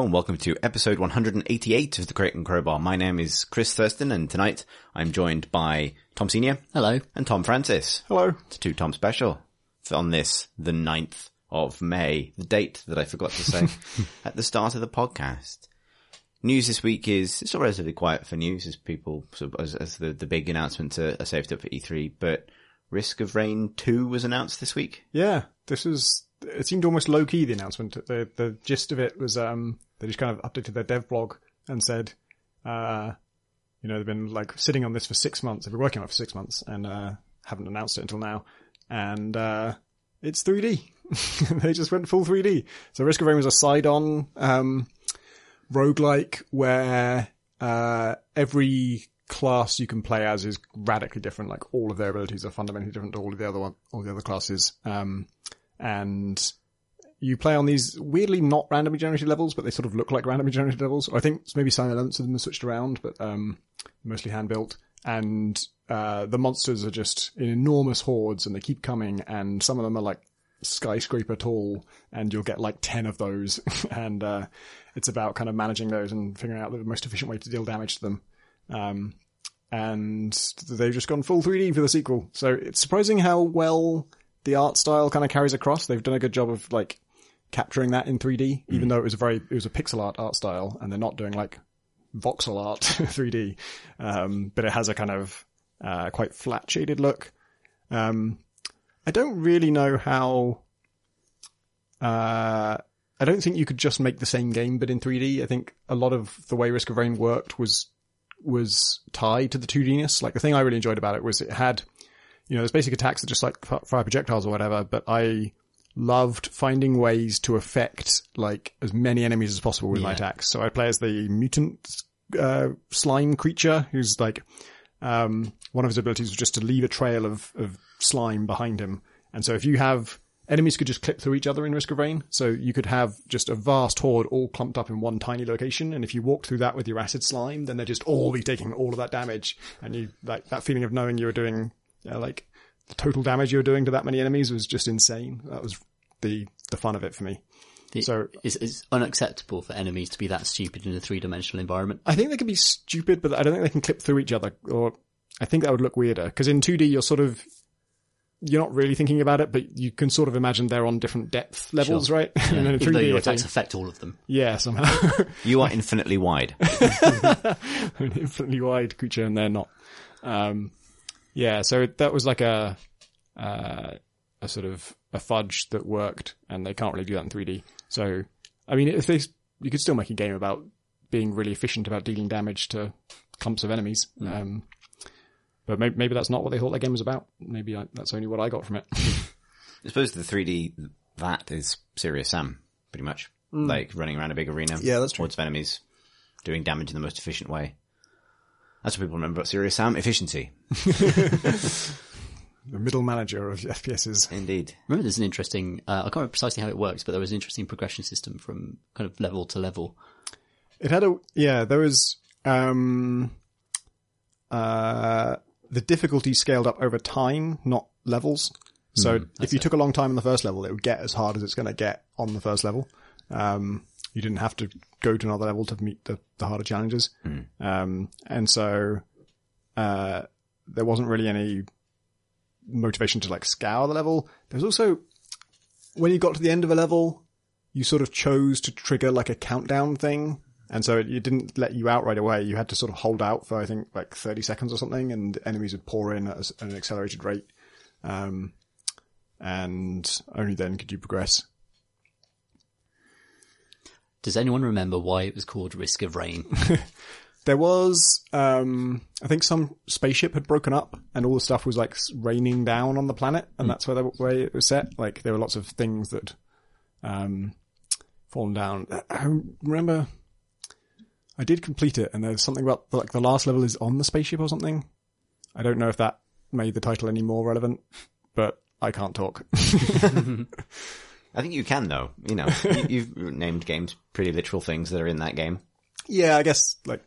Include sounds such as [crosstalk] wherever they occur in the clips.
Hello and welcome to episode 188 of the Crate and Crowbar. My name is Chris Thursten and tonight I'm joined by Tom Senior Hello. and Tom Francis. Hello. It's a two Tom special on this, the 9th of May, the date that I forgot to say [laughs] at the start of the podcast. News this week is, it's all relatively quiet for news as people, as, as the, the big announcements are, are saved up for E3, but Risk of Rain 2 was announced this week. Yeah, this was. It seemed almost low key. The announcement. The the gist of it was um they just kind of updated their dev blog and said, uh, you know, they've been like sitting on this for six months. They've been working on it for six months and uh haven't announced it until now. And uh it's 3D. [laughs] they just went full 3D. So Risk of Rain was a side on um roguelike where uh every class you can play as is radically different. Like all of their abilities are fundamentally different to all of the other one, all the other classes. Um, and you play on these weirdly not randomly generated levels, but they sort of look like randomly generated levels. I think maybe some elements of them are switched around, but um, mostly hand built. And uh, the monsters are just in enormous hordes, and they keep coming. And some of them are like skyscraper tall, and you'll get like ten of those. [laughs] and uh, it's about kind of managing those and figuring out the most efficient way to deal damage to them. Um, and they've just gone full 3D for the sequel. So it's surprising how well the art style kind of carries across. They've done a good job of like capturing that in 3D, even though it was a very, it was a pixel art art style and they're not doing like voxel art [laughs] 3D. Um, but it has a kind of, uh, quite flat shaded look. Um, I don't really know how, uh, I don't think you could just make the same game, but in 3D. I think a lot of the way Risk of Rain worked was was tied to the 2Dness. Like the thing I really enjoyed about it was it had, you know, there's basic attacks that just like fire projectiles or whatever, but I loved finding ways to affect like as many enemies as possible with my Yeah. attacks. So I play as the mutant, uh, slime creature who's like, um, one of his abilities was just to leave a trail of, of slime behind him. And so if you have, enemies could just clip through each other in Risk of Rain. So you could have just a vast horde all clumped up in one tiny location. And if you walk through that with your acid slime, then they'd just all be taking all of that damage. And you, like, that feeling of knowing you were doing, uh, like, the total damage you were doing to that many enemies was just insane. That was the, the fun of it for me. The- So- it's, it's unacceptable for enemies to be that stupid in a three dimensional environment. I think they can be stupid, but I don't think they can clip through each other. Or I think that would look weirder because in 2D you're sort of you're not really thinking about it, but you can sort of imagine they're on different depth levels, Sure. right? [laughs] and in 3D, Even though your attacks affect all of them. yeah, somehow [laughs] You are infinitely wide. [laughs] an infinitely wide creature, and they're not. Um, yeah, so that was like a uh, a sort of a fudge that worked, and they can't really do that in 3D. So, I mean, if they you could still make a game about being really efficient about dealing damage to clumps of enemies. Um, but maybe, maybe that's not what they thought their game was about. Maybe I, that's only what I got from it. [laughs] I suppose the 3D, that is Serious Sam, pretty much. Like running around a big arena. Yeah, that's true. Hordes of enemies, doing damage in the most efficient way. That's what people remember about Serious Sam, efficiency. [laughs] the middle manager of [laughs] FPSs. Indeed. Remember, there's an interesting, uh, I can't remember precisely how it works, but there was an interesting progression system from kind of level to level. It had a yeah. There was um, uh, the difficulty scaled up over time, not levels. So if you took a long time on the first level, it would get as hard as it's going to get on the first level. Um, you didn't have to go to another level to meet the, the harder challenges. Um, and so uh, there wasn't really any motivation to like scour the level. There was also when you got to the end of a level, you sort of chose to trigger like a countdown thing. And so it, it didn't let you out right away. You had to sort of hold out for, I think, like 30 seconds or something, and enemies would pour in at an accelerated rate. Um, and only then could you progress. Does anyone remember why it was called Risk of Rain? [laughs] There was, um, I think some spaceship had broken up and all the stuff was like raining down on the planet and that's where the way it was set. Like there were lots of things that, um, fallen down. I remember I did complete it and there's something about like the last level is on the spaceship or something. I don't know if that made the title any more relevant, but I can't talk. [laughs] [laughs] I think you can though. You know, [laughs] you, you've named games pretty literal things that are in that game. yeah, I guess like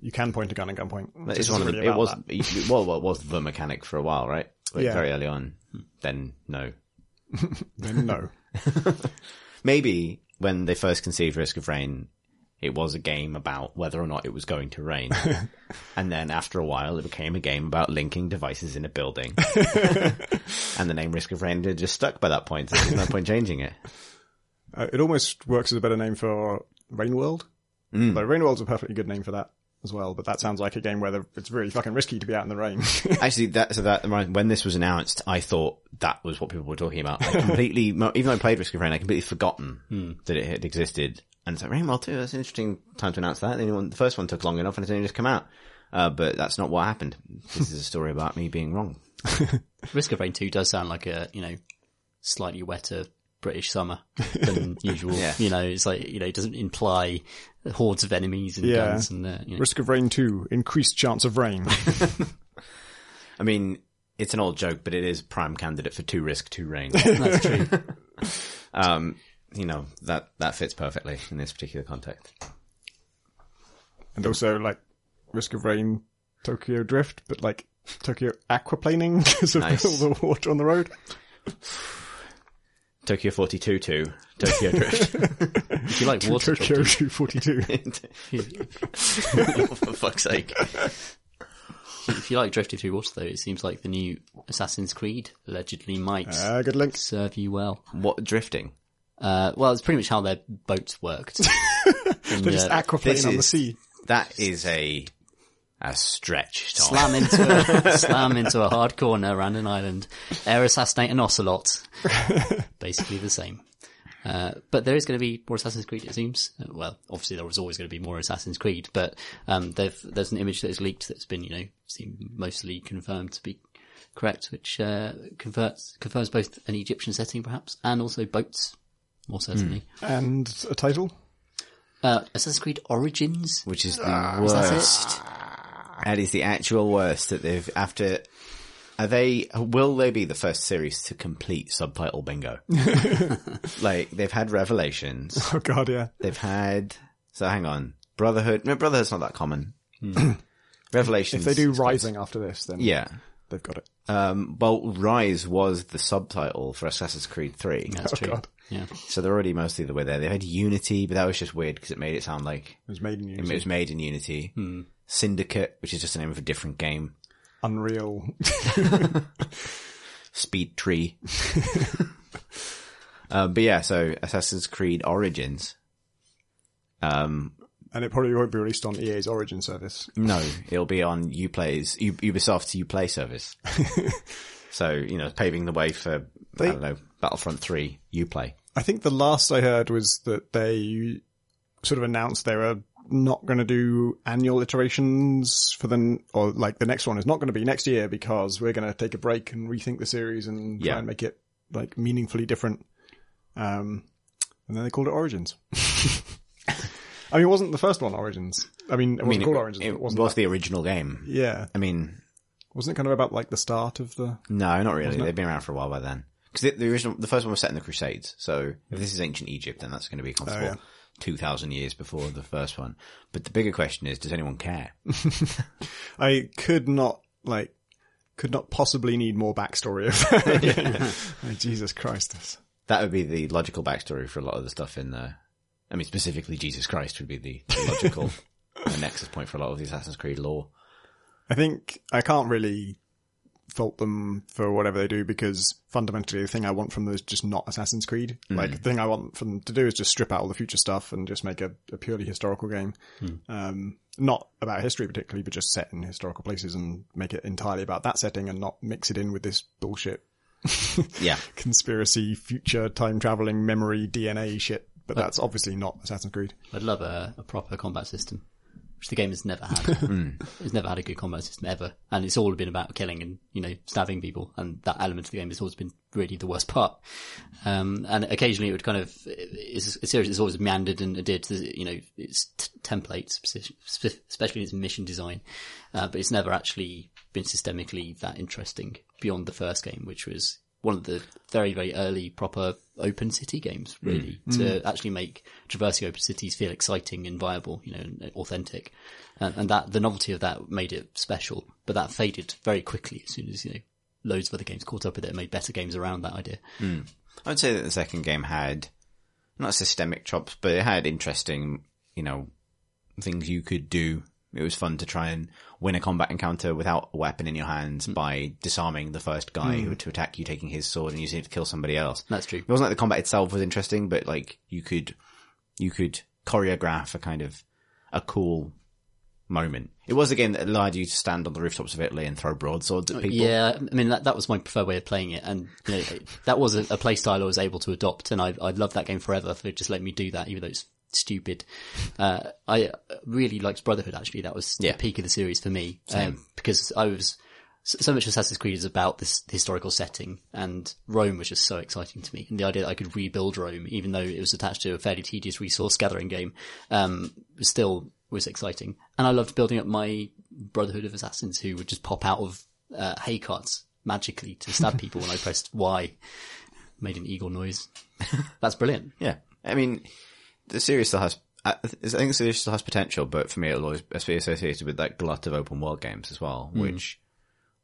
you can point a gun at gunpoint. But It's is one of the, it was, that. well, well, it was the mechanic for a while, right? Like Yeah. Very early on. Then no. [laughs] Then no. [laughs] Maybe when they first conceived Risk of Rain, it was a game about whether or not it was going to rain. [laughs] and then after a while, it became a game about linking devices in a building. and the name Risk of Rain had just stuck by that point. So there's no point changing it. Uh, it almost works as a better name for Rain World. Mm. Like Rain World's a perfectly good name for that as well, but that sounds like a game where the, it's really fucking risky to be out in the rain. [laughs] Actually, that so that when this was announced, I thought that was what people were talking about. I completely, even though I played Risk of Rain, I completely forgotten that it had existed. And it's like Rain World 2, that's an interesting time to announce that. The, one, the first one took long enough and it's only just come out. Uh, but that's not what happened. This is a story about me being wrong. [laughs] Risk of Rain 2 does sound like a, you know, slightly wetter British summer [laughs] than usual. Yeah. You know, it's like, you know, it doesn't imply hordes of enemies and Yeah. guns and, uh, you know. Risk of Rain too. increased chance of rain. [laughs] [laughs] I mean, it's an old joke, but it is prime candidate for two risk, two rain. That's true. um, you know, that, that fits perfectly in this particular context. and also like Risk of Rain, Tokyo Drift, but like Tokyo aquaplaning because of Nice. all the water on the road. Tokyo 42 2, Tokyo Drift. [laughs] If you like water Tokyo drifting, 242. [laughs] for fuck's sake. if you like drifting through water though, it seems like the new Assassin's Creed allegedly might Ah, good link. serve you well. What, drifting? Uh, well, it's pretty much how their boats worked. [laughs] And, They're just uh, aquaplaning this on the is- sea. That is a, a stretch, Tom. slam into a, [laughs] slam into a hard corner around an island, air assassinate an ocelot. [laughs] Basically the same. Uh, but there is going to be more Assassin's Creed, it seems. Uh, Well, obviously there was always going to be more Assassin's Creed, but um, they've, there's an image that is leaked that's been, you know, seemed mostly confirmed to be correct, which uh, converts confirms both an Egyptian setting, perhaps, and also boats, more certainly. And a title? Uh, Assassin's Creed Origins. which is the Is that worst. It? That is the actual worst that they've after. Are they? Will they be the first series to complete subtitle bingo? [laughs] like they've had Revelations, Oh god, yeah. they've had. So hang on, Brotherhood. No, Brotherhood's not that common. Revelations. If they do Rising after this, then yeah. they've got it. Um, well, Rise was the subtitle for Assassin's Creed Three, That's Oh true. god. Yeah. so they're already mostly the way there. They had Unity, but that was just weird because it made it sound like It was made in Unity. it was made in Unity. Syndicate, which is just the name of a different game. Unreal. [laughs] Speed Tree. [laughs] um, but yeah, so Assassin's Creed Origins. Um, and it probably won't be released on EA's Origin service. no, it'll be on Uplay's U- Ubisoft's Uplay service. [laughs] so you know, paving the way for They- I don't know Battlefront Three Uplay. I think the last I heard was that they sort of announced they were not going to do annual iterations for the, or like the next one is not going to be next year because we're going to take a break and rethink the series and try Yeah. and make it like meaningfully different. Um, and then they called it Origins. [laughs] I mean, it wasn't the first one Origins. I mean, it I wasn't mean, called it, Origins. it it wasn't was that- the original game. yeah. I mean, Wasn't it kind of about like the start of the, no, not really. They've been around for a while by then. Because the, the original, the first one was set in the Crusades. So if this is ancient Egypt, then that's going to be comfortable. Oh, yeah. 2,000 years before the first one. But the bigger question is, does anyone care? [laughs] I could not like could not possibly need more backstory of [laughs] that. Oh, [laughs] Jesus Christ. That would be the logical backstory for a lot of the stuff in the. I mean, specifically, Jesus Christ would be the, the logical uh, nexus point for a lot of the Assassin's Creed lore. I think I can't really fault them for whatever they do because fundamentally the thing I want from them is just not Assassin's Creed. Like the thing I want from them to do is just strip out all the future stuff and just make a, a purely historical game. Um, not about history particularly, but just set in historical places and make it entirely about that setting and not mix it in with this bullshit [laughs] Yeah. [laughs] conspiracy, future time traveling, memory, DNA shit. But that's obviously not Assassin's Creed. I'd love a, a proper combat system, which the game has never had. [laughs] It's never had a good combat system ever, and it's all been about killing and you know stabbing people, and that element of the game has always been really the worst part. Um, and occasionally it would kind of, it's a series that's always meandered and adhered to you know its t- templates, especially in its mission design, uh, but it's never actually been systemically that interesting beyond the first game, which was one of the very, very early proper open city games, hmm. really, hmm. to actually make traversing open cities feel exciting and viable, you know, and authentic. And, and that, the novelty of that made it special, but that faded very quickly as soon as, you know, loads of other games caught up with it and made better games around that idea. Hmm. I would say that the second game had not systemic chops, but it had interesting, you know, things you could do. It was fun to try and win a combat encounter without a weapon in your hands mm. by disarming the first guy mm. who to attack you, taking his sword and using it to kill somebody else. That's true. It wasn't like the combat itself was interesting, but like you could, you could choreograph a kind of a cool moment. It was again that allowed you to stand on the rooftops of Italy and throw broadswords at oh, people. Yeah, I mean that that was my preferred way of playing it, and you know, that was a, a play style I was able to adopt, and I I loved that game forever for just letting me do that, even though it's stupid. Uh, I really liked Brotherhood. Actually, that was Yeah. the peak of the series for me, um, because I was so much Assassin's Creed is about this historical setting, and Rome was just so exciting to me. And the idea that I could rebuild Rome, even though it was attached to a fairly tedious resource gathering game, um, was still was exciting. And I loved building up my Brotherhood of Assassins, who would just pop out of uh, hay carts magically to stab people when I pressed Y. Made an eagle noise. [laughs] That's brilliant. Yeah. I mean, the series still has, I think the series still has potential, but for me it'll always be associated with that glut of open world games as well, hmm. which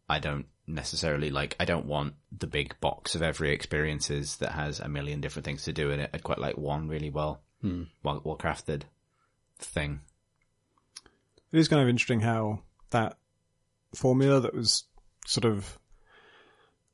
I don't necessarily like. I don't want the big box of every experiences that has a million different things to do in it. I'd quite like one really well, hmm. well, well crafted thing. It is kind of interesting how that formula that was sort of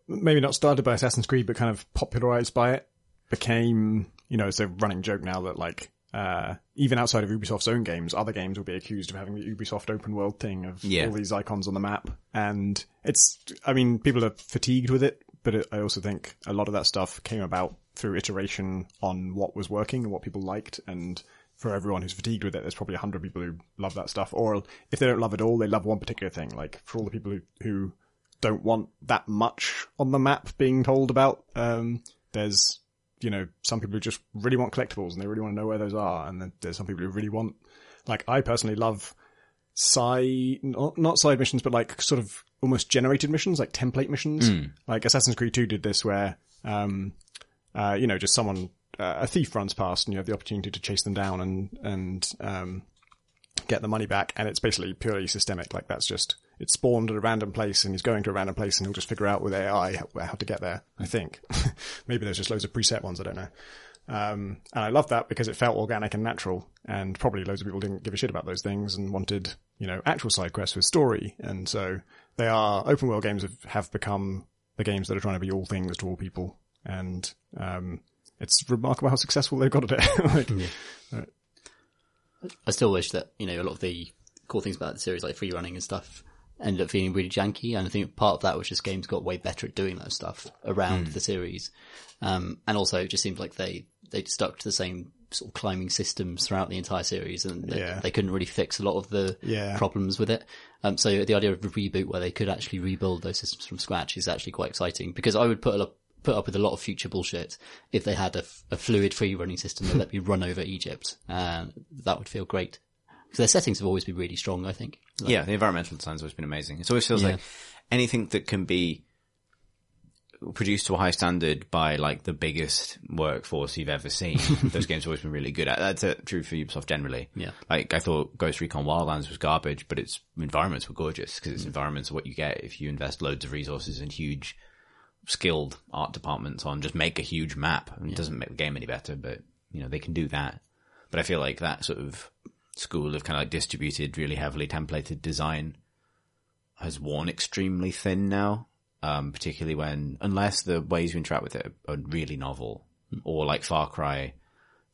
maybe not started by Assassin's Creed, but kind of popularized by it became, you know, it's a running joke now that like, uh, even outside of Ubisoft's own games, other games will be accused of having the Ubisoft open world thing of Yeah. all these icons on the map. And it's, I mean, people are fatigued with it, but it, I also think a lot of that stuff came about through iteration on what was working and what people liked. And for everyone who's fatigued with it, there's probably a hundred people who love that stuff. Or if they don't love it all, they love one particular thing. Like for all the people who, who don't want that much on the map being told about, um, there's, you know, some people who just really want collectibles and they really want to know where those are. And then there's some people who really want, like, I personally love side, not, not side missions, but like sort of almost generated missions, like template missions. Like Assassin's Creed 2 did this where, um, uh, you know, just someone, uh, a thief runs past and you have the opportunity to chase them down and, and, um, get the money back. And it's basically purely systemic. Like that's just, it's spawned at a random place and he's going to a random place and he'll just figure out with AI how, how to get there, I think. [laughs] Maybe there's just loads of preset ones, I don't know. Um, and I love that because it felt organic and natural and probably loads of people didn't give a shit about those things and wanted, you know, actual side quests with story. And so they are open world games have, have become the games that are trying to be all things to all people. And, um, it's remarkable how successful they've got at it. [laughs] like, I still wish that, you know, a lot of the cool things about the series, like free running and stuff, ended up feeling really janky. And I think part of that was just games got way better at doing that stuff around the series. Um, and also it just seemed like they, they stuck to the same sort of climbing systems throughout the entire series and they, Yeah. they couldn't really fix a lot of the Yeah. problems with it. Um, so the idea of a reboot where they could actually rebuild those systems from scratch is actually quite exciting because I would put up, put up with a lot of future bullshit if they had a, f- a fluid free running system that let me run over Egypt. And that would feel great. Because their settings have always been really strong, I think. Like, yeah, the environmental design's always been amazing. It always feels Yeah. like anything that can be produced to a high standard by like the biggest workforce you've ever seen. [laughs] those games have always been really good at. That's uh, true for Ubisoft generally. Yeah. Like I thought Ghost Recon Wildlands was garbage, but its environments were gorgeous because its environments are what you get if you invest loads of resources and huge skilled art departments on just make a huge map. I mean, It doesn't make the game any better, but you know, they can do that. But I feel like that sort of school of kind of like distributed, really heavily templated design has worn extremely thin now. Um, particularly when, unless the ways you interact with it are really novel, or like Far Cry,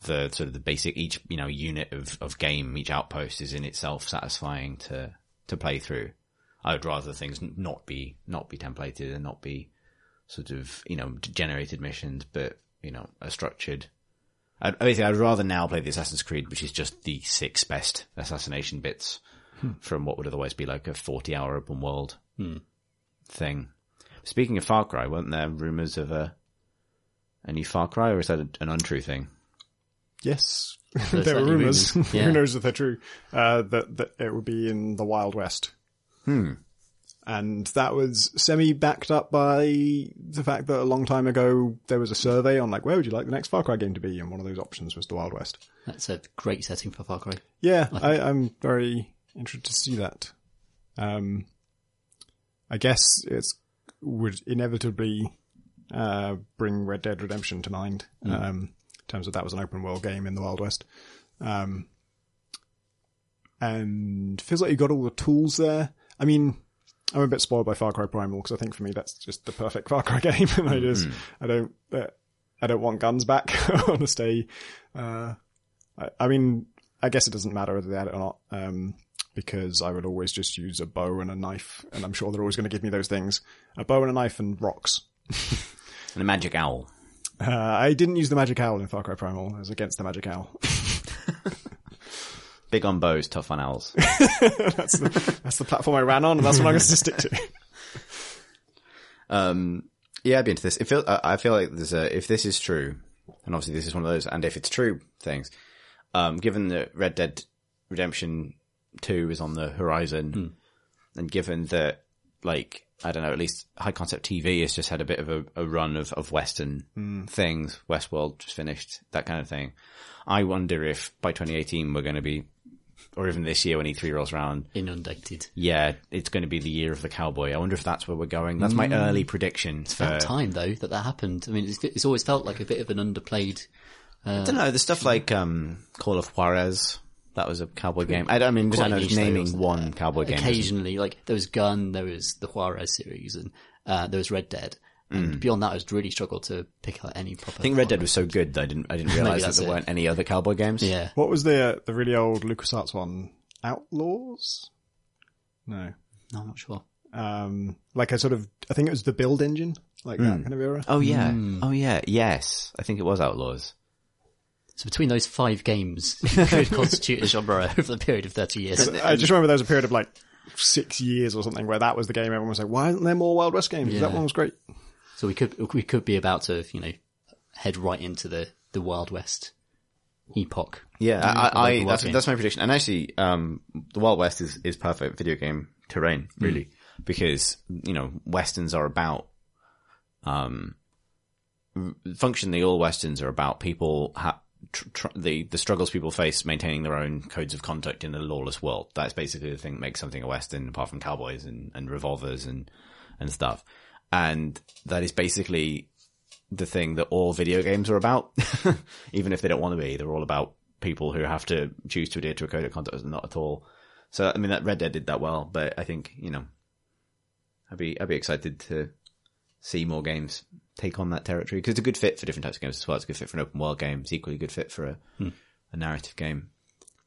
the sort of the basic each you know unit of of game, each outpost is in itself satisfying to to play through. I would rather things not be not be templated and not be sort of you know generated missions, but you know a structured. I'd, basically, I'd rather now play the Assassin's Creed, which is just the six best assassination bits from what would otherwise be like a forty-hour open world thing. Speaking of Far Cry, weren't there rumours of a a new Far Cry, or is that a, an untrue thing? yes. [laughs] There were rumors. rumours, [laughs] yeah. Who knows if they're true? Uh, that, that it would be in the Wild West. Hmm. And that was semi backed up by the fact that a long time ago there was a survey on like, where would you like the next Far Cry game to be? And one of those options was the Wild West. That's a great setting for Far Cry. Yeah, I, I'm very interested to see that. Um, I guess it would inevitably uh, bring Red Dead Redemption to mind. Um, in terms of that was an open world game in the Wild West. Um, and feels like you got all the tools there. I mean, I'm a bit spoiled by Far Cry Primal because I think for me that's just the perfect [laughs] Far Cry game, [laughs] and I just I don't uh, I don't want guns back. I want to stay. Uh, I, I mean, I guess it doesn't matter whether they add it or not. Um, because I would always just use a bow and a knife, and I'm sure they're always going to give me those things: a bow and a knife and rocks. [laughs] And a magic owl. Uh, I didn't use the magic owl in Far Cry Primal. I was against the magic owl. Big on bows, tough on owls. [laughs] that's the that's the platform I ran on, and that's what I'm going to stick to. Um, yeah, I'd be into this. It feel, I feel like there's a, if this is true, and obviously this is one of those, and if it's true things, um, given that Red Dead Redemption 2 is on the horizon, and given that, like, I don't know, at least High Concept TV has just had a bit of a, a run of, of Western things, Westworld just finished, that kind of thing. I wonder if by 2018 we're going to be, or even this year when E3 rolls around, Inundated. yeah, it's going to be the year of the cowboy. I wonder if that's where we're going. That's my early prediction for. About time though that that happened. I mean, it's, it's always felt like a bit of an underplayed. I don't know. The stuff like um, Call of Juarez. That was a cowboy game. I, don't- I mean, just, I know just though, naming one cowboy game. Occasionally, like there was Gun, there was the Juarez series, and uh, there was Red Dead. And beyond that, I was really struggled to pick out any proper. I think Red Dead was so good that I didn't. I didn't [laughs] realize that there it. weren't any other cowboy games. Yeah, What was the uh, the really old LucasArts one? Outlaws? No. no, I'm not sure. Um, like a sort of, I think it was the build engine, like that kind of era. Oh yeah. Oh yeah. Yes, I think it was Outlaws. So between those five games, [laughs] could constitute a genre over the period of thirty years. I just remember there was a period of like six years or something where that was the game everyone was like, why aren't there more Wild West games? That one was great. So we could we could be about to you know head right into the the Wild West epoch. Yeah, I, I, that's game. that's my prediction. And actually, um, the Wild West is is perfect video game terrain, really, because you know westerns are about, um, functionally all westerns are about people ha- tr- tr- the the struggles people face maintaining their own codes of conduct in a lawless world. That's basically the thing that makes something a western, apart from cowboys and and revolvers and and stuff. And that is basically the thing that all video games are about, [laughs] even if they don't want to be. They're all about people who have to choose to adhere to a code of conduct, not at all. So I mean, that Red Dead did that well, but I think you know, I'd be I'd be excited to see more games take on that territory because it's a good fit for different types of games as well. It's a good fit for an open world game. It's equally a good fit for a a narrative game.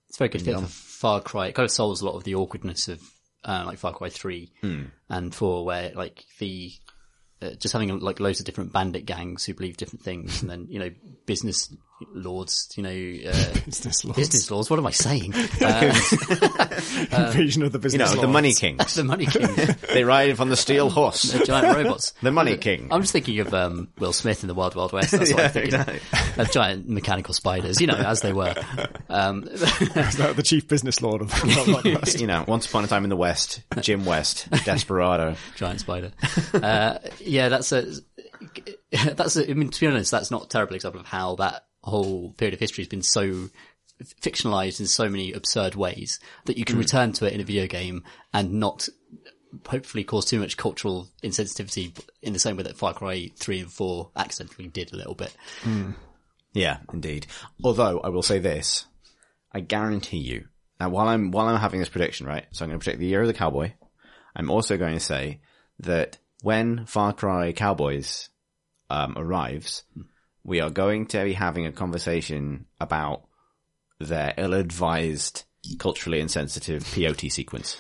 It's a very good fit for Far Cry. It kind of solves a lot of the awkwardness of uh, like Far Cry Three and Four, where like the uh, just having like loads of different bandit gangs who believe different things, and then you know business lords, you know uh, [laughs] Business lords. business lords. What am I saying? [laughs] Uh, [laughs] Invasion of the business. You business. know, the. Money Kings. the money kings, they ride on the steel horse. the giant robots. The Money King. I'm just thinking of um, Will Smith in the Wild Wild West. That's what I'm thinking of. of giant mechanical spiders, you know, as they were. Um, the, the chief business lord of the Wild West. You know, once upon a time in the West, Jim West, Desperado. giant spider. Uh, yeah, that's a, that's a, I mean, to be honest, that's not a terrible example of how that whole period of history has been so fictionalized in so many absurd ways that you can hmm. return to it in a video game and not hopefully cause too much cultural insensitivity in the same way that Far Cry 3 and 4 accidentally did a little bit. Hmm. Yeah, indeed. Although I will say this, I guarantee you. Now, while I'm while I'm having this prediction, right? So I'm going to predict the year of the cowboy. I'm also going to say that when Far Cry Cowboys um, arrives, hmm. We are going to be having a conversation about their ill-advised, culturally insensitive POT sequence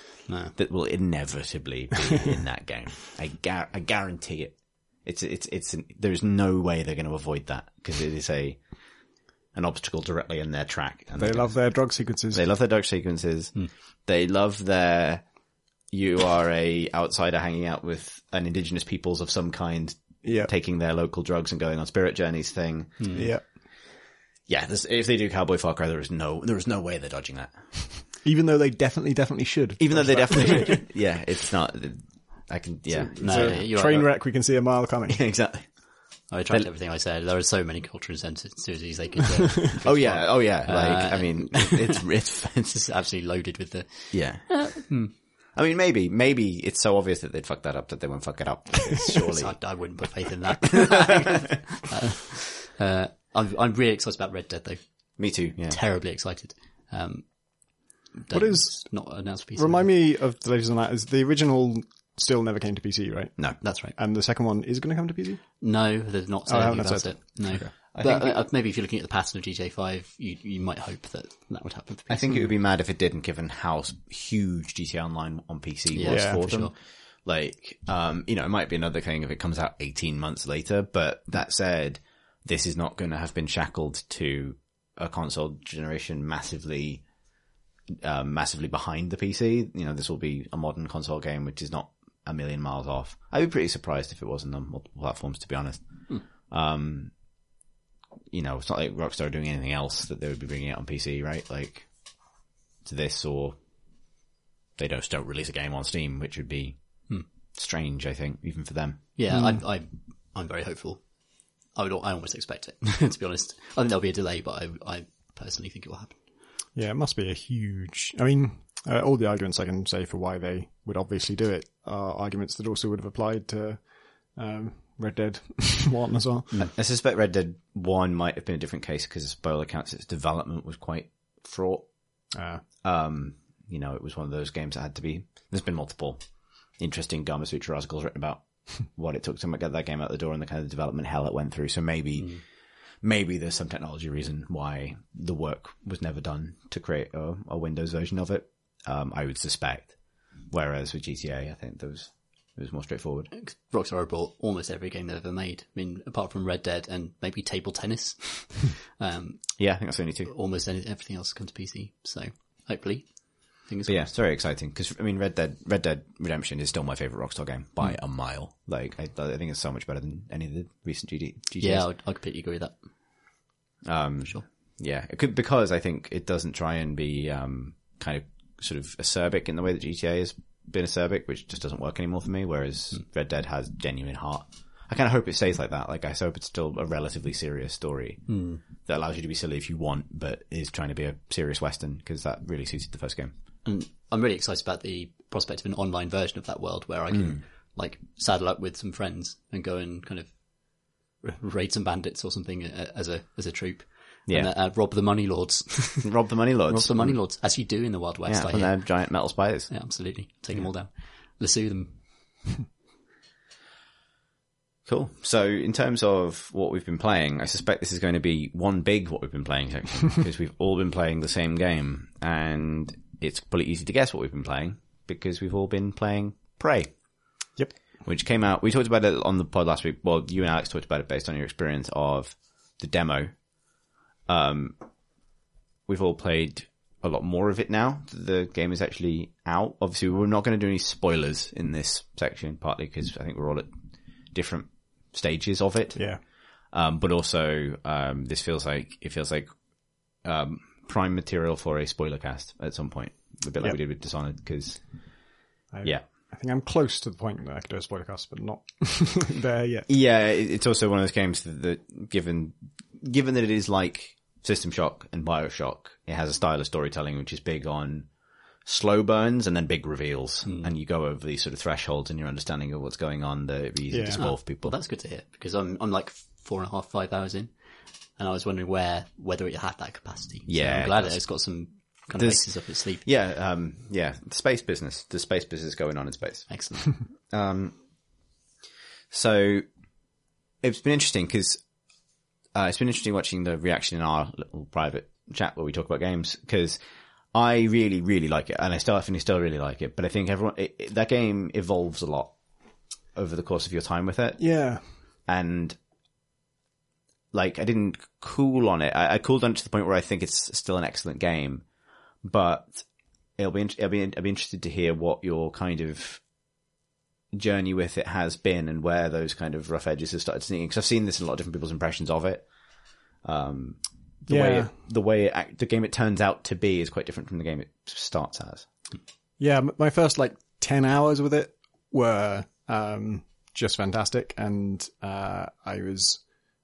that will inevitably be in that game. I, gar- I guarantee it. It's it's it's an, there's no way they're going to avoid that because it is a an obstacle directly in their track. And They love their drug sequences. they love their dark sequences. Hmm. They love their you are a outsider hanging out with an indigenous peoples of some kind, yeah. taking their local drugs and going on spirit journeys thing. Mm. yeah. Yeah, if they do Cowboy Far Cry, there is no there is no way they're dodging that. [laughs] Even though they definitely, definitely should. Even though they definitely, [laughs] should. yeah, it's not. I can, yeah, No, It's a you're train right. wreck we can see a mile coming. Yeah, [laughs] exactly. I retract everything I said. There are so many cultural sensitivities they could. Uh, Oh yeah, oh yeah. Like, I uh, mean, it's it's it's it's absolutely loaded with the. Yeah. Uh, hmm. I mean, maybe, maybe it's so obvious that they'd fuck that up that they won't fuck it up. Because [laughs] surely. [laughs] I, I wouldn't put faith in that. [laughs] uh, I'm, I'm really excited about Red Dead though. Me too. Yeah. Terribly excited. Um, What that is- is not announced for PC? Remind me of the latest on that. Is the original still never came to PC, right? No. That's right. And the second one is going to come to PC. No, they're not I saying haven't about said it. No. I but think uh, maybe if you're looking at the pattern of GTA 5, you, you might hope that that would happen for PC. I think it would be mad if it didn't, given how huge GTA Online on PC Yeah, was Yeah, for, for them. sure. Like, um, you know, it might be another thing if it comes out 18 months later, but that said, this is not going to have been shackled to a console generation massively, um, massively behind the PC. You know, this will be a modern console game, which is not a million miles off. I'd be pretty surprised if it wasn't on multiple platforms, to be honest. Um, you know, it's not like Rockstar are doing anything else that they would be bringing out on PC, right? Like, to this or they just don't release a game on Steam, which would be strange, I think, even for them. Yeah, I, I, I'm very hopeful. I would, I almost expect it, [laughs] to be honest. I think there'll be a delay, but I, I personally think it will happen. Yeah, it must be a huge. I mean, uh, all the arguments I can say for why they would obviously do it are arguments that also would have applied to um, Red Dead [laughs] One as well. I suspect Red Dead 1 might have been a different case because by all accounts its development was quite fraught. Uh, Um, you know, it was one of those games that had to be, there's been multiple interesting Gamasutra articles written about [laughs] what it took to get that game out the door and the kind of development hell it went through. So maybe, maybe there's some technology reason why the work was never done to create a, a Windows version of it. Um, I would suspect. Whereas with GTA, I think there was, it was more straightforward. Rockstar bought almost every game they've ever made. I mean, apart from Red Dead and maybe table tennis, [laughs] um, Yeah, I think that's only two. almost any, everything else comes to PC. So hopefully, fingers But yeah, it's very exciting because I mean, Red Dead Red Dead Redemption is still my favorite Rockstar game by a mile. Like, I, I think it's so much better than any of the recent GD, GTAs. Yeah, I, would, I completely agree with that. um, Sure. yeah, it could because I think it doesn't try and be um, kind of sort of acerbic in the way that GTA has been acerbic, which just doesn't work anymore for me. Whereas hmm. Red Dead has genuine heart. I kind of hope it stays like that. Like, I hope it's still a relatively serious story hmm. that allows you to be silly if you want, but is trying to be a serious western because that really suited the first game. And I'm really excited about the prospect of an online version of that world where I can hmm. like saddle up with some friends and go and kind of raid some bandits or something as a as a troop. Yeah. And, uh, rob the money lords. [laughs] Rob the money lords. rob the money lords, as you do in the Wild West. Yeah, I and hear. they're giant metal spiders. Yeah, absolutely. Take them all down. Lasso them. [laughs] Cool. So in terms of what we've been playing, I suspect this is going to be one big what we've been playing section [laughs] because we've all been playing the same game and it's pretty easy to guess what we've been playing because we've all been playing Prey, yep. which came out. We talked about it on the pod last week. Well, you and Alex talked about it based on your experience of the demo. Um, we've all played a lot more of it now. The game is actually out. Obviously, we're not going to do any spoilers in this section, partly because I think we're all at different stages of it. Yeah. Um, but also, um, this feels like, it feels like, um, prime material for a spoiler cast at some point. A bit like Yep. we did with Dishonored, because, yeah. I think I'm close to the point that I could do a spoiler cast, but not [laughs] there yet. Yeah, it's also one of those games that, that given, given that it is like System Shock and Bioshock, it has a style of storytelling which is big on slow burns and then big reveals. Hmm. And you go over these sort of thresholds in your understanding of what's going on that it'd be easy Yeah. to spoil for people. Well, that's good to hear because I'm I'm like four and a half, five hours in, and I was wondering where whether it had that capacity. So Yeah, I'm glad it's got some kind of There's- bases up its sleeve. yeah, um, yeah, the space business. The space business going on in space. Excellent. [laughs] Um, so it's been interesting because uh, it's been interesting watching the reaction in our little private chat where we talk about games because I really, really like it, and I still, definitely still really like it. But I think everyone it, it- that game evolves a lot over the course of your time with it, Yeah. and like I didn't cool on it. I, I cooled on it to the point where I think it's still an excellent game, but it'll be it'll be I'll be interested to hear what your kind of journey with it has been and where those kind of rough edges have started sneaking. Because I've seen this in a lot of different people's impressions of it. Um, the way Yeah. it, the way it, act- the game it turns out to be is quite different from the game it starts as. Yeah, my first like 10 hours with it were um, just fantastic. And uh, I was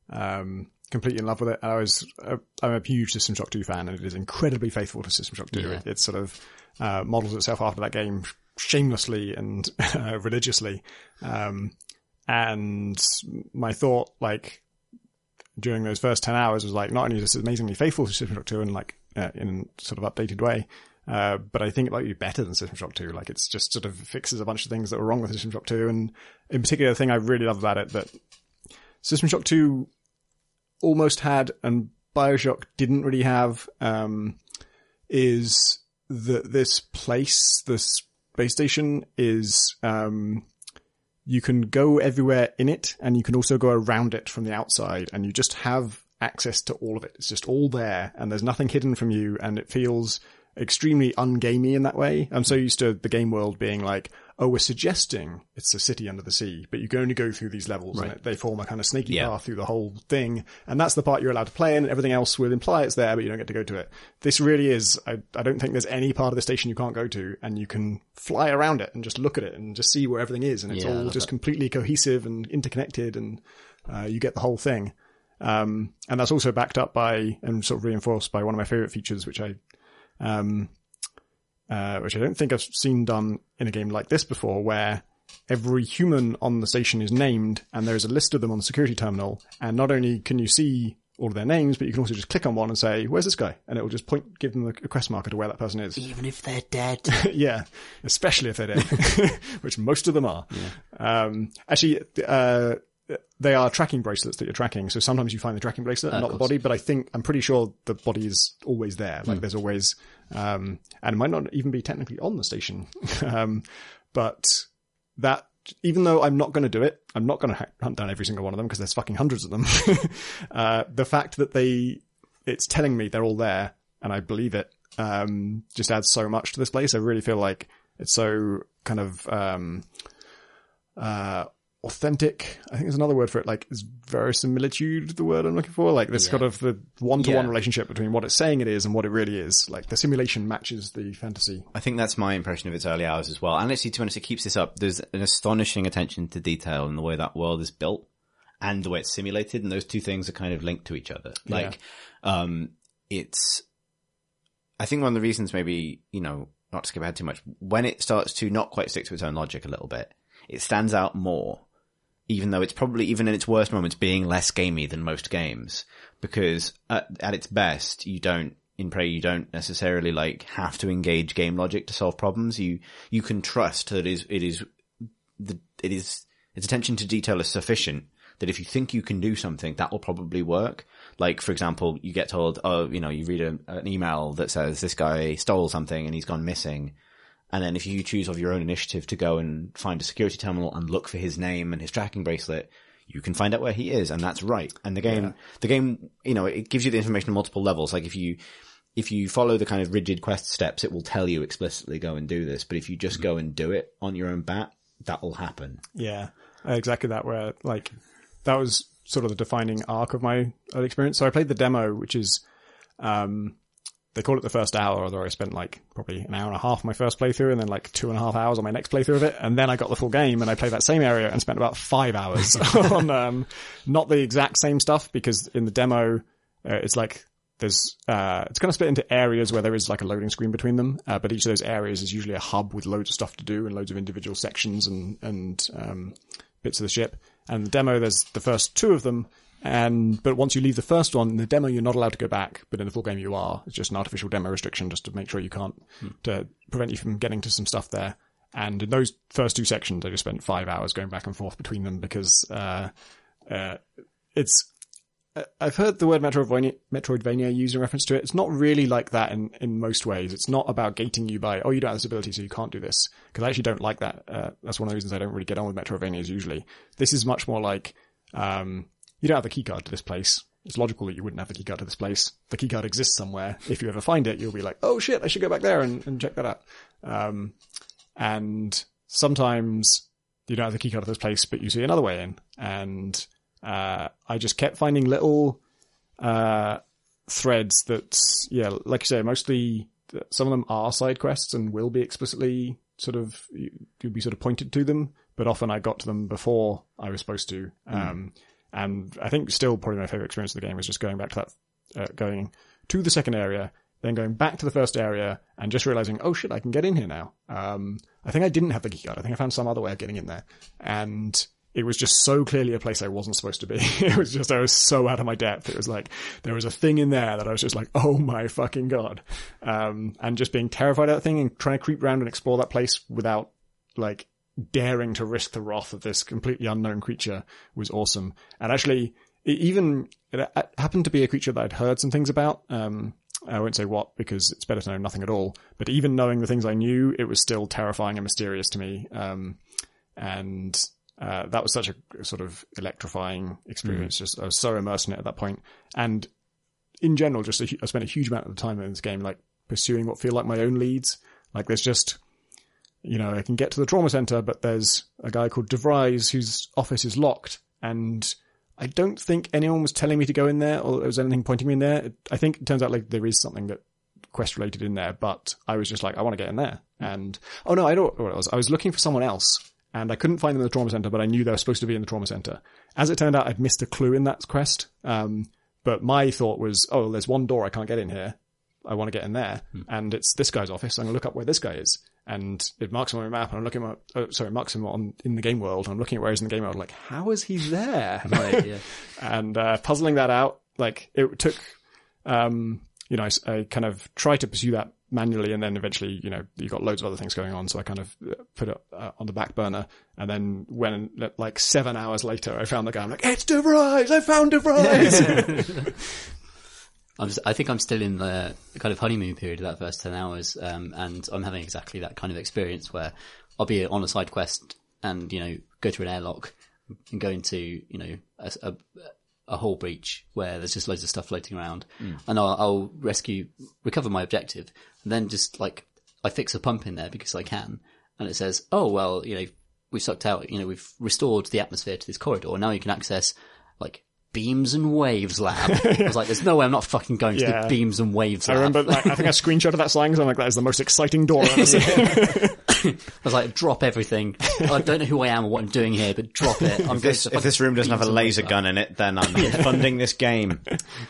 um, completely in love with it. I was, uh, I'm a huge System Shock 2 fan and it is incredibly faithful to System Shock 2. Yeah. It, it sort of uh, models itself after that game shamelessly and [laughs] uh, religiously. Um, and my thought, like, during those first 10 hours was like, not only is this amazingly faithful to System Shock 2 and like, uh, in a sort of updated way, uh, but I think it might be better than System Shock 2. Like it's just sort of fixes a bunch of things that were wrong with System Shock 2. And in particular, the thing I really love about it that System Shock 2 almost had and Bioshock didn't really have, um, is that this place, this space station is, um, you can go everywhere in it and you can also go around it from the outside and you just have access to all of it. It's just all there and there's nothing hidden from you and it feels extremely ungamey in that way. I'm so used to the game world being like, oh, we're suggesting it's a city under the sea, but you can only go through these levels and they form a kind of snaky Yeah. path through the whole thing. And that's the part you're allowed to play in. Everything else will imply it's there, but you don't get to go to it. This really is, I, I don't think there's any part of the station you can't go to and you can fly around it and just look at it and just see where everything is. And it's Yeah, all just that. completely cohesive and interconnected and, uh, you get the whole thing. Um, and that's also backed up by and sort of reinforced by one of my favorite features, which I, um, uh, which I don't think I've seen done in a game like this before, where every human on the station is named and there is a list of them on the security terminal. And not only can you see all of their names, but you can also just click on one and say, where's this guy? And it will just point, give them a quest marker to where that person is. Even if they're dead. [laughs] yeah, especially if they're dead, [laughs] which most of them are. Um, actually, uh, they are tracking bracelets that you're tracking. So sometimes you find the tracking bracelet, and not the body. But I think I'm pretty sure the body is always there. Like there's always, um, and it might not even be technically on the station. [laughs] um, but that even though I'm not going to do it, I'm not going to hunt down every single one of them because there's fucking hundreds of them. [laughs] uh, the fact that they, it's telling me they're all there and I believe it, um, just adds so much to this place. I really feel like it's so kind of, um, uh, authentic. I think there's another word for it, like is verisimilitude, the word I'm looking for. Like this Yeah. kind of the one to one Yeah. relationship between what it's saying it is and what it really is. Like the simulation matches the fantasy. I think that's my impression of its early hours as well. And actually, to be honest, it keeps this up. There's an astonishing attention to detail in the way that world is built and the way it's simulated. And those two things are kind of linked to each other. Like, um, it's, I think one of the reasons maybe, you know, not to skip ahead too much, when it starts to not quite stick to its own logic a little bit, it stands out more even though it's probably even in its worst moments being less gamey than most games. Because at, at its best you don't in prey you don't necessarily like have to engage game logic to solve problems. You you can trust that it is it is the it is its attention to detail is sufficient that if you think you can do something that will probably work. Like for example you get told oh you know you read a, an email that says this guy stole something and he's gone missing and then if you choose of your own initiative to go and find a security terminal and look for his name and his tracking bracelet, you can find out where he is, and that's right. And the game, the game, you know, it gives you the information on multiple levels. Like if you, if you follow the kind of rigid quest steps, it will tell you explicitly go and do this. But if you just go and do it on your own bat, that will happen. Yeah, exactly that. Where like that was sort of the defining arc of my experience. So I played the demo, which is, um, they call it the first hour, although I spent like probably an hour and a half my first playthrough and then like two and a half hours on my next playthrough of it. And then I got the full game and I played that same area and spent about five hours [laughs] [laughs] on, um, not the exact same stuff because in the demo, uh, it's like there's, uh, it's kind of split into areas where there is like a loading screen between them. Uh, but each of those areas is usually a hub with loads of stuff to do and loads of individual sections and, and, um, bits of the ship. And the demo, there's the first two of them. And, but once you leave the first one, in the demo, you're not allowed to go back, but in the full game you are. It's just an artificial demo restriction just to make sure you can't, to prevent you from getting to some stuff there. And in those first two sections, I just spent five hours going back and forth between them because, uh, uh, it's, I- I've heard the word Metroidvania, Metroidvania used in reference to it. It's not really like that in, in most ways. It's not about gating you by, oh, you don't have this ability, so you can't do this. Because I actually don't like that. Uh, that's one of the reasons I don't really get on with Metroidvanias usually. This is much more like, um, you don't have the keycard to this place. It's logical that you wouldn't have the keycard to this place. The keycard exists somewhere. If you ever find it, you'll be like, oh shit, I should go back there and, and check that out. Um, and sometimes you don't have the keycard to this place, but you see another way in. And uh, I just kept finding little uh, threads that, yeah, like you say, mostly some of them are side quests and will be explicitly sort of you- you'll be sort of pointed to them, but often I got to them before I was supposed to. Um, and I think still probably my favorite experience of the game was just going back to that, uh, going to the second area, then going back to the first area and just realizing, oh shit, I can get in here now. Um, I think I didn't have the keycard. I think I found some other way of getting in there. And it was just so clearly a place I wasn't supposed to be. [laughs] it was just, I was so out of my depth. It was like, there was a thing in there that I was just like, oh my fucking god. Um, and just being terrified of that thing and trying to creep around and explore that place without like daring to risk the wrath of this completely unknown creature was awesome. And actually, it even, it happened to be a creature that I'd heard some things about. Um, I won't say what because it's better to know nothing at all. But even knowing the things I knew, it was still terrifying and mysterious to me. Um, and uh, that was such a sort of electrifying experience. Mm. Just I was so immersed in it at that point. point, and in general, just a, I spent a huge amount of time in this game, like pursuing what feel like my own leads. Like there's just, you know, I can get to the trauma center, but there's a guy called DeVries whose office is locked, and I don't think anyone was telling me to go in there, or there was anything pointing me in there. I think it turns out like there is something that quest related in there, but I was just like, I want to get in there. And oh no, I don't know what it was. I was looking for someone else and I couldn't find them in the trauma center, but I knew they were supposed to be in the trauma center. As it turned out, I'd missed a clue in that quest. Um, but my thought was, oh, there's one door I can't get in here. I want to get in there, hmm. and it's this guy's office. I'm gonna look up where this guy is, and it marks him on my map, and I'm looking at, oh, sorry, marks him on in the game world. And I'm looking at where he's in the game world, like, how is he there? [laughs] right, yeah. [laughs] and uh, puzzling that out, like it took, um, you know, I, I kind of tried to pursue that manually and then eventually you know you got loads of other things going on so i kind of uh, put it uh, on the back burner and then when like seven hours later i found the guy i'm like it's DeVries i found DeVries [laughs] I'm, I think I'm still in the kind of honeymoon period of that first 10 hours. Um, and I'm having exactly that kind of experience where I'll be on a side quest and, you know, go through an airlock and go into, you know, a, a, a hull breach where there's just loads of stuff floating around, mm. and I'll, I'll, rescue, recover my objective, and then just like I fix a pump in there because I can, and it says, oh well, you know, we've sucked out, you know, we've restored the atmosphere to this corridor, now you can access like beams and waves lab. I was like, there's no way I'm not fucking going to yeah. the beams and waves lab. I remember, like, I think I screenshot of that slang because I'm like, that is the most exciting door I've ever [laughs] seen. [laughs] I was like, drop everything. I don't know who I am or what I'm doing here, but drop it. I'm if, this, if this room doesn't have a laser gun in it, then I'm [laughs] yeah. funding this game.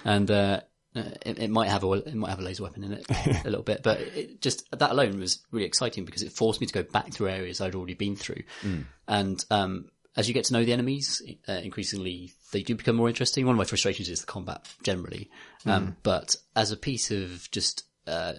And, uh, it, it, might have a it might have a laser weapon in it a little bit, but it just that alone was really exciting because it forced me to go back through areas I'd already been through, mm. and um, as you get to know the enemies, uh, increasingly they do become more interesting. One of my frustrations is the combat generally, um, mm. but as a piece of just uh,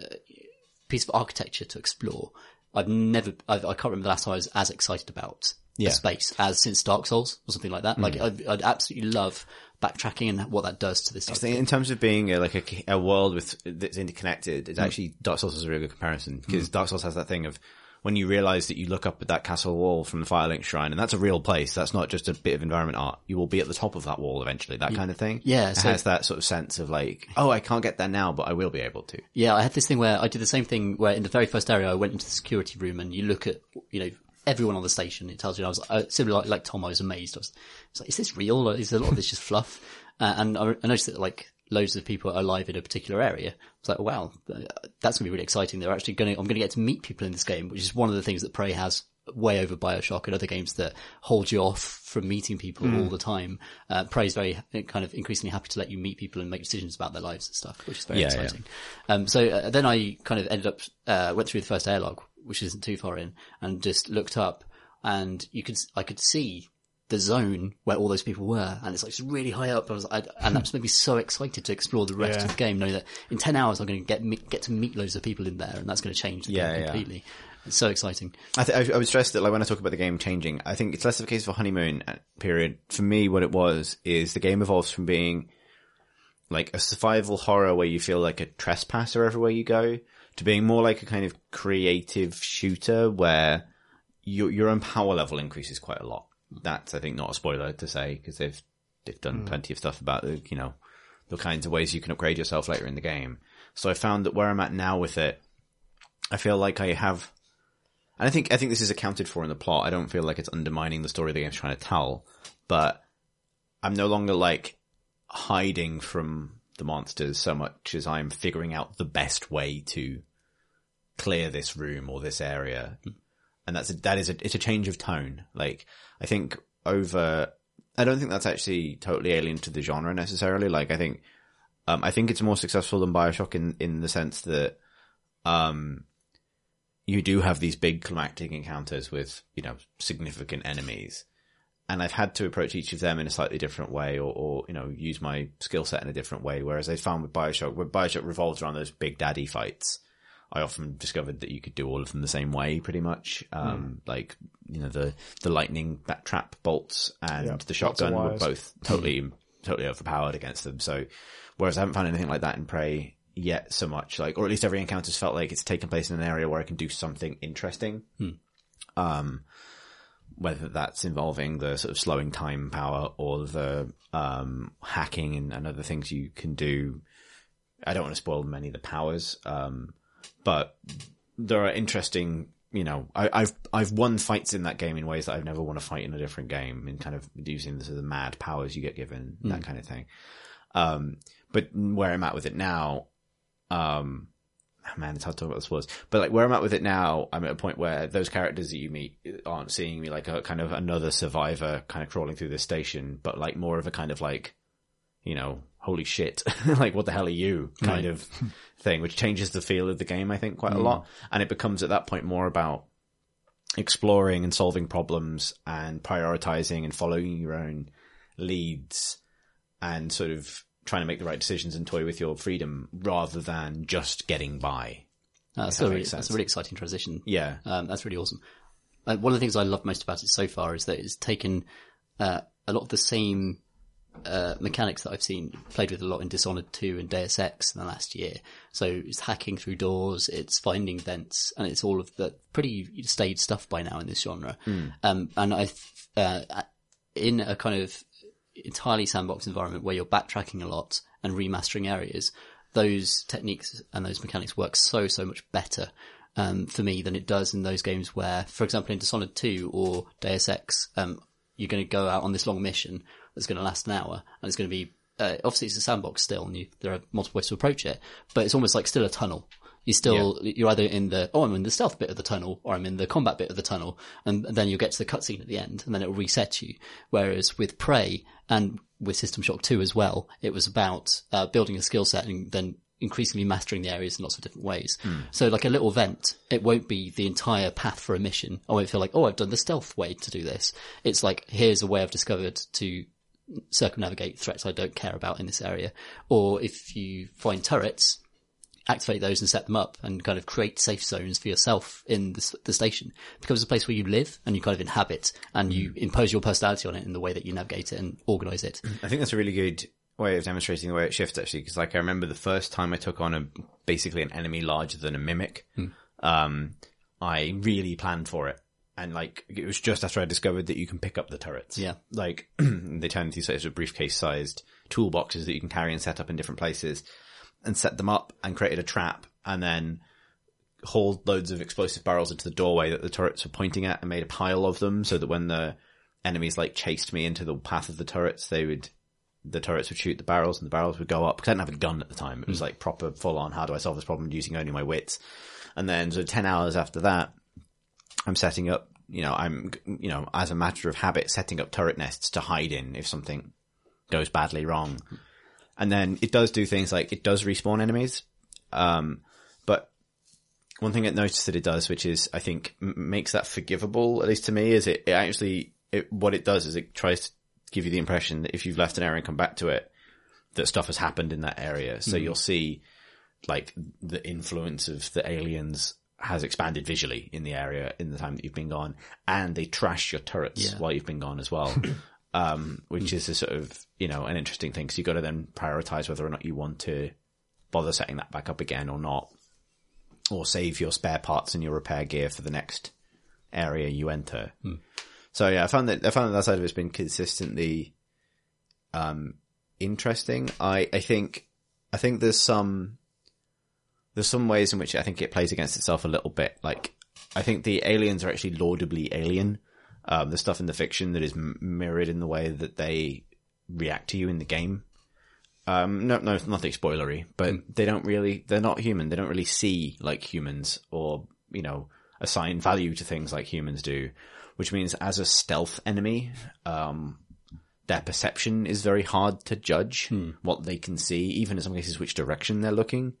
piece of architecture to explore, I've never, I've, I can not remember the last time I was as excited about yeah. the space as since Dark Souls or something like that. Mm. Like I'd, I'd, absolutely love backtracking and what that does to this. I think in terms of being a, like a, a, world with that's interconnected, it's mm. actually Dark Souls is a really good comparison because mm. Dark Souls has that thing of when you realize that you look up at that castle wall from the Firelink Shrine, and that's a real place. That's not just a bit of environment art. You will be at the top of that wall eventually. That kind of thing. Yeah, it has that sort of sense of like, oh, I can't get there now, but I will be able to. Yeah, I had this thing where I did the same thing where in the very first area I went into the security room, and you look at you know everyone on the station. It tells you. I was uh, similar like, like Tom. I was amazed. I was, I was like, is this real? Or is a lot of this just fluff? Uh, and I, I noticed that like loads of people are alive in a particular area. It's like, wow, that's going to be really exciting. They're actually going to, I'm going to get to meet people in this game, which is one of the things that Prey has way over Bioshock and other games that hold you off from meeting people mm. all the time. Uh, Prey is very kind of increasingly happy to let you meet people and make decisions about their lives and stuff, which is very yeah, exciting. Yeah. Um, so uh, then I kind of ended up, uh, went through the first airlock, which isn't too far in and just looked up and you could, I could see the zone where all those people were, and it's like just really high up. I was, I, and that just made me so excited to explore the rest yeah. of the game, knowing that in ten hours I'm going to get get to meet loads of people in there, and that's going to change the yeah, game completely. Yeah. It's so exciting. I, th- I, I would stress that, like when I talk about the game changing, I think it's less of a case of a honeymoon uh, period. For me, what it was is the game evolves from being like a survival horror where you feel like a trespasser everywhere you go to being more like a kind of creative shooter where your your own power level increases quite a lot that's I think not a spoiler to say because they've they've done mm. plenty of stuff about the you know the kinds of ways you can upgrade yourself later in the game. So I found that where I'm at now with it, I feel like I have, and I think I think this is accounted for in the plot. I don't feel like it's undermining the story the game's trying to tell, but I'm no longer like hiding from the monsters so much as I'm figuring out the best way to clear this room or this area. And that's a, that is a, it's a change of tone. Like I think over, I don't think that's actually totally alien to the genre necessarily. Like I think, um, I think it's more successful than Bioshock in, in the sense that, um, you do have these big climactic encounters with, you know, significant enemies. and I've had to approach each of them in a slightly different way, or, or you know, use my skill set in a different way. Whereas I found with Bioshock, where Bioshock revolves around those big daddy fights, I often discovered that you could do all of them the same way, pretty much. Um, like you know, the the lightning bat trap bolts and Yeah, the shotgun were both [laughs] totally totally overpowered against them. So, whereas I haven't found anything like that in Prey yet so much, like, or at least every encounter's felt like it's taken place in an area where I can do something interesting. Um, whether that's involving the sort of slowing time power or the, um, hacking and, and other things you can do. I don't want to spoil many of the powers. Um, but there are interesting, you know, I, I've, I've won fights in that game in ways that I've never won a fight in a different game in kind of using the sort of mad powers you get given, that kind of thing. Um, but where I'm at with it now, um, oh man, it's hard to talk about the spoilers, but like where I'm at with it now, I'm at a point where those characters that you meet aren't seeing me like a kind of another survivor kind of crawling through this station, but like more of a kind of like, you know, holy shit, [laughs] like what the hell are you kind of thing, which changes the feel of the game, I think, quite a lot. And it becomes at that point more about exploring and solving problems and prioritizing and following your own leads and sort of trying to make the right decisions and toy with your freedom rather than just getting by. Uh, that's, that a really, that's a really exciting transition. Yeah. Um, that's really awesome. Uh, one of the things I love most about it so far is that it's taken uh, a lot of the same uh, mechanics that I've seen played with a lot in Dishonored 2 and Deus Ex in the last year. So it's hacking through doors, it's finding vents, and it's all of the pretty staid stuff by now in this genre. Um, and I, uh, in a kind of entirely sandbox environment where you're backtracking a lot and remastering areas, those techniques and those mechanics work so, so much better um, for me than it does in those games where, for example, in Dishonored 2 or Deus Ex, um, you're going to go out on this long mission that's going to last an hour and it's going to be, uh, obviously it's a sandbox still and you, there are multiple ways to approach it, but it's almost like still a tunnel. You still, you're either in the, oh, I'm in the stealth bit of the tunnel or I'm in the combat bit of the tunnel. And, then you'll get to the cutscene at the end and then it'll reset you. Whereas with Prey and with System Shock 2 as well, it was about, uh, building a skill set and then increasingly mastering the areas in lots of different ways. So like a little vent, it won't be the entire path for a mission. I won't feel like, oh, I've done the stealth way to do this. It's like, here's a way I've discovered to circumnavigate threats I don't care about in this area. Or if you find turrets, activate those and set them up and kind of create safe zones for yourself in the, the station. It becomes a place where you live and you kind of inhabit and you mm. impose your personality on it in the way that you navigate it and organize it. Mm. I think that's a really good way of demonstrating the way it shifts actually because like I remember the first time I took on a basically an enemy larger than a mimic mm. um I really planned for it and like it was just after I discovered that you can pick up the turrets Yeah. like [clears throat] they turn into sort of briefcase sized toolboxes that you can carry and set up in different places and set them up and created a trap and then hauled loads of explosive barrels into the doorway that the turrets were pointing at and made a pile of them so that when the enemies like chased me into the path of the turrets, they would, the turrets would shoot the barrels and the barrels would go up because I didn't have a gun at the time. It was mm. like proper full on. How do I solve this problem using only my wits? And then so 10 hours after that, I'm setting up, you know, I'm, you know, as a matter of habit, setting up turret nests to hide in if something goes badly wrong. And then it does do things like it does respawn enemies. Um, but one thing I noticed that it does, which is I think m- makes that forgivable, at least to me, is it, it actually, it, what it does is it tries to give you the impression that if you've left an area and come back to it, that stuff has happened in that area. So you'll see like the influence of the aliens has expanded visually in the area in the time that you've been gone and they trash your turrets Yeah. while you've been gone as well. [coughs] um, which is a sort of, you know, an interesting thing. So you've got to then prioritize whether or not you want to bother setting that back up again or not, or save your spare parts and your repair gear for the next area you enter. So yeah, I found that, I found that that side of it's been consistently, um, interesting. I, I think, I think there's some, there's some ways in which I think it plays against itself a little bit. Like, I think the aliens are actually laudably alien. Um, the stuff in the fiction that is m- mirrored in the way that they react to you in the game. Um, no, no, nothing spoilery, but they don't really, they're not human. They don't really see like humans or, you know, assign value to things like humans do, which means as a stealth enemy, um, their perception is very hard to judge what they can see, even in some cases which direction they're looking.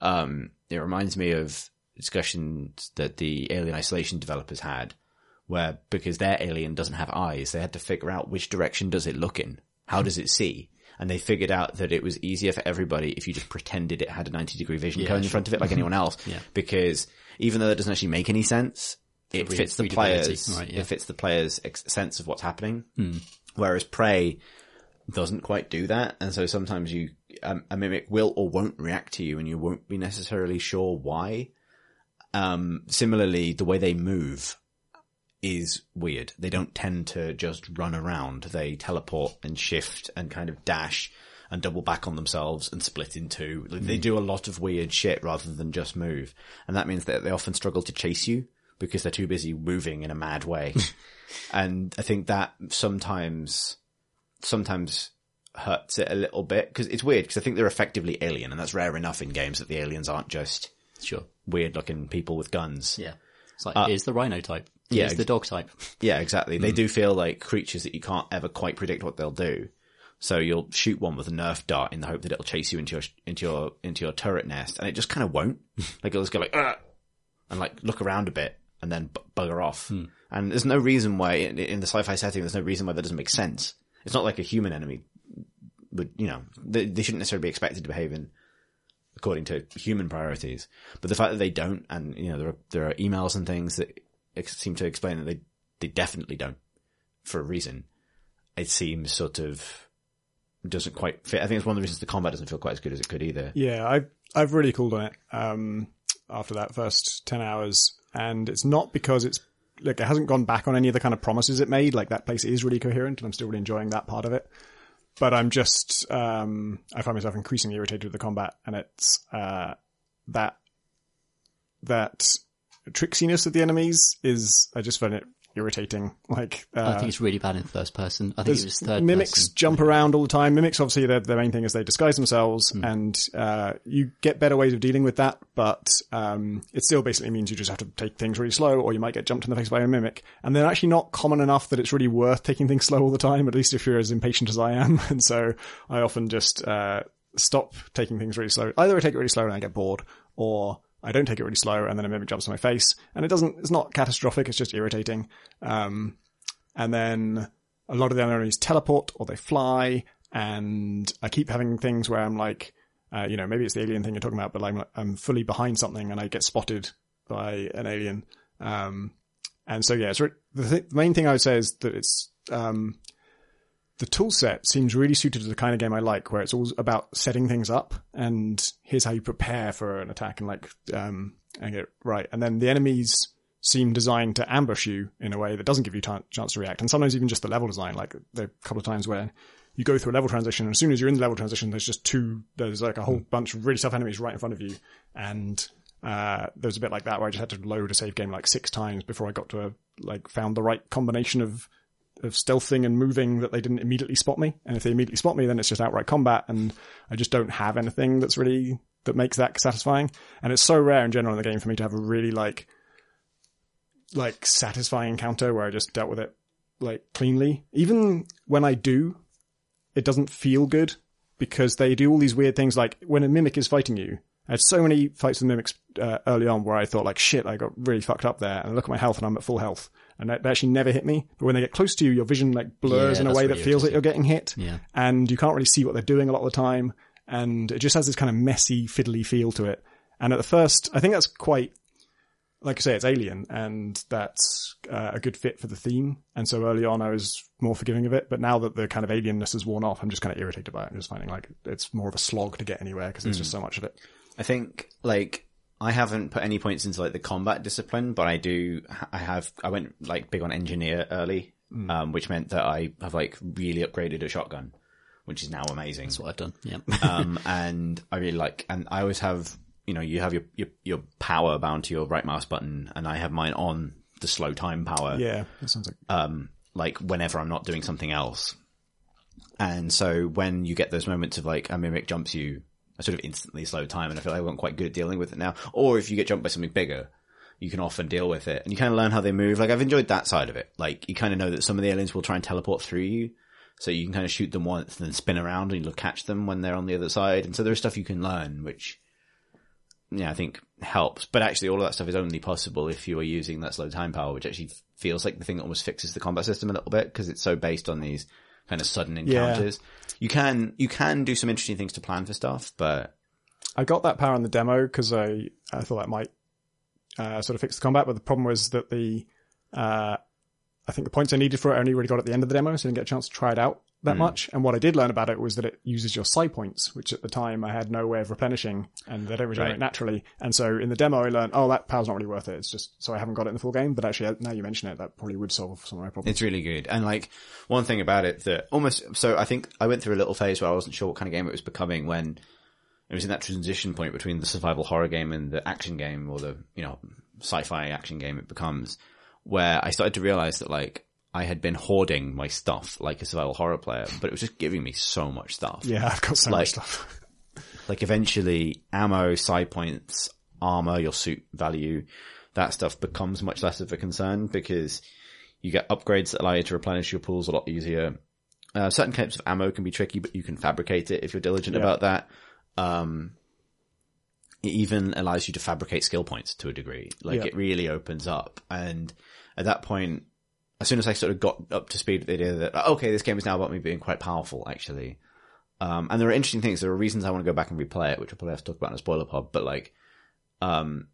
Um, it reminds me of discussions that the Alien Isolation developers had, where because their alien doesn't have eyes, they had to figure out which direction does it look in? How does it see? And they figured out that it was easier for everybody if you just pretended it had a 90 degree vision Yeah, cone in sure. front of it like anyone [laughs] else. Yeah. Because even though that doesn't actually make any sense, it Re- fits the players, right, yeah. it fits the player's ex- sense of what's happening. Hmm. Whereas Prey doesn't quite do that. And so sometimes you, um, a mimic will or won't react to you and you won't be necessarily sure why. Um, similarly, the way they move is weird. They don't tend to just run around. They teleport and shift and kind of dash and double back on themselves and split in two. Like, They do a lot of weird shit rather than just move. And that means that they often struggle to chase you because they're too busy moving in a mad way. [laughs] and I think that sometimes, sometimes hurts it a little bit because it's weird because I think they're effectively alien and that's rare enough in games that the aliens aren't just Sure. weird looking people with guns. Yeah. It's like, here's the rhino type. Uh, yeah, Here's the dog type. [laughs] Yeah, exactly. They do feel like creatures that you can't ever quite predict what they'll do. So you'll shoot one with a Nerf dart in the hope that it'll chase you into your into your into your turret nest, and it just kind of won't. [laughs] like it'll just go like "Ugh," and like look around a bit and then bu- bugger off. And there's no reason why in, in the sci-fi setting, there's no reason why that doesn't make sense. It's not like a human enemy would, you know, they, they shouldn't necessarily be expected to behave in according to human priorities. But the fact that they don't, and you know, there are there are emails and things that ex- seem to explain that they they definitely don't for a reason. It seems sort of doesn't quite fit. I think it's one of the reasons the combat doesn't feel quite as good as it could either. Yeah, I've I've really cooled on it um, after that first ten hours, and it's not because it's like it hasn't gone back on any of the kind of promises it made. Like that place is really coherent, and I'm still really enjoying that part of it. But I'm just um, I find myself increasingly irritated with the combat, and it's uh, that that tricksiness of the enemies is I just find it irritating. Like uh, I think it's really bad in first person. I think it was third mimics person. jump around all the time. Mimics, obviously, their, their main thing is they disguise themselves, Hmm. and uh, you get better ways of dealing with that. But um, it still basically means you just have to take things really slow, or you might get jumped in the face by a mimic. And they're actually not common enough that it's really worth taking things [laughs] slow all the time. At least if you're as impatient as I am, [laughs] and so I often just uh, stop taking things really slow. Either I take it really slow and I get bored, or I don't take it really slow and then a mimic jumps in my face, and it doesn't. It's not catastrophic. It's just irritating. Um, and then a lot of the enemies teleport or they fly, and I keep having things where I'm like, uh, you know, maybe it's the alien thing you're talking about, but I'm I'm fully behind something and I get spotted by an alien. Um, and so yeah, it's re- the, th- the main thing I would say is that it's um, the tool set seems really suited to the kind of game I like, where it's all about setting things up and here's how you prepare for an attack and like um, and get right, and then the enemies seem designed to ambush you in a way that doesn't give you a chance to react. And sometimes even just the level design, like there are a couple of times where you go through a level transition, and as soon as you're in the level transition, there's just two, there's like a whole bunch of really tough enemies right in front of you. And, uh, there was a bit like that where I just had to load a save game like six times before I got to a, like, found the right combination of, of stealthing and moving that they didn't immediately spot me. And if they immediately spot me, then it's just outright combat. And I just don't have anything that's really, that makes that satisfying. And it's so rare in general in the game for me to have a really like, like satisfying encounter where I just dealt with it like cleanly. Even when I do, it doesn't feel good because they do all these weird things. Like when a mimic is fighting you, I had so many fights with mimics uh, early on where I thought like shit, I got really fucked up there. And I look at my health and I'm at full health, and they they actually never hit me. But when they get close to you, your vision like blurs Yeah, in a way that really feels like you're getting hit, Yeah. and you can't really see what they're doing a lot of the time. And it just has this kind of messy, fiddly feel to it. And at the first, I think that's quite like I say, it's Alien, and that's uh, a good fit for the theme. And so early on, I was more forgiving of it, but now that the kind of alienness has worn off, I'm just kind of irritated by it. I'm just finding like it's more of a slog to get anywhere because there's just so much of it. I think like I haven't put any points into like the combat discipline, but I do. I have. I went like big on engineer early, um, which meant that I have like really upgraded a shotgun, which is now amazing. That's what I've done. Yeah. [laughs] um, and I really like, and I always have, you know, you have your, your, your power bound to your right mouse button and I have mine on the slow time power. Yeah, that sounds like Um, like whenever I'm not doing something else. And so when you get those moments of like a mimic jumps you, I sort of instantly slow time and I feel like I'm not quite good at dealing with it now. Or if you get jumped by something bigger, you can often deal with it and you kind of learn how they move. Like I've enjoyed that side of it. Like you kind of know that some of the aliens will try and teleport through you. So you can kind of shoot them once and then spin around and you'll catch them when they're on the other side. And so there's stuff you can learn, which yeah, I think helps. But actually, all of that stuff is only possible if you are using that slow time power, which actually feels like the thing that almost fixes the combat system a little bit because it's so based on these kind of sudden encounters. You can you can do some interesting things to plan for stuff, but I got that power in the demo because I, I thought that might uh, sort of fix the combat, but the problem was that the uh, I think the points I needed for it I only really got at the end of the demo, so I didn't get a chance to try it out that hmm. much. And what I did learn about it was that it uses your psi points, which at the time I had no way of replenishing, and they don't regenerate Right. naturally. And so in the demo, I learned, oh, that power's not really worth it. It's just so I haven't got it in the full game. But actually, uh, now you mention it, that probably would solve some of my problems. It's really good. And like one thing about it that almost so I think I went through a little phase where I wasn't sure what kind of game it was becoming when it was in that transition point between the survival horror game and the action game or the, you know, sci-fi action game it becomes where I started to realize that like I had been hoarding my stuff like a survival horror player, but it was just giving me so much stuff. yeah, I've got so Like- much stuff. [laughs] Like eventually ammo, psi points, armor, your suit value, that stuff becomes much less of a concern because you get upgrades that allow you to replenish your pools a lot easier. Uh, certain types of ammo can be tricky, but you can fabricate it if you're diligent Yeah. about that. Um, it even allows you to fabricate skill points to a degree. Like Yeah. it really opens up. And at that point, as soon as I sort of got up to speed with the idea that, okay, this game is now about me being quite powerful, actually. Um, and there are interesting things. There are reasons I want to go back and replay it, which we'll probably have to talk about in a spoiler pod, but like, um,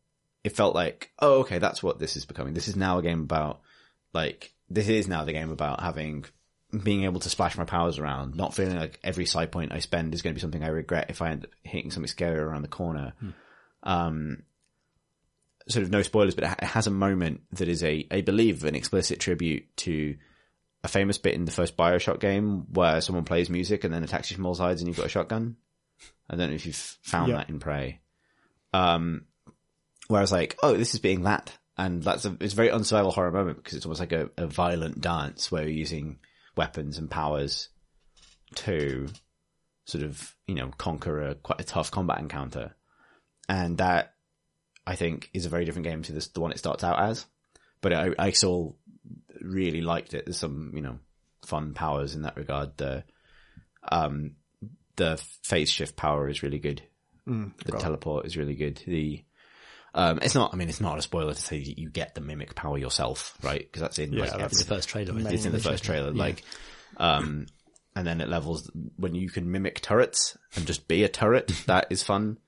it felt like, oh, okay, that's what this is becoming. This is now a game about, like, this is now the game about having, being able to splash my powers around, not feeling like every psi point I spend is going to be something I regret if I end up hitting something scary around the corner. Um, sort of no spoilers, but it has a moment that is a, I believe, an explicit tribute to a famous bit in the first Bioshock game where someone plays music and then attacks you from all sides and you've got a shotgun. I don't know if you've found Yeah. that in Prey. Um, where I was like, oh, this is being that. And that's a, it's a very unsurvival horror moment because it's almost like a, a violent dance where you're using weapons and powers to sort of, you know, conquer a quite a tough combat encounter. And that, I think, is a very different game to this, the one it starts out as. But I, I still really liked it. There's some, you know, fun powers in that regard. The, um, the phase shift power is really good. the teleport is really good. The, um, it's not, I mean, it's not a spoiler to say that you get the mimic power yourself, right? Because that's in, like, that's- every- It's the first trailer. I think. it's in the first trailer. Like, um, and then it levels when you can mimic turrets and just be a turret. that is fun.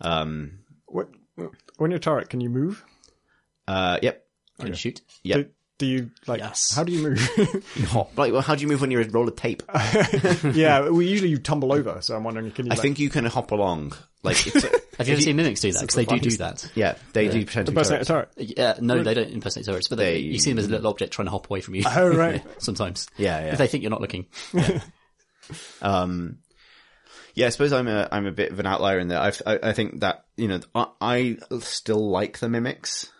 Um, What, when you're a turret, can you move? uh, yep. Can you shoot? Yep. Do, do you like? Yes. How do you move? [laughs] [laughs] Like, well, how do you move when you're a roll of tape? [laughs] yeah, well, usually you tumble over. So I'm wondering, can you? I like, think you can hop along. Like, it's, Have you ever seen mimics do that? Because they do do that. yeah, they do pretend to be impersonate a turret. Yeah, no, they don't impersonate turrets, but they, They- you see them as a little object trying to hop away from you. Oh right. Sometimes. Yeah, yeah. If they think you're not looking. Um, yeah, I suppose I'm a I'm a bit of an outlier in that. I've, I I think that you know I, I still like the mimics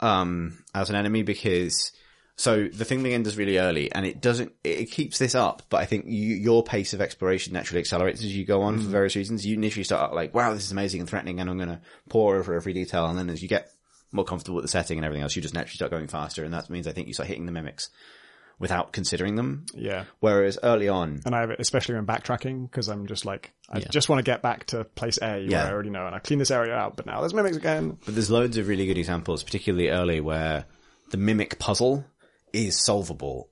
um as an enemy because so the thing game does really early and it doesn't it keeps this up, but I think you, your pace of exploration naturally accelerates as you go on for various reasons. You initially start out like wow this is amazing and threatening and I'm going to pour over every detail, and then as you get more comfortable with the setting and everything else, you just naturally start going faster, and that means I think you start hitting the mimics without considering them. Yeah. Whereas early on, And I have it especially when backtracking because I'm just like, I Yeah. just want to get back to place A Yeah. where I already know, and I clean this area out. But now there's mimics again. But there's loads of really good examples, particularly early, where the mimic puzzle is solvable.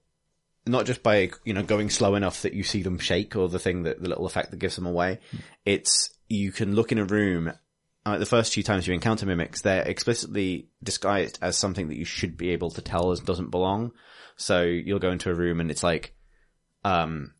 Not just by, you know, going slow enough that you see them shake or the thing that, the little effect that gives them away. It's, you can look in a room, uh, the first few times you encounter mimics, they're explicitly disguised as something that you should be able to tell as doesn't belong. So you'll go into a room and it's like, um,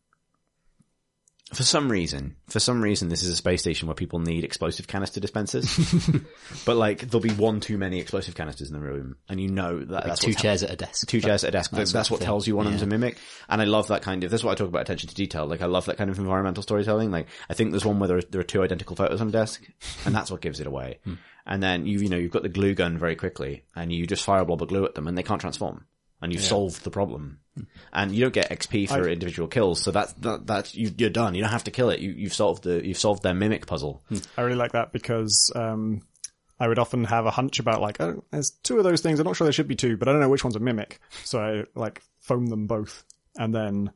for some reason, for some reason, this is a space station where people need explosive canister dispensers. [laughs] but like, there'll be one too many explosive canisters in the room, and you know that that's Two chairs at a desk. two chairs at a desk. That's, that's what tells you one of thing. them's a mimic. And I love that kind of, that's what I talk about attention to detail. Like, I love that kind of environmental storytelling. Like, I think there's one where there are, there are two identical photos on a desk, and that's what gives it away. Hmm. And then you, you know, you've got the glue gun very quickly, and you just fire a blob of glue at them, and they can't transform. And you've solved the problem. Hmm. And you don't get XP for I've- individual kills, so that's, that, that's, you, you're done. You don't have to kill it. You, you've solved the, you've solved their mimic puzzle. I really like that because um, I would often have a hunch about like, oh, there's two of those things. I'm not sure there should be two, but I don't know which one's a mimic. So I like foam them both, and then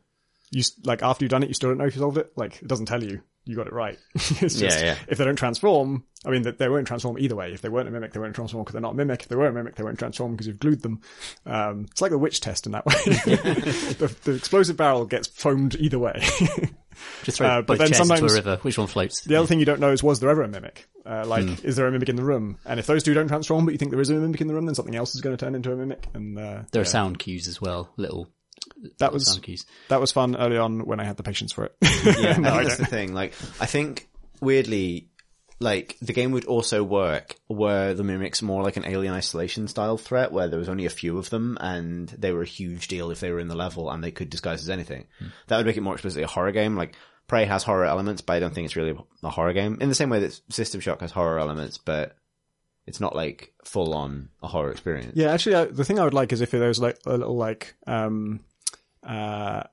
you like after you've done it, you still don't know if you solved it. Like it doesn't tell you. You got it right. [laughs] [laughs] it's just, Yeah, yeah. if they don't transform, I mean, they, they won't transform either way. If they weren't a mimic, they won't transform because they're not a mimic. If they were a mimic, they won't transform because you've glued them. Um, it's like the witch test in that way. [laughs] the, the explosive barrel gets foamed either way. Just throw Uh, but both then chairs into sometimes- a river. Which one floats? The other thing you don't know is was there ever a mimic? Uh, like, Hmm. is there a mimic in the room? And if those two don't transform, but you think there is a mimic in the room, then something else is going to turn into a mimic. And uh, There are sound cues as well. Little that was that was fun early on when I had the patience for it. [laughs] Yeah, [laughs] No, I I that's the thing. Like, I think weirdly, like the game would also work were the mimics more like an alien isolation style threat, where there was only a few of them and they were a huge deal if they were in the level and they could disguise as anything. That would make it more explicitly a horror game. Like Prey has horror elements, but I don't think it's really a horror game. In the same way that System Shock has horror elements, but it's not like full on a horror experience. Yeah, actually, I, the thing I would like is if there was like a little like, um, uh,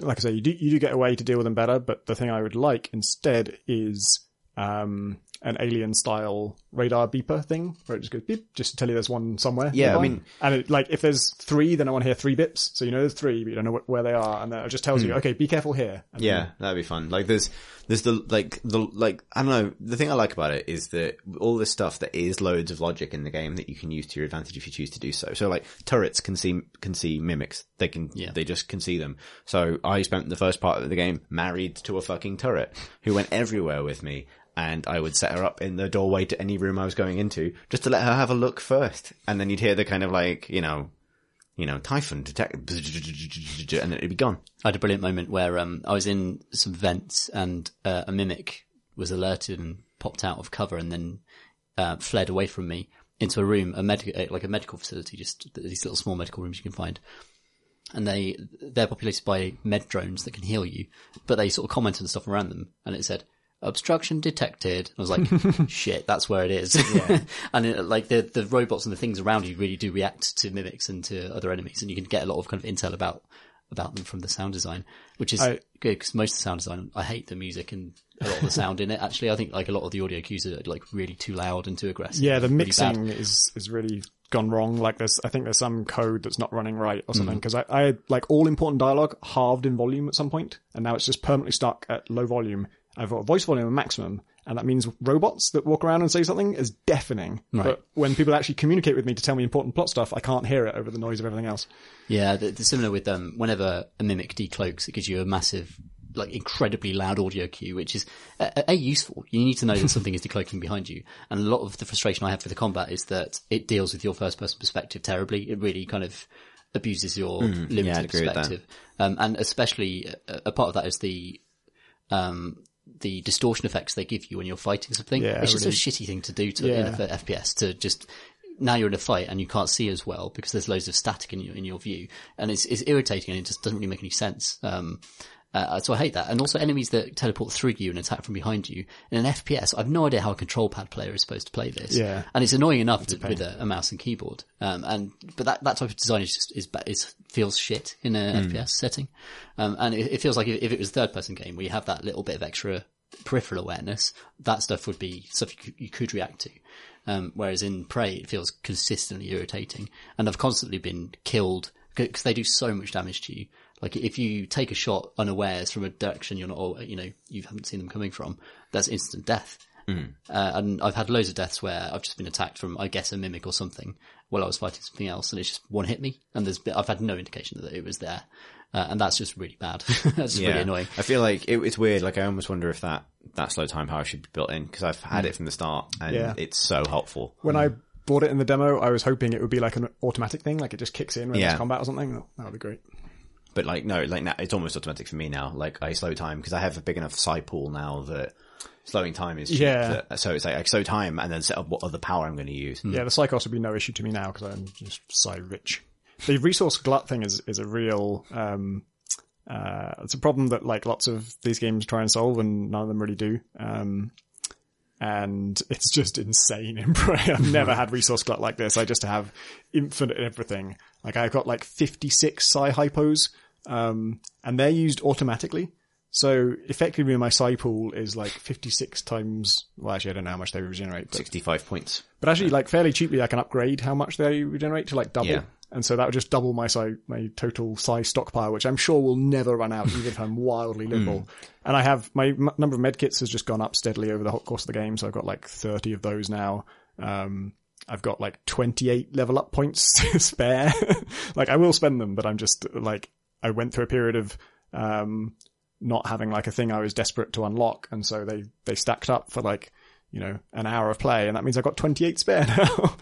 like I say, you do you do get a way to deal with them better. But the thing I would like instead is um, an alien style radar beeper thing where it just goes beep just to tell you there's one somewhere. Yeah, I mean- and it, like if there's three, then I want to hear three bips. So you know there's three, but you don't know wh- where they are, and then it just tells you, okay, be careful here. And Hmm. Yeah, that'd be fun. Like there's, there's the, like, the, like, I don't know, the thing I like about it is that all this stuff that is loads of logic in the game that you can use to your advantage if you choose to do so. So like, turrets can see, can see mimics. They can, Yeah. they just can see them. So I spent the first part of the game married to a fucking turret who went everywhere with me. And I would set her up in the doorway to any room I was going into just to let her have a look first. And then you'd hear the kind of like, you know, you know, Typhon detect, and it'd be gone. I had a brilliant moment where um, I was in some vents and uh, a mimic was alerted and popped out of cover and then uh, fled away from me into a room, a med- uh, like a medical facility, just these little small medical rooms you can find. And they they're populated by med drones that can heal you, but they sort of comment on stuff around them, and it said obstruction detected. I was like, [laughs] shit, that's where it is. [laughs] and it, like the the robots and the things around you really do react to mimics and to other enemies, and you can get a lot of kind of intel about about them from the sound design, which is I- good because most of the sound design, I hate the music and a lot of the sound in it. Actually, I think like a lot of the audio cues are like really too loud and too aggressive. Yeah, the mixing bad. is is really gone wrong. Like there's, I think there's some code that's not running right or Mm. something. Because I, I had like all important dialogue halved in volume at some point, and now it's just permanently stuck at low volume. I've got voice volume at maximum, and that means robots that walk around and say something is deafening. Right. But when people actually communicate with me to tell me important plot stuff, I can't hear it over the noise of everything else. Yeah, the, the similar with um, whenever a mimic decloaks, it gives you a massive, like incredibly loud audio cue, which is a, a useful. You need to know that something is decloaking behind you, and a lot of the frustration I have for the combat is that it deals with your first person perspective terribly. It really kind of abuses your limited. I'd agree with that. perspective, um, and especially a, a part of that is the um, the distortion effects they give you when you're fighting something. Yeah, it's just really. a shitty thing to do to in a Yeah. FPS to just now you're in a fight and you can't see as well because there's loads of static in your in your view and it's it's irritating and it just doesn't really make any sense. Um, uh, so I hate that. And also enemies that teleport through you and attack from behind you. In an FPS, I've no idea how a control pad player is supposed to play this. Yeah. And it's annoying enough to, with a, a mouse and keyboard. Um, and, but that, that type of design is just, is, is feels shit in a FPS setting. Um, and it, it feels like if, if it was a third person game where you have that little bit of extra peripheral awareness, that stuff would be stuff you could, you could react to. Um, whereas in Prey, it feels consistently irritating. And I've constantly been killed because they do so much damage to you. Like if you take a shot unawares from a direction you're not, you know, you haven't seen them coming from, that's instant death. Uh, and I've had loads of deaths where I've just been attacked from, I guess, a mimic or something while I was fighting something else, and it's just one hit me, and there's been, I've had no indication that it was there, uh, and that's just really bad. [laughs] that's just really annoying. I feel like it, it's weird. Like I almost wonder if that that slow time power should be built in because I've had it from the start and Yeah. it's so helpful. When I bought it in the demo, I was hoping it would be like an automatic thing, like it just kicks in when Yeah. there's combat or something. That would be great. But like no, like now it's almost automatic for me now. Like I slow time because I have a big enough psi pool now that slowing time is cheap. Yeah. that- so it's like I slow time and then set up what other power I'm going to use. Yeah, the Psychos would be no issue to me now because I'm just so rich. The resource glut thing is is a real. Um, uh, it's a problem that like lots of these games try and solve, and none of them really do. Um, and it's just insane in Prey. I've [laughs] never had resource glut like this. I just have infinite everything. Like I've got like 56 psi hypos, um, and they're used automatically. So effectively my psi pool is like 56 times, well actually I don't know how much they regenerate, but Sixty five points. but actually, like fairly cheaply, I can upgrade how much they regenerate to like double. Yeah. and so that would just double my size, my total size stockpile, which I'm sure will never run out, even if I'm wildly liberal. And I have my m- number of medkits has just gone up steadily over the whole course of the game, so I've got like 30 of those now. Um, I've got like 28 level up points [laughs] spare. [laughs] like I will spend them, but I'm just like I went through a period of um, not having like a thing I was desperate to unlock, and so they they stacked up for like you know an hour of play, and that means I've got 28 spare [laughs] now.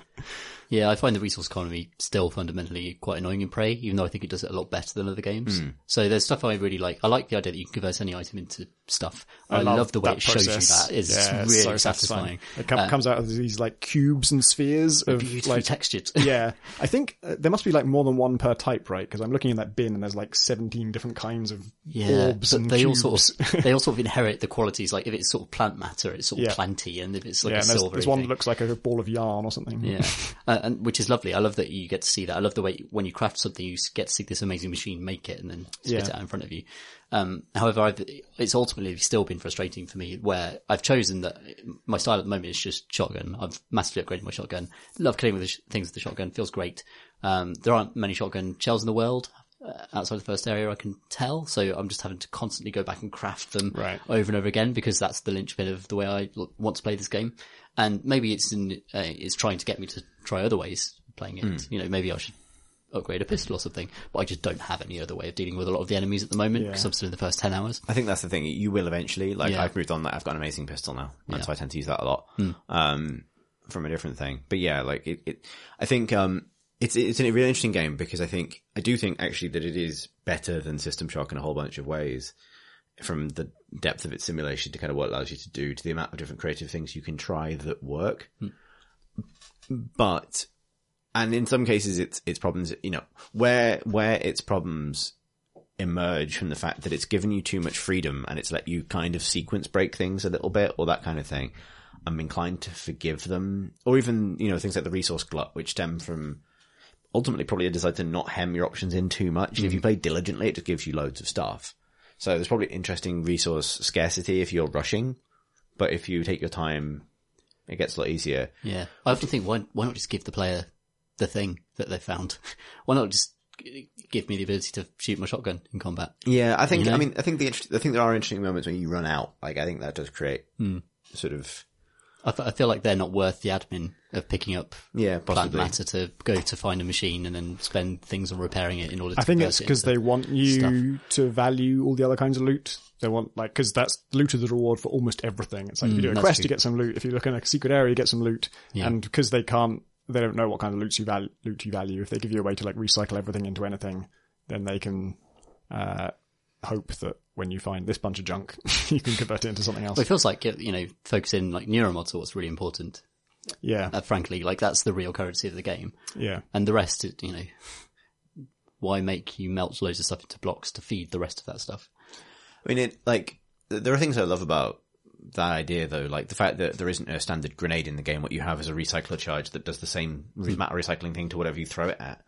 Yeah, I find the resource economy still fundamentally quite annoying in Prey, even though I think it does it a lot better than other games. So there's stuff I really like. I like the idea that you can convert any item into stuff. I, love, the way it shows you that. It's Yeah, really so satisfying. It com- Uh, comes out of these like cubes and spheres of Beautifully like textured. [laughs] yeah, [laughs] I think uh, there must be like more than one per type, right? Because I'm looking in that bin and there's like 17 different kinds of Yeah, orbs and they all sort of [laughs] they all sort of inherit the qualities. Like if it's sort of plant matter, it's sort of Yeah. planty, and if it's like yeah, a there's, silvery there's one that looks like a ball of yarn or something. Yeah, uh, and which is lovely. I love that you get to see that. I love the way when you craft something, you get to see this amazing machine make it and then spit Yeah. it out in front of you. Um, however, I've, it's ultimately still been frustrating for me where I've chosen that my style at the moment is just shotgun. I've massively upgraded my shotgun. Love killing with the sh- things with the shotgun. Feels great. Um, there aren't many shotgun shells in the world. Uh, outside the first area, I can tell. So I'm just having to constantly go back and craft them Right. over and over again because that's the linchpin of the way I l- want to play this game. And maybe it's in, uh, it's trying to get me to try other ways of playing it. You know, maybe I should upgrade a pistol or something, but I just don't have any other way of dealing with a lot of the enemies at the moment because I'm still in the first 10 hours. I think that's the thing. You will eventually. Like Yeah. I've moved on. That I've got an amazing pistol now, and Yeah. so I tend to use that a lot. Um, from a different thing. But yeah, like it. it I think um, it's it's a really interesting game because I think I do think actually that it is better than System Shock in a whole bunch of ways. From the depth of its simulation to kind of what it allows you to do, to the amount of different creative things you can try that work. Hmm. But and in some cases it's it's problems you know where where its problems emerge from the fact that it's given you too much freedom and it's let you kind of sequence break things a little bit or that kind of thing i'm inclined to forgive them. Or even you know things like the resource glut which stem from ultimately probably a desire to not hem your options in too much. If hmm. you play diligently it just gives you loads of stuff so there's probably interesting resource scarcity if you're rushing but if you take your time it gets a lot easier Yeah. I often think, why, why not just give the player the thing that they found? [laughs] Why not just give me the ability to shoot my shotgun in combat? Yeah, I think. You know? I mean, I think the I think there are interesting moments when you run out. Like, I think that does create hmm. sort of I, f- I feel like they're not worth the admin of picking up yeah, plant possibly. matter to go to find a machine and then spend things on repairing it in order to I think convert it's it because into- they want you to value all the other kinds of loot. They want like because that's loot is the reward for almost everything. It's like if you do a Mm, that's quest, true. you get some loot. If you look in a secret area, you get some loot. Yeah. And because they can't, they don't know what kind of loot you value. Loot you value. If they give you a way to like recycle everything into anything, then they can uh, hope that when you find this bunch of junk, [laughs] you can convert it into something else. Well, it feels like you know focusing like neuromods are what's really important. yeah, Uh, frankly, like that's the real currency of the game, yeah, and the rest, it- you know, why make you melt loads of stuff into blocks to feed the rest of that stuff? I mean, it like there are things I love about that idea, though. Like the fact that there isn't a standard grenade in the game. What you have is a recycler charge that does the same re- matter recycling thing to whatever you throw it at.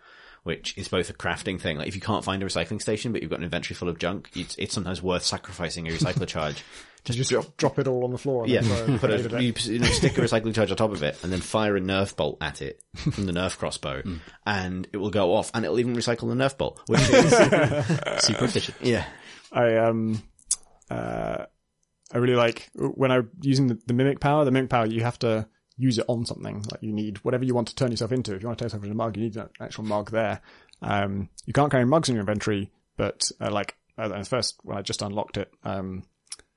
Which is both a crafting thing. Like if you can't find a recycling station, but you've got an inventory full of junk, it's, it's sometimes worth sacrificing a recycler [laughs] charge you just drop, drop it all on the floor. And Yeah, then throw a put a, you, you know, stick a [laughs] recycling charge on top of it, and then fire a Nerf bolt at it from the Nerf crossbow, [laughs] and it will go off, and it'll even recycle the Nerf bolt. Which is, Super efficient. yeah, I um uh I really like when I'm using the, the mimic power. The mimic power you have to use it on something. Like you need whatever you want to turn yourself into. If you want to turn yourself into a mug, you need an actual mug there. Um, you can't carry mugs in your inventory, but uh, like uh, at first when I just unlocked it, um,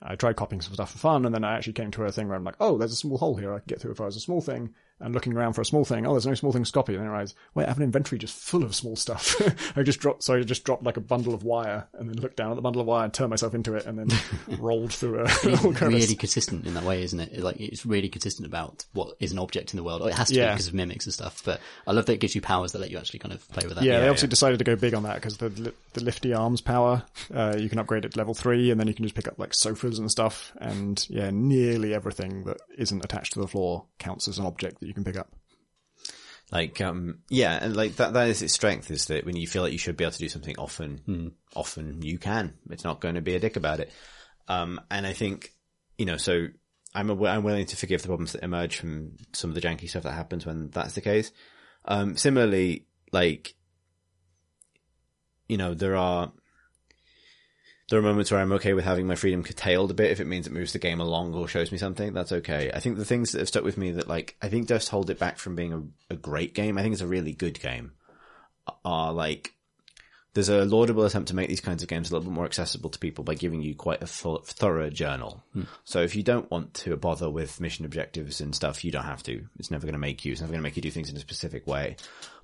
I tried copying some stuff for fun, and then I actually came to a thing where I'm like, oh, there's a small hole here. I can get through if I was a small thing. And looking around for a small thing, oh, there's no small thing to copy. And then I realized, wait, I have an inventory just full of small stuff. [laughs] I just dropped, so I just dropped like a bundle of wire, and then looked down at the bundle of wire and turned myself into it, and then [laughs] rolled through a [laughs] kind really consistent in that way, isn't it? It's Like it's really consistent about what is an object in the world. It has to be because of mimics and stuff, but I love that it gives you powers that let you actually kind of play with that. Yeah, they obviously yeah. decided to go big on that because the the lifty arms power, uh, you can upgrade it to level three, and then you can just pick up like sofas and stuff. And yeah, nearly everything that isn't attached to the floor counts as an object that you can pick up. like um, yeah, and like that that is its strength is that when you feel like you should be able to do something often, often you can. It's not going to be a dick about it. Um, and I think you know, so I'm aw- I'm willing to forgive the problems that emerge from some of the janky stuff that happens when that's the case. Um, similarly, like you know, there are, there are moments where I'm okay with having my freedom curtailed a bit if it means it moves the game along or shows me something. That's okay. I think the things that have stuck with me that like I think just hold it back from being a, a great game. I think it's a really good game. Are like there's a laudable attempt to make these kinds of games a little bit more accessible to people by giving you quite a th- thorough journal. Hmm. So if you don't want to bother with mission objectives and stuff, you don't have to. It's never going to make you. It's never going to make you do things in a specific way.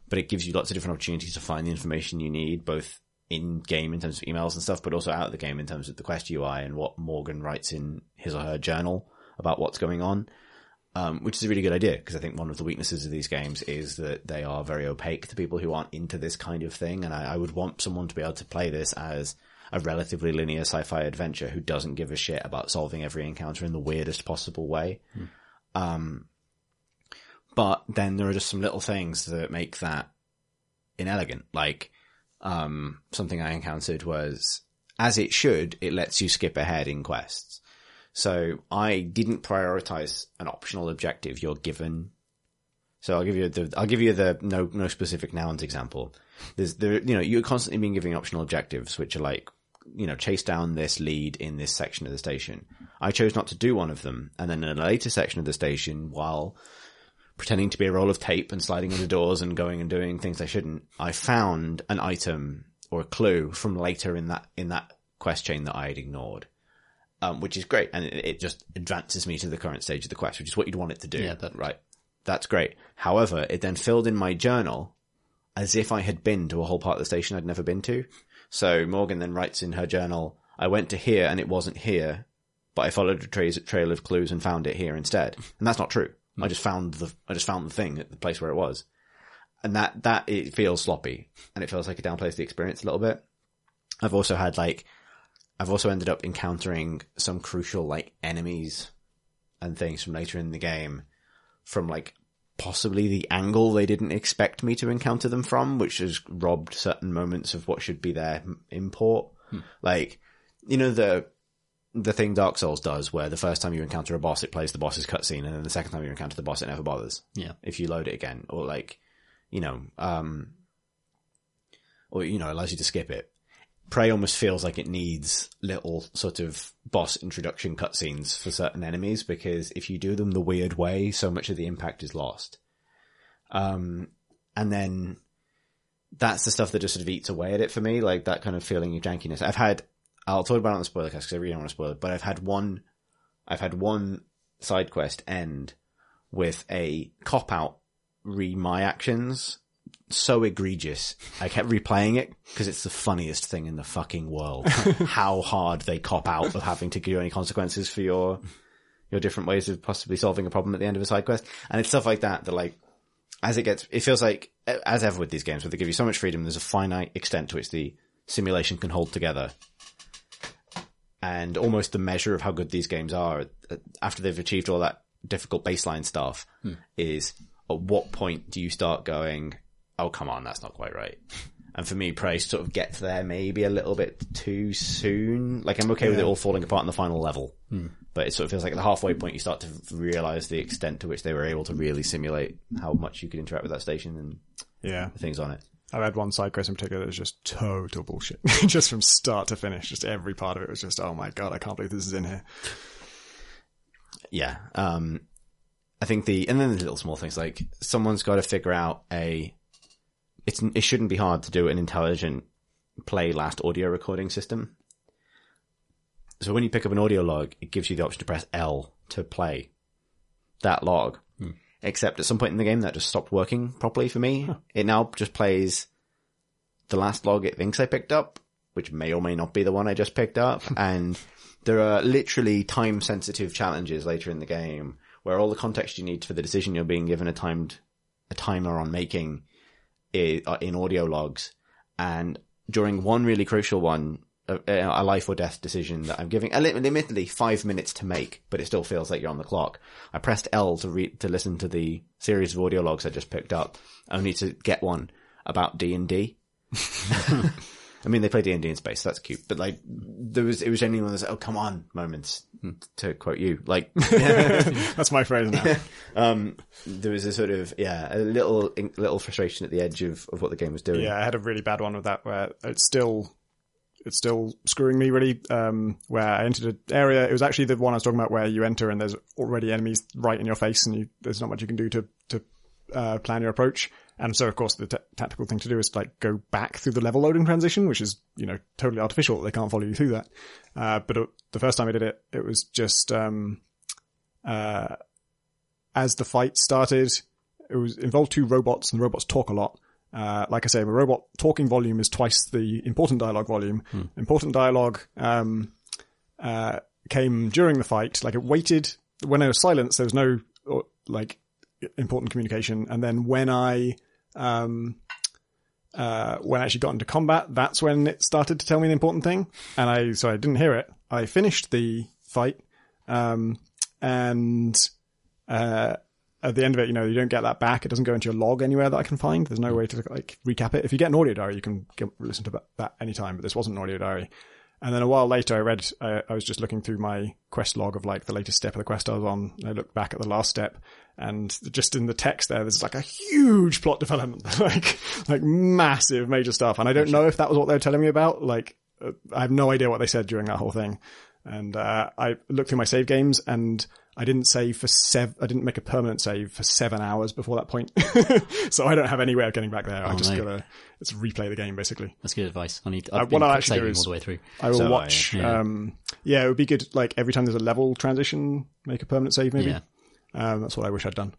But it gives you lots of different opportunities to find the information you need, both in game in terms of emails and stuff, but also out of the game in terms of the Quest UI and what Morgan writes in his or her journal about what's going on. Um, which is a really good idea because I think one of the weaknesses of these games is that they are very opaque to people who aren't into this kind of thing. And I, I would want someone to be able to play this as a relatively linear sci-fi adventure who doesn't give a shit about solving every encounter in the weirdest possible way. Um, but then there are just some little things that make that inelegant. Like, um, something I encountered was, as it should, it lets you skip ahead in quests. So I didn't prioritize an optional objective you're given. So I'll give you the, I'll give you the no, no specific nouns example. There's there, you know, you're constantly being given optional objectives, which are like, you know, chase down this lead in this section of the station. I chose not to do one of them. And then in a later section of the station, while pretending to be a roll of tape and sliding into doors and going and doing things I shouldn't, I found an item or a clue from later in that, in that quest chain that I had ignored. Um, which is great. And it, it just advances me to the current stage of the quest, which is what you'd want it to do. Yeah, that- right. That's great. However, it then filled in my journal as if I had been to a whole part of the station I'd never been to. So Morgan then writes in her journal, I went to here and it wasn't here, but I followed a tra- trail of clues and found it here instead. And that's not true. I just found the, I just found the thing at the place where it was. And that, that, it feels sloppy and it feels like it downplays the experience a little bit. I've also had like, I've also ended up encountering some crucial like enemies and things from later in the game from like possibly the angle they didn't expect me to encounter them from, which has robbed certain moments of what should be their import. Hmm. Like, you know, the, the thing Dark Souls does where the first time you encounter a boss, it plays the boss's cutscene and then the second time you encounter the boss, it never bothers Yeah. if you load it again or like, you know, um, or, you know, allows you to skip it. Prey almost feels like it needs little sort of boss introduction cutscenes for certain enemies because if you do them the weird way, so much of the impact is lost. Um, and then that's the stuff that just sort of eats away at it for me, like that kind of feeling of jankiness. I've had, I'll talk about it on the spoiler cast because I really don't want to spoil it, but I've had one, I've had one side quest end with a cop out re my actions so egregious. I kept replaying it because it's the funniest thing in the fucking world. [laughs] How hard they cop out of having to give you any consequences for your your different ways of possibly solving a problem at the end of a side quest. And it's stuff like that that like as it gets it feels like as ever with these games where they give you so much freedom, there's a finite extent to which the simulation can hold together. And almost the measure of how good these games are after they've achieved all that difficult baseline stuff hmm. is at what point do you start going, oh come on, that's not quite right. And for me, Prey sort of gets there maybe a little bit too soon. Like I'm okay with it all falling apart in the final level, hmm. but it sort of feels like at the halfway point you start to realize the extent to which they were able to really simulate how much you could interact with that station and Yeah. the things on it. I've had one side quest in particular that was just total bullshit. [laughs] just from start to finish. Just every part of it was just, oh my god, I can't believe this is in here. Yeah. Um, I think the, and then there's little small things like someone's got to figure out a, it's, it shouldn't be hard to do an intelligent play last audio recording system. So when you pick up an audio log, it gives you the option to press L to play that log. Except at some point in the game that just stopped working properly for me. It now just plays the last log it thinks I picked up, which may or may not be the one I just picked up. [laughs] and there are literally time sensitive challenges later in the game where all the context you need for the decision you're being given a timed, a timer on making are uh, in audio logs. And during one really crucial one, a, a life or death decision that I'm giving, admittedly five minutes to make, but it still feels like you're on the clock. I pressed L to read, to listen to the series of audio logs I just picked up, only to get one about D and D. And [laughs] I mean, they play D&D in space. So that's cute. But like, there was, it was genuinely one of those, oh, come on moments to quote you. Like, [laughs] That's my phrase now. [laughs] um, there was a sort of, yeah, a little, little frustration at the edge of, of what the game was doing. Yeah, I had a really bad one with that where it's still it's still screwing me really. Um, where I entered an area, it was actually the one I was talking about where you enter and there's already enemies right in your face, and you, there's not much you can do to to uh, plan your approach. And so, of course, the t- tactical thing to do is like go back through the level loading transition, which is you know totally artificial. They can't follow you through that. Uh, but uh, the first time I did it, it was just um, uh, as the fight started, it was involved two robots, and the robots talk a lot. Uh, like I say, a robot talking volume is twice the important dialogue volume. Important dialogue um, uh, came during the fight. Like it waited when there was silence. There was no uh, like important communication. And then when I um, uh, when I actually got into combat, that's when it started to tell me the important thing. And I so I didn't hear it. I finished the fight, um, and uh, at the end of it, you know, you don't get that back. It doesn't go into your log anywhere that I can find. There's no way to like recap it. If you get an audio diary, you can get, listen to that, anytime. But this wasn't an audio diary. And then a while later, I read. I, I was just looking through my quest log of like the latest step of the quest I was on. I looked back at the last step, and just in the text there, there's like a huge plot development, [laughs] like like massive major stuff. And I don't know if that was what they were telling me about. Like, uh, I have no idea what they said during that whole thing. And uh, I looked through my save games, and I didn't save for seven. I didn't make a permanent save for seven hours before that point, [laughs] so I don't have any way of getting back there. I just no. gotta let's replay the game basically. That's good advice. I need. Uh, I've been what I'll actually do is- all the way through. I will So, watch. yeah. Um, yeah, it would be good. Like every time there's a level transition, make a permanent save. Maybe Yeah. um, that's what I wish I'd done.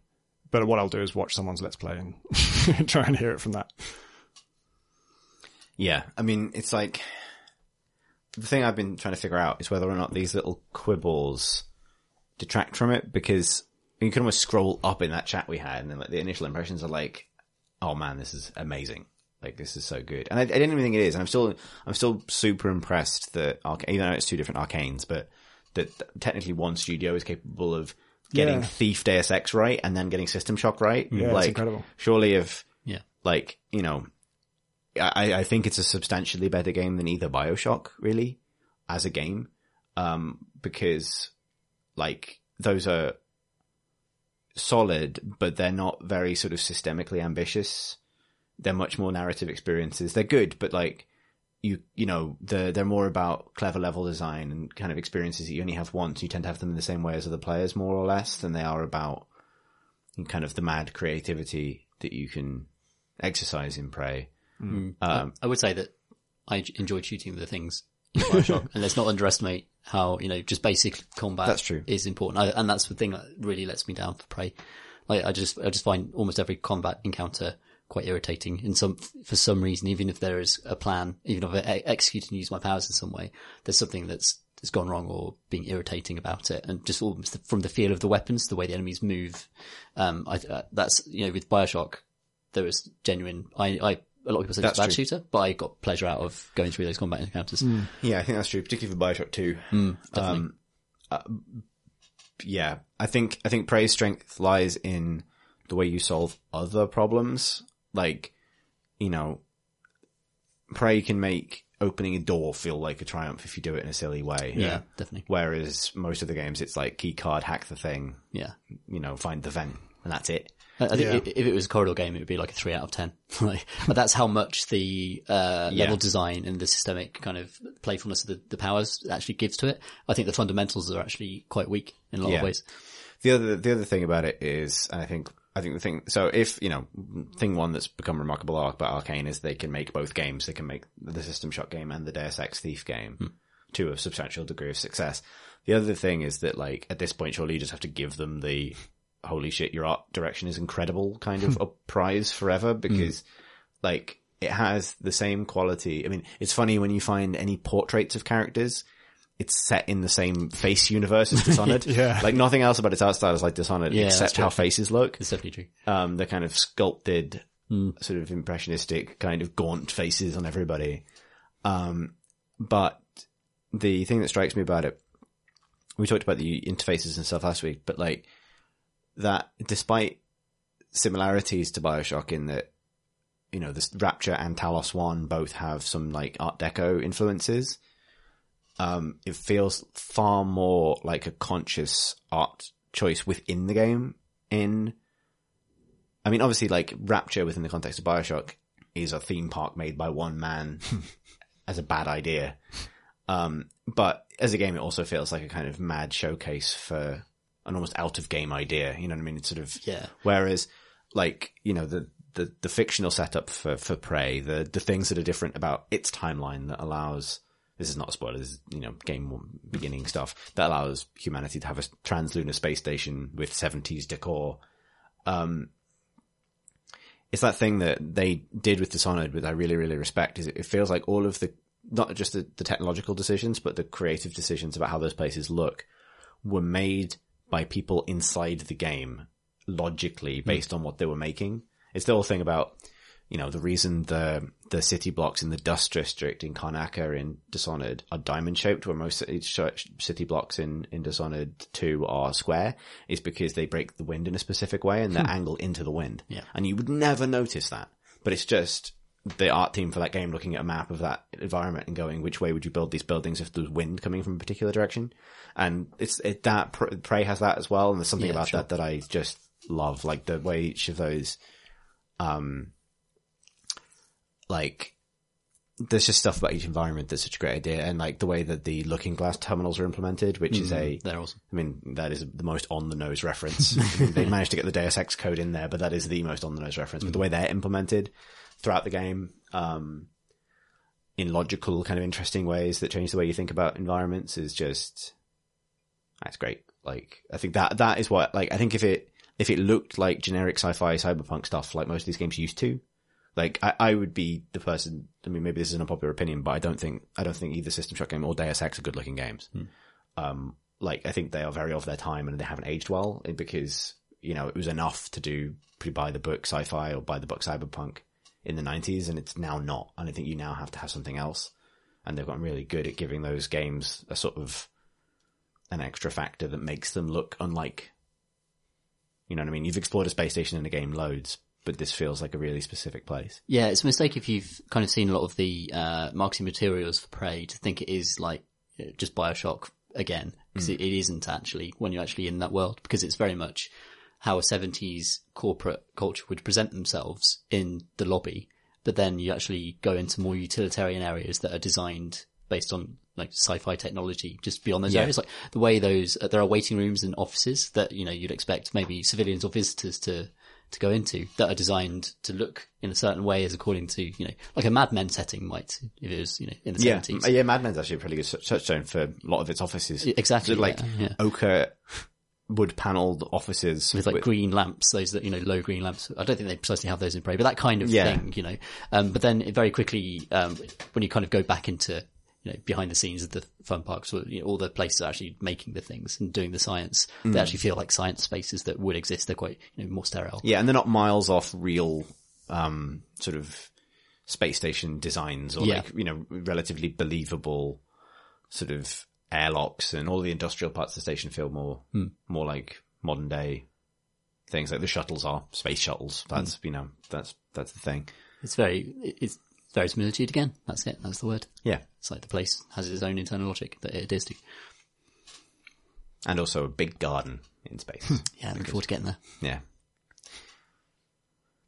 But what I'll do is watch someone's let's play and [laughs] try and hear it from that. Yeah, I mean, it's like the thing I've been trying to figure out is whether or not these little quibbles detract from it because you can almost scroll up in that chat we had, and then like the initial impressions are like, "Oh man, this is amazing! Like this is so good." And I, I didn't even think it is, and I'm still I'm still super impressed that Arca- even though it's two different Arkanes, but that technically one studio is capable of getting Yeah. Thief Deus Ex right and then getting System Shock right. Yeah, it's like incredible. surely if Yeah. like you know I, I think it's a substantially better game than either Bioshock, really, as a game. Um, because like those are solid, but they're not very sort of systemically ambitious. They're much more narrative experiences. They're good, but like you, you know, they're, they're more about clever level design and kind of experiences that you only have once. You tend to have them in the same way as other players, more or less, than they are about kind of the mad creativity that you can exercise in Prey. Um, I would say that I enjoyed shooting the things in [laughs] Bioshock, and let's not underestimate how you know just basic combat. That's true. Is important, I, and that's the thing that really lets me down for Prey. Like I just I just find almost every combat encounter quite irritating in some for some reason. Even if there is a plan, even if I execute and use my powers in some way, there's something that's that's gone wrong or being irritating about it, and just almost from the feel of the weapons, the way the enemies move. Um, I uh, that's you know with Bioshock, there was genuine. I I. A lot of people say it's a That's bad true. shooter, but I got pleasure out of going through those combat encounters. Yeah, I think that's true, particularly for Bioshock Two. definitely. Um, uh, yeah, I think I think Prey's strength lies in the way you solve other problems. Like, you know, Prey can make opening a door feel like a triumph if you do it in a silly way. yeah, definitely. Whereas most of the games, it's like key card, hack the thing, Yeah. you know, find the vent, and that's it. I think Yeah. if it was a corridor game, it would be like a three out of ten. [laughs] like, but that's how much the uh, Yeah. level design and the systemic kind of playfulness of the, the powers actually gives to it. I think the fundamentals are actually quite weak in a lot Yeah. of ways. The other the other thing about it is, and I think I think the thing. So if you know, thing one that's become remarkable arc about Arkane is they can make both games. They can make the System Shock game and the Deus Ex Thief game to a substantial degree of success. The other thing is that like at this point, surely you just have to give them the holy shit, your art direction is incredible kind of [laughs] a prize forever because like it has the same quality. I mean, it's funny when you find any portraits of characters. It's set in the same face universe as [laughs] Dishonored. Yeah. Like nothing else about its art style is like Dishonored, Yeah, except how faces look. It's definitely true. Um, the kind of sculpted, sort of impressionistic, kind of gaunt faces on everybody. Um, but the thing that strikes me about it, we talked about the interfaces and stuff last week, but like that, despite similarities to Bioshock in that you know, this Rapture and Talos One both have some like Art Deco influences. Um, it feels far more like a conscious art choice within the game. In, I mean, obviously, like Rapture within the context of Bioshock is a theme park made by one man [laughs] as a bad idea. Um, but as a game, it also feels like a kind of mad showcase for an almost out of game idea. You know what I mean? It's sort of Yeah. Whereas, like you know, the the, the fictional setup for for Prey, the the things that are different about its timeline that allows. This is not a spoiler. This is you know game one beginning [laughs] stuff that allows humanity to have a translunar space station with seventies decor. Um, it's that thing that they did with Dishonored, which I really, really respect. Is it, it feels like all of the not just the, the technological decisions, but the creative decisions about how those places look were made by people inside the game logically hmm. based on what they were making. It's the whole thing about, you know, the reason the the city blocks in the Dust District in Karnaka in Dishonored are diamond shaped, where most city city blocks in in Dishonored Two are square, is because they break the wind in a specific way and they're hmm. angled into the wind. Yeah. and you would never notice that, but it's just the art team for that game looking at a map of that environment and going, which way would you build these buildings if there's wind coming from a particular direction? And it's it, that Prey has that as well, and there's something Yeah, about sure. that that I just love, like the way each of those, um, like there's just stuff about each environment that's such a great idea, and like the way that the Looking Glass terminals are implemented, which is a They're awesome. I mean, that is the most on the nose reference. I mean, they [laughs] managed to get the Deus Ex code in there, but that is the most on the nose reference. But the way they're implemented throughout the game, um, in logical, kind of interesting ways that change the way you think about environments is just, that's great. Like, I think that, that is what, like, I think if it, if it looked like generic sci-fi cyberpunk stuff like most of these games used to, like, I, I would be the person, I mean, maybe this is an unpopular opinion, but I don't think, I don't think either System Shock game or Deus Ex are good looking games. Um, like I think they are very of their time and they haven't aged well eh, because you know it was enough to do pretty by the book sci-fi or by the book cyberpunk in the 90s and it's now not. And I think you now have to have something else. And they've gotten really good at giving those games a sort of an extra factor that makes them look unlike you know what I mean? You've explored a space station in a game loads but this feels like a really specific place. Yeah, it's a mistake if you've kind of seen a lot of the uh, marketing materials for Prey to think it is like uh, just Bioshock again, because it, it isn't actually when you're actually in that world, because it's very much how a 70s corporate culture would present themselves in the lobby, but then you actually go into more utilitarian areas that are designed based on like sci-fi technology just beyond those Yeah. areas. Like the way those, uh, there are waiting rooms and offices that, you know, you'd expect maybe civilians or visitors to, to go into that are designed to look in a certain way as according to, you know, like a Mad Men setting might, if it was, you know, in the yeah 70s. yeah Mad Men's actually a pretty good touchstone for a lot of its offices Exactly, So, like yeah, yeah. ochre wood paneled offices with like green lamps, those that, you know, low green lamps. I don't think they precisely have those in Prey, but that kind of Yeah. thing, you know. Um, but then very quickly, um, when you kind of go back into, you know, behind the scenes of the fun parks, or, you know, all the places are actually making the things and doing the science, Mm. they actually feel like science spaces that would exist. They're quite, you know, more sterile. Yeah, and they're not miles off real, um, sort of space station designs or Yeah. like, you know, relatively believable sort of airlocks and all the industrial parts of the station feel more, Hmm. more like modern day things. Like the shuttles are space shuttles. That's, Hmm. you know, that's, that's the thing. It's very, it's verisimilitude again. That's it. That's the word. Yeah. It's like the place has its own internal logic that it adheres to. And also a big garden in space. Yeah, looking forward to getting there. yeah.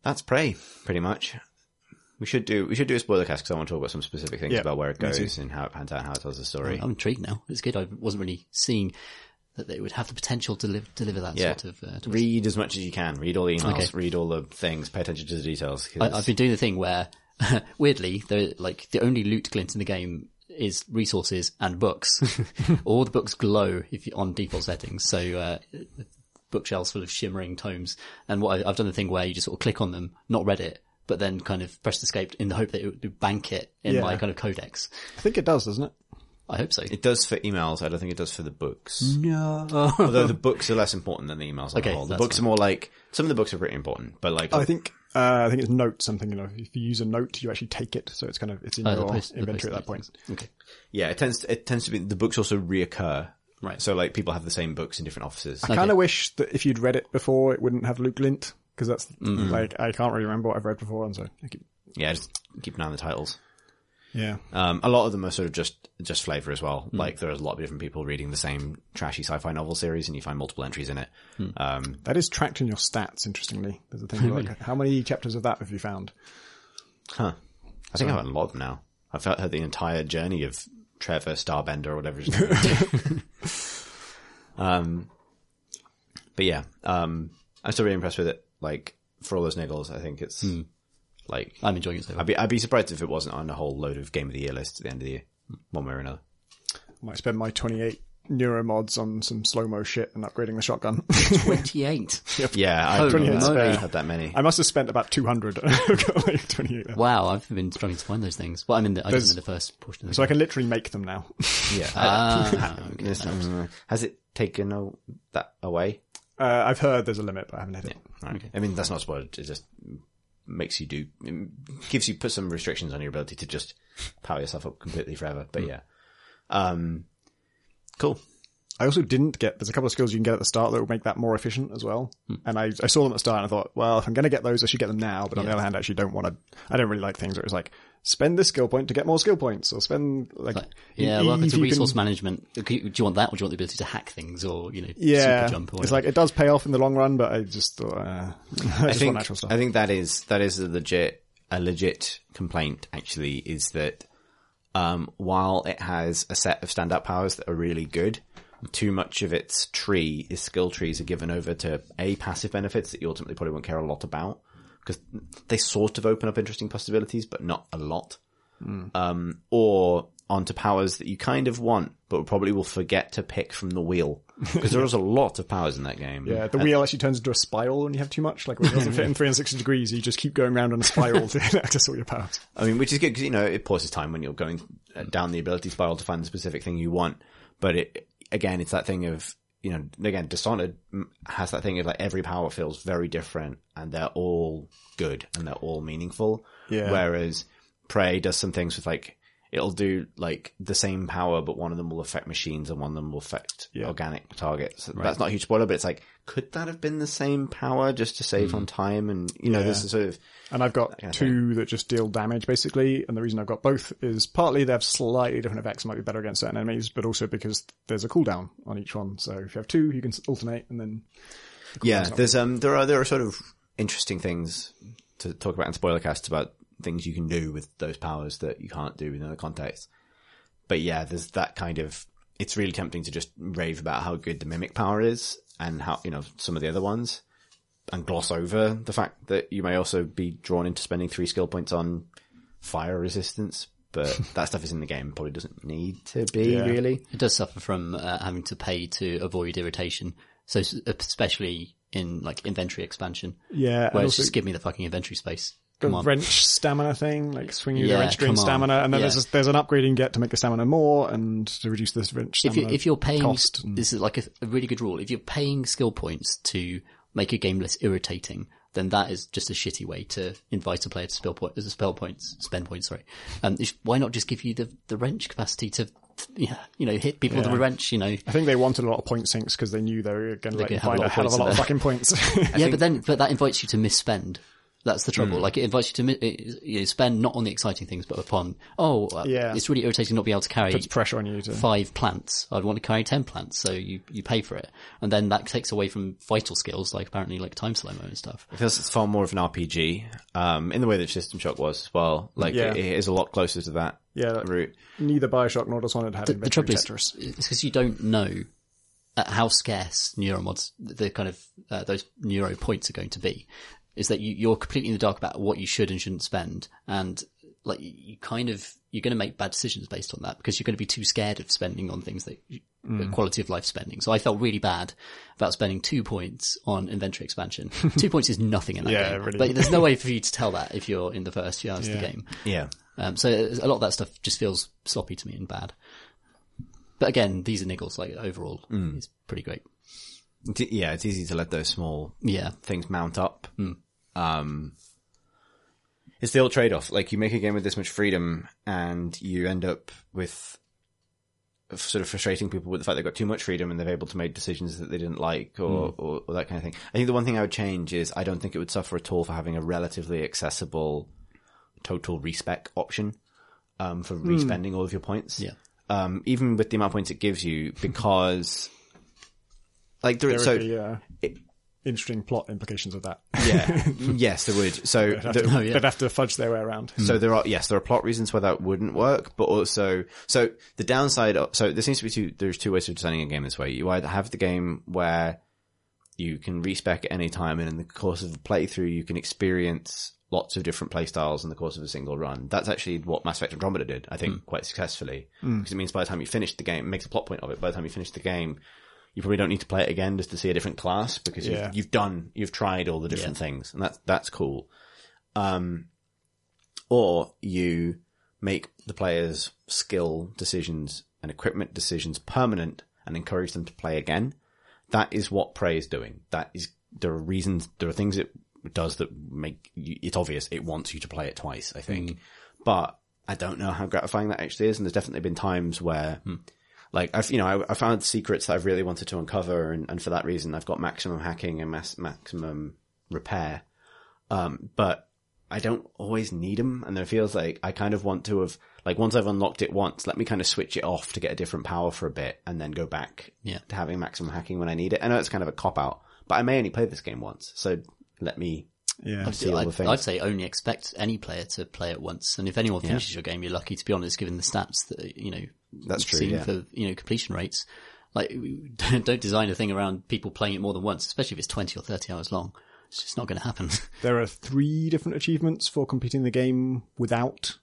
That's Prey, pretty much. We should do, we should do a spoiler cast because I want to talk about some specific things Yeah, about where it goes and how it pans out how it tells the story. I'm intrigued now. It's good. I wasn't really seeing that they would have the potential to live, deliver that Yeah. sort of. Uh, read as much as you can. Read all the emails. Okay. Read all the things. Pay attention to the details. I, I've been doing the thing where, [laughs] weirdly, the like the only loot glint in the game is resources and books. [laughs] all the books glow if you, on default settings. So uh, bookshelves full of shimmering tomes. And what I've done the thing where you just sort of click on them, not read it, but then kind of pressed escape in the hope that it would bank it in Yeah. my kind of codex. I think it does, doesn't it? I hope so. it does for emails. I don't think it does for the books. no. Although the books are less important than the emails Okay, the whole. The books fine. are more like some of the books are pretty important, but like I think uh, I think it's note something. You know, if you use a note, you actually take it, so it's kind of it's in Oh, your post- inventory at that post-it point. Okay. yeah, it tends to, it tends to be the books also reoccur. Right. So like people have the same books in different offices. I kind of wish that if you'd read it before, it wouldn't have loot glint because that's like I can't really remember what I've read before, and so I keep, Yeah, just keep an eye on the titles. yeah. Um, a lot of them are sort of just just flavor as well. Like there's a lot of different people reading the same trashy sci-fi novel series, and you find multiple entries in it. Um, That is tracked in your stats. Interestingly, there's a thing like how many chapters of that have you found? huh. I think I've had a lot of them now. I've heard the entire journey of Trevor Starbender or whatever his name is. [laughs] [laughs] um, but yeah, um, I'm still really impressed with it. Like for all those niggles, I think it's like I'm enjoying it so far. I'd be I'd be surprised if it wasn't on a whole load of game of the year lists at the end of the year, one way or another. I might spend my 28 neuro mods on some slow mo shit and upgrading the shotgun. [laughs] 28. [laughs] Yeah, I Holy don't moly. have that many. I must have spent about 200. [laughs] Like 28 left. Wow, I've been struggling to find those things. Well, I'm in the, I guess I'm in the first portion of the So I can literally make them now. Yeah. Ah, okay. Yes, um, has it taken a, that away? Uh, I've heard there's a limit, but I haven't hit it. Right. I mean, that's not spoiled. It just makes you do, it gives you, put some restrictions on your ability to just power yourself up completely forever. But yeah. Um, cool. I also didn't get, there's a couple of skills you can get at the start that will make that more efficient as well. And I, I saw them at the start and I thought, well, if I'm going to get those, I should get them now. But on the other hand, I actually don't want to, I don't really like things where it's like, spend this skill point to get more skill points or spend like, Yeah, e- welcome if to you resource can- management. Do you want that, or do you want the ability to hack things, or you know, Yeah. super jump? Or It's like, it does pay off in the long run, but I just thought, uh, [laughs] I just I want think, natural stuff. I think that is, that is a legit, a legit complaint actually is that, um, while it has a set of standout powers that are really good, too much of its tree is skill trees are given over to a passive benefits that you ultimately probably won't care a lot about because they sort of open up interesting possibilities, but not a lot. Um, or onto powers that you kind of want, but probably will forget to pick from the wheel [laughs] because there is a lot of powers in that game. Yeah, the wheel actually turns into a spiral when you have too much. Like when it doesn't fit in 360 degrees, you just keep going around on a spiral to [laughs] access all your powers. I mean, which is good because, you know, it pauses time when you're going uh, down the ability spiral to find the specific thing you want. But it, again, it's that thing of, you know, again, Dishonored has that thing of like every power feels very different and they're all good and they're all meaningful. Yeah. Whereas Prey does some things with like, it'll do like the same power, but one of them will affect machines and one of them will affect Yeah. organic targets. That's not a huge spoiler, but it's like, could that have been the same power just to save on time? And, you know, this is sort of, And I've got of two that just deal damage basically. And the reason I've got both is partly they have slightly different effects, might be better against certain enemies, but also because there's a cooldown on each one. So if you have two, you can alternate and then Yeah, there's um there are there are sort of interesting things to talk about in spoiler casts about things you can do with those powers that you can't do in other contexts. But yeah, there's that kind of it's really tempting to just rave about how good the mimic power is and how you know some of the other ones and gloss over the fact that you may also be drawn into spending three skill points on fire resistance. But [laughs] that stuff is in the game, probably doesn't need to be Yeah. really. It does suffer from uh, having to pay to avoid irritation. So especially in like inventory expansion, yeah. And where it's also just give me the fucking inventory space. The wrench stamina thing, like swinging Yeah, the wrench drains stamina. And then Yeah. there's, a, there's an upgrade you can get to make the stamina more and to reduce this wrench if you stamina if you're paying cost. and- this is like a, a really good rule. If you're paying skill points to make a game less irritating, then that is just a shitty way to invite a player to spell point, spell points, spend points. Sorry, um, why not just give you the the wrench capacity to, yeah, you know, hit people with Yeah. a wrench? You know, I think they wanted a lot of point sinks because they knew they were going to let could have a find a hell of a lot in of fucking points. [laughs] yeah, [laughs] but then but that invites you to misspend. That's the trouble. Like it invites you to you know, spend not on the exciting things, but upon oh, uh, Yeah. it's really irritating not being able to carry Puts pressure on you to. five plants. I'd want to carry ten plants, so you, you pay for it, and then that takes away from vital skills like apparently like time slow mo and stuff. It feels it's far more of an RPG, um, in the way that System Shock was as well. Like Yeah. it, it is a lot closer to that Yeah, that- route. Neither Bioshock nor Dishonored had The, the trouble is, Tetris. it's because you don't know how scarce neuromods, the kind of uh, those neuro points are going to be. Is that you, you're completely in the dark about what you should and shouldn't spend, and like you- you kind of you're going to make bad decisions based on that because you're going to be too scared of spending on things that you, Mm. quality of life spending. So I felt really bad about spending two points on inventory expansion. [laughs] two points is nothing in that Yeah, game, really. but there's no way for you to tell that if you're in the first few hours of the game. Yeah. Um, so a lot of that stuff just feels sloppy to me and bad. But again, these are niggles. Like overall, it's pretty great. Yeah, it's easy to let those small Yeah, things mount up. Um, it's the old trade-off. Like you make a game with this much freedom and you end up with sort of frustrating people with the fact they've got too much freedom and they're able to make decisions that they didn't like or, or, or that kind of thing. I think the one thing I would change is I don't think it would suffer at all for having a relatively accessible total respec option um, for respending all of your points. Yeah. Um, even with the amount of points it gives you, because like there, There so be uh, it- interesting plot implications of that. yeah, [laughs] yes, there would. So They'd have, the- to, Oh, yeah. they'd have to fudge their way around. So there are yes, there are plot reasons why that wouldn't work, but also so the downside. Of, so there seems to be two. There's two ways of designing a game this way. You either have the game where you can respec at any time, and in the course of a playthrough, you can experience lots of different playstyles in the course of a single run. That's actually what Mass Effect Andromeda did, I think, quite successfully, because it means by the time you finish the game, it makes a plot point of it. By the time you finish the game, you probably don't need to play it again just to see a different class because Yeah. you've, you've done, you've tried all the different things, and that's that's cool. Um, or you make the players' skill decisions and equipment decisions permanent and encourage them to play again. That is what Prey is doing. That is there are reasons, there are things it does that make you, it's obvious it wants you to play it twice. I think, but I don't know how gratifying that actually is. And there's definitely been times where. Like I've, you know, I, I found secrets that I've really wanted to uncover, and, and for that reason, I've got maximum hacking and mass, maximum repair. Um, but I don't always need them, and it feels like I kind of want to have, like, once I've unlocked it once, let me kind of switch it off to get a different power for a bit, and then go back Yeah. to having maximum hacking when I need it. I know it's kind of a cop out, but I may only play this game once, so let me Yeah. see all the I'd, things. I'd say only expect any player to play it once, and if anyone finishes your game, you're lucky to be honest, given the stats that you know. That's true, seen yeah. For you know completion rates, like don't, [laughs] don't design a thing around people playing it more than once, especially if it's twenty or thirty hours long. It's just not going to happen. [laughs] There are three different achievements for completing the game without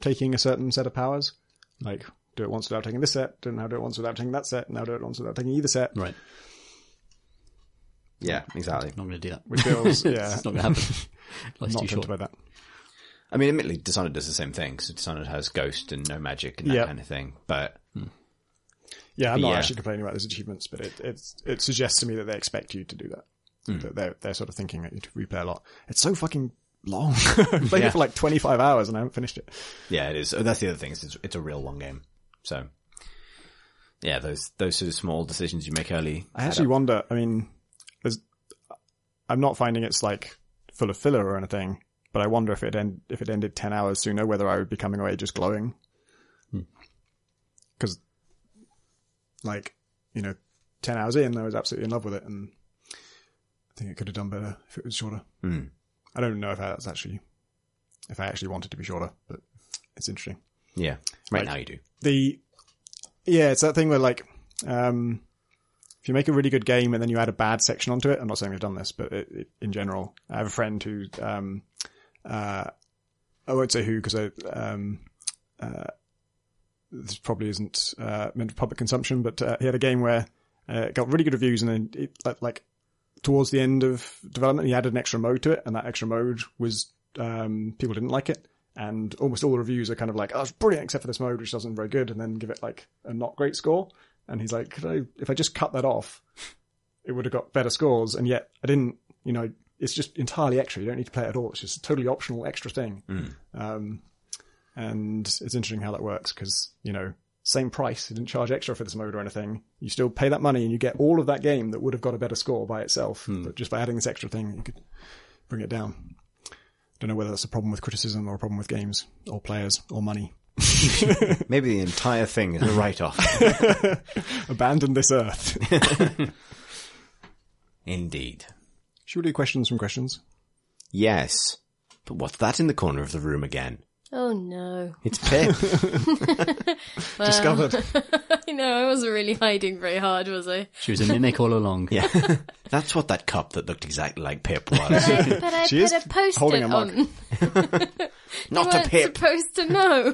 taking a certain set of powers. Like, do it once without taking this set, and now do it once without taking that set, and now do it once without taking either set. right? yeah, exactly. Not going to do that. Which feels, [laughs] yeah, It's not going to happen. Life's not too tempted short. by that. I mean, admittedly, Dishonored does the same thing. So Dishonored has Ghost and no magic and that Yeah. kind of thing. But Yeah, I'm not Yeah. actually complaining about those achievements, but it it, it suggests to me that they expect you to do that. Hmm. That they're they're sort of thinking that you to replay a lot. It's so fucking long. [laughs] I played Yeah. it for like 25 hours and I haven't finished it. yeah, it is. Oh, that's the other thing. It's, it's a real long game. So yeah, those those sort of small decisions you make early. I actually wonder. I mean, there's, I'm not finding it's like full of filler or anything, but I wonder if it end if it ended 10 hours sooner, whether I would be coming away just glowing. Because, like, you know, 10 hours in, I was absolutely in love with it, and I think it could have done better if it was shorter. Hmm. I don't know if that's actually if I actually wanted to be shorter, but it's interesting. Yeah, right Like- now you do. the yeah, it's that thing where like um, if you make a really good game and then you add a bad section onto it. I'm not saying I've done this, but it, it, in general, I have a friend who um, uh, I won't say who because I um, uh, this probably isn't uh, meant for public consumption, but uh, he had a game where uh, it got really good reviews and then it, like, like towards the end of development, he added an extra mode to it, and that extra mode was um, people didn't like it, and almost all the reviews are kind of like, "Oh, it's brilliant," except for this mode, which doesn't very good, and then give it like a not great score. And he's like, I, "If I just cut that off, it would have got better scores." And yet, I didn't. You know, it's just entirely extra. You don't need to play it at all. It's just a totally optional extra thing. Um, and it's interesting how that works because you know same price you didn't charge extra for this mode or anything you still pay that money and you get all of that game that would have got a better score by itself but just by adding this extra thing you could bring it down don't know whether that's a problem with criticism or a problem with games or players or money [laughs] Maybe the entire thing is a write off. [laughs] abandon this earth [laughs] Indeed. Should we do questions from questions Yes. But what's that in the corner of the room again? Oh no. It's Pip. [laughs] [laughs] discovered [laughs] I know, I wasn't really hiding very hard, was I? She was a mimic all along. yeah. That's what that cup that looked exactly like Pip was. But I She put is a post holding a mug. on. Not you a weren't Pip. supposed to know.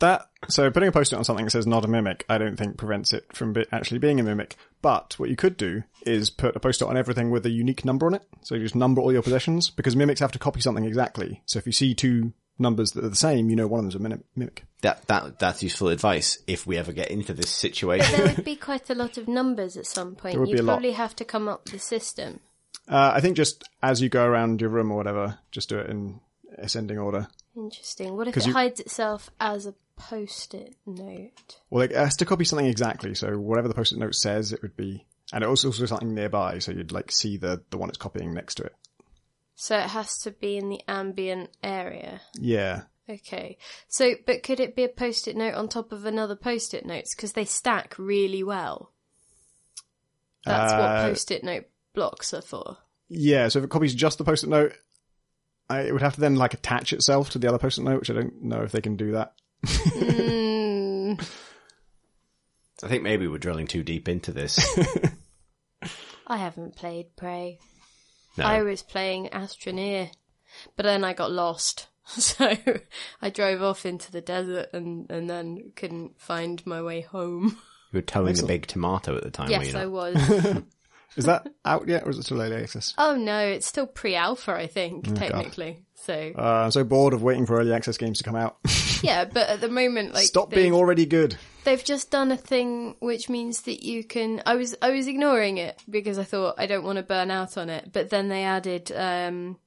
that so putting a post-it on something that says not a mimic i don't think prevents it from be, actually being a mimic but what you could do is put a post-it on everything with a unique number on it so you just number all your possessions because mimics have to copy something exactly so if you see two numbers that are the same you know one of them's a mini- mimic That that that's useful advice if we ever get into this situation. there would be quite a lot of numbers at some point. There would You'd a lot. probably have to come up with a system. uh, i think just as you go around your room or whatever just do it in ascending order Interesting. What if 'Cause it you- hides itself as a post-it note? Well, it has to copy something exactly. So whatever the post-it note says, it would be, and it also also something nearby. So you'd like see the the one it's copying next to it. So it has to be in the ambient area. Yeah. Okay. So, but could it be a post-it note on top of another post-it notes? Because they stack really well. That's what Uh, post-it note blocks are for. Yeah. So if it copies just the post-it note, I, it would have to then like attach itself to the other post-it note, which I don't know if they can do that. Mm, [laughs] I think maybe we're drilling too deep into this. [laughs] I haven't played Prey. No. I was playing Astroneer, but then I got lost. [laughs] So I drove off into the desert and, and then couldn't find my way home. You were towing a big tomato at the time, were yes, I was. [laughs] Is that out yet, or is it still early access? oh no, it's still pre-alpha, I think, Oh, technically. So Uh, I'm so bored of waiting for early access games to come out. [laughs] yeah, but at the moment, like Stop being already good. they've just done a thing which means that you can I was I was ignoring it because I thought I don't want to burn out on it, but then they added um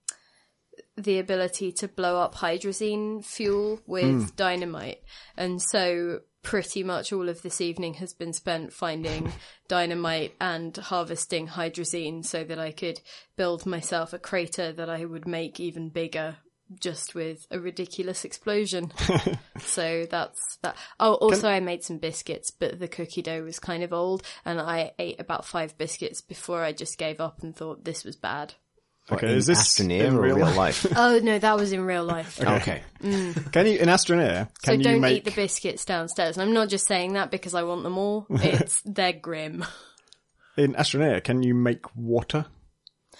the ability to blow up hydrazine fuel with dynamite. And so pretty much all of this evening has been spent finding [laughs] dynamite and harvesting hydrazine so that I could build myself a crater that I would make even bigger just with a ridiculous explosion. [laughs] so that's that. Oh, also I made some biscuits, but the cookie dough was kind of old and I ate about five biscuits before I just gave up and thought this was bad. Okay, In is this Astroneer in or real real life? life? [laughs] Oh no, that was in real life. [laughs] okay. Mm. Can you in Astroneer? So Can you don't make eat the biscuits downstairs. And I'm not just saying that because I want them all. [laughs] It's they're grim. in Astroneer? Can you make water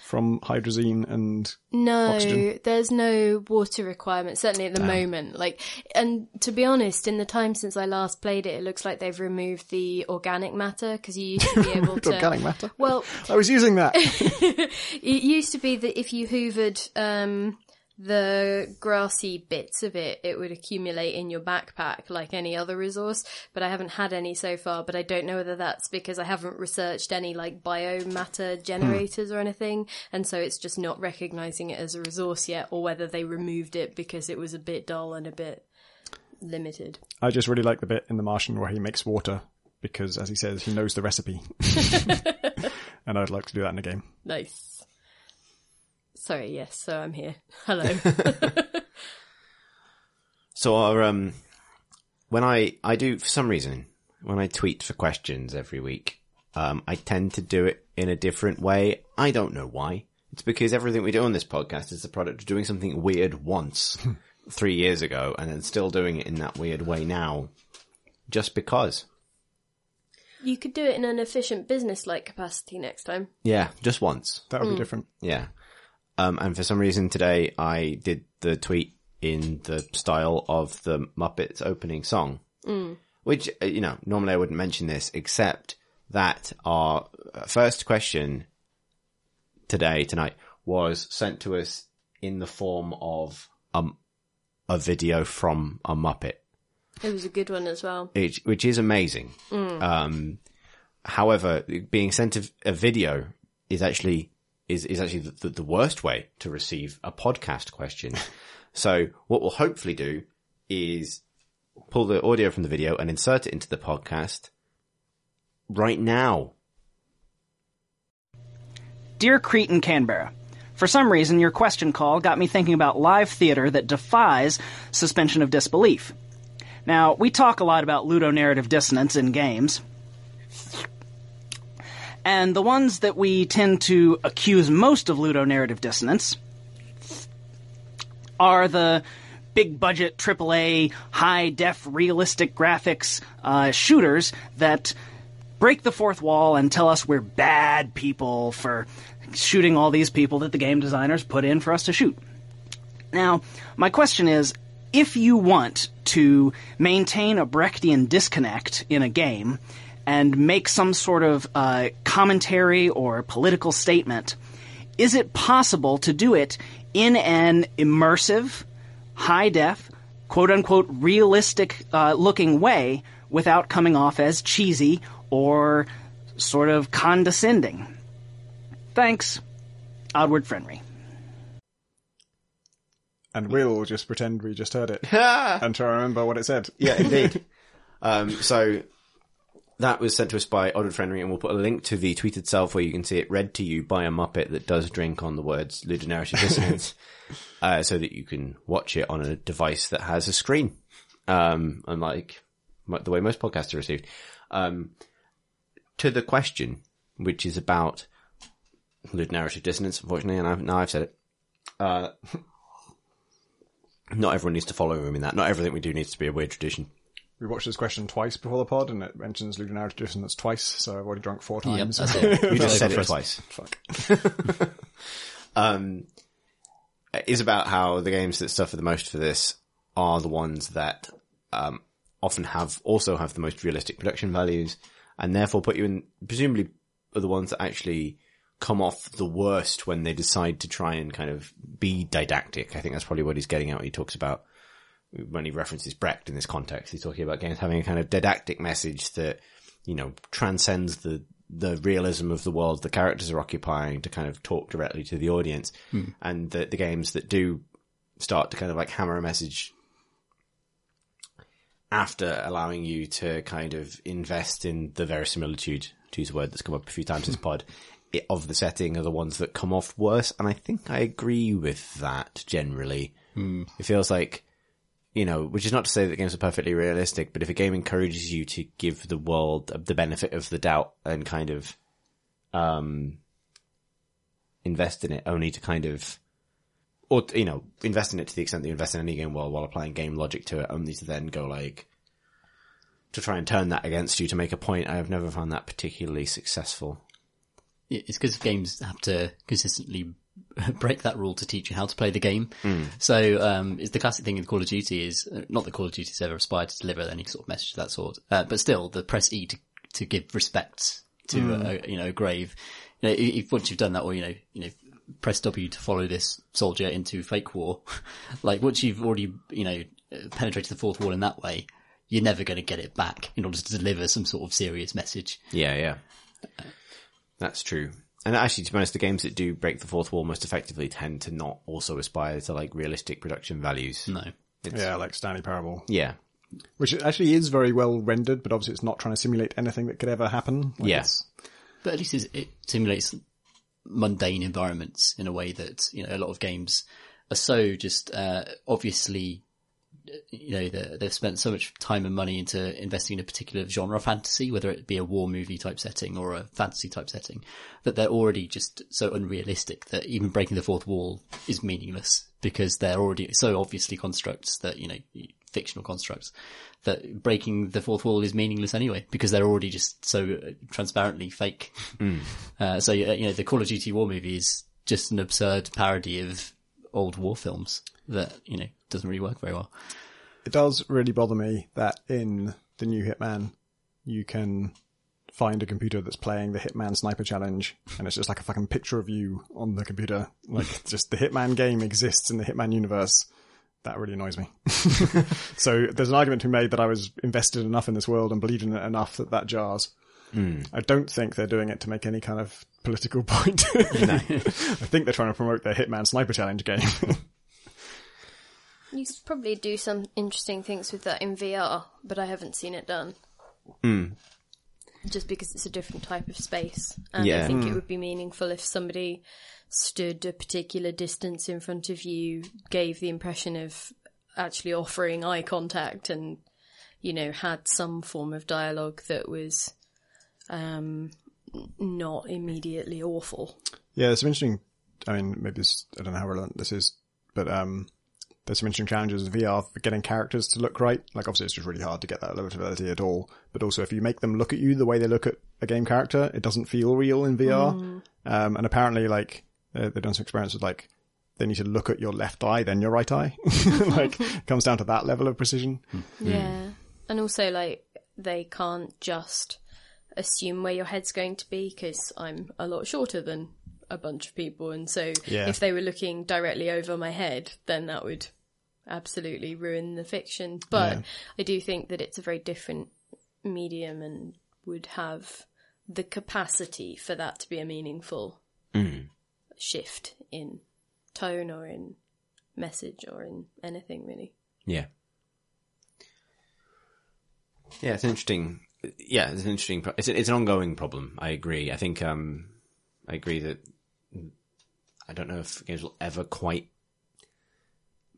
from hydrazine and No, Oxygen. there's no water requirement, certainly at the moment. Like, and to be honest, in the time since I last played it, it looks like they've removed the organic matter because you used to be [laughs] able to. organic matter? Well, I was using that. [laughs] it used to be that if you hoovered um, the grassy bits of it, it would accumulate in your backpack like any other resource. But I haven't had any so far. But I don't know whether that's because I haven't researched any like biomatter generators or anything, and so it's just not recognizing it as a resource yet, or whether they removed it because it was a bit dull and a bit limited. I just really like the bit in The Martian where he makes water because, as he says, he knows the recipe. [laughs] [laughs] and I'd like to do that in a game. Nice. Sorry, yes, so I'm here. [laughs] Hello. [laughs] So our um, when I I do for some reason when I tweet for questions every week, um, I tend to do it in a different way. I don't know why. It's because everything we do on this podcast is the product of doing something weird once [laughs] three years ago, and then still doing it in that weird way now, just because. You could do it in an efficient business-like capacity next time. Yeah, just once. That would be different. Yeah. Um, and for some reason today I did the tweet in the style of the Muppets opening song, which, uh, you know, normally I wouldn't mention this, except that our uh, first question today, tonight, was sent to us in the form of um, a video from a Muppet It was a good one as well. which, which is amazing. Um, however, being sent a, a video is actually is is actually the, the worst way to receive a podcast question. [laughs] so what we'll hopefully do is pull the audio from the video and insert it into the podcast right now. Dear Crate and Crowbar, for some reason your question call got me thinking about live theater that defies suspension of disbelief. Now, we talk a lot about ludonarrative dissonance in games. And the ones that we tend to accuse most of ludonarrative dissonance are the big budget AAA high def realistic graphics uh, shooters that break the fourth wall and tell us we're bad people for shooting all these people that the game designers put in for us to shoot. Now, my question is if you want to maintain a Brechtian disconnect in a game and make some sort of uh, commentary or political statement, is it possible to do it in an immersive, high def, quote unquote, realistic uh, looking way without coming off as cheesy or sort of condescending? Thanks. Odward Frenry. and we'll just pretend we just heard it [laughs] and try to remember what it said. Yeah, indeed. [laughs] um, so that was sent to us by Odward Frenry, and we'll put a link to the tweet itself where you can see it read to you by a Muppet that does drink on the words ludonarrative dissonance, [laughs] uh, so that you can watch it on a device that has a screen, um, unlike the way most podcasts are received. Um, to the question, which is about ludonarrative dissonance, unfortunately, and I've, now I've said it. Uh, [laughs] not everyone needs to follow him in that. Not everything we do needs to be a weird tradition. We watched this question twice before the pod, and it mentions ludonarrative dissonance twice, so I've already drunk four Yep, times. that's it. You just said it [laughs] twice. Fuck. [laughs] um, is about how the games that suffer the most for this are the ones that um, often have also have the most realistic production values, and therefore put you in presumably are the ones that actually come off the worst when they decide to try and kind of be didactic. I think that's probably what he's getting at. When he talks about when he references Brecht in this context. He's talking about games having a kind of didactic message that you know transcends the the realism of the world the characters are occupying to kind of talk directly to the audience, hmm. and the the games that do start to kind of like hammer a message after allowing you to kind of invest in the verisimilitude, to use a word that's come up a few times in this [laughs] pod, of the setting are the ones that come off worse. And I think I agree with that generally. Hmm. It feels like, you know, which is not to say that games are perfectly realistic, but if a game encourages you to give the world the benefit of the doubt and kind of, um, invest in it only to kind of, or, you know, invest in it to the extent that you invest in any game world while applying game logic to it, only to then go like, to try and turn that against you to make a point. I have never found that particularly successful. it's because games have to consistently [laughs] break that rule to teach you how to play the game. So um, it's the classic thing in Call of Duty is uh, not that Call of Duty's ever aspired to deliver any sort of message of that sort, uh, but still the press E to, to give respect to a, you know a grave. You know, if once you've done that, or you know, you know, press W to follow this soldier into fake war. [laughs] like once you've already you know penetrated the fourth wall in that way, you're never going to get it back in order to deliver some sort of serious message. Yeah, yeah. That's true. And actually, to be honest, the games that do break the fourth wall most effectively tend to not also aspire to like realistic production values. No. Yeah, like Stanley Parable. Yeah. Which actually is very well rendered, but obviously it's not trying to simulate anything that could ever happen. Like Yes. it's- but at least it simulates mundane environments in a way that you know a lot of games are so just uh, obviously you know they- they've spent so much time and money into investing in a particular genre of fantasy whether it be a war movie type setting or a fantasy type setting that they're already just so unrealistic that even breaking the fourth wall is meaningless because they're already so obviously constructs that you know fictional constructs that breaking the fourth wall is meaningless anyway because they're already just so uh, transparently fake. [laughs] Uh, so uh, you know, the Call of Duty war movie is just an absurd parody of old war films that you know doesn't really work very well. It does really bother me that in the new Hitman, you can find a computer that's playing the Hitman Sniper Challenge, and it's just like a fucking picture of you on the computer. Like, [laughs] just the Hitman game exists in the Hitman universe. That really annoys me. [laughs] so there's an argument to be made that I was invested enough in this world and believed in it enough that that jars. Hmm. I don't think they're doing it to make any kind of political [laughs] point. I think they're trying to promote their Hitman Sniper Challenge game. You could probably do some interesting things with that in VR, but I haven't seen it done. Just because it's a different type of space. And Yeah. I think it would be meaningful if somebody stood a particular distance in front of you, gave the impression of actually offering eye contact and, you know, had some form of dialogue that was um, not immediately awful. Yeah, there's some interesting. I mean, maybe this. I don't know how relevant this is, but um, there's some interesting challenges in VR for getting characters to look right. Like, obviously, it's just really hard to get that level of fidelity at all. But also, if you make them look at you the way they look at a game character, it doesn't feel real in VR. Um, and apparently, like uh, they've done some experiments with like they need to look at your left eye, then your right eye. [laughs] like, [laughs] it comes down to that level of precision. Yeah. And also, like, they can't just assume where your head's going to be because I'm a lot shorter than a bunch of people. And so Yeah. if they were looking directly over my head, then that would absolutely ruin the fiction. But Yeah. I do think that it's a very different medium and would have the capacity for that to be a meaningful shift in tone or in message or in anything really. Yeah. Yeah, it's an interesting. Yeah, it's an interesting. pro- It's a, it's an ongoing problem. I agree. I think um, I agree that I don't know if games will ever quite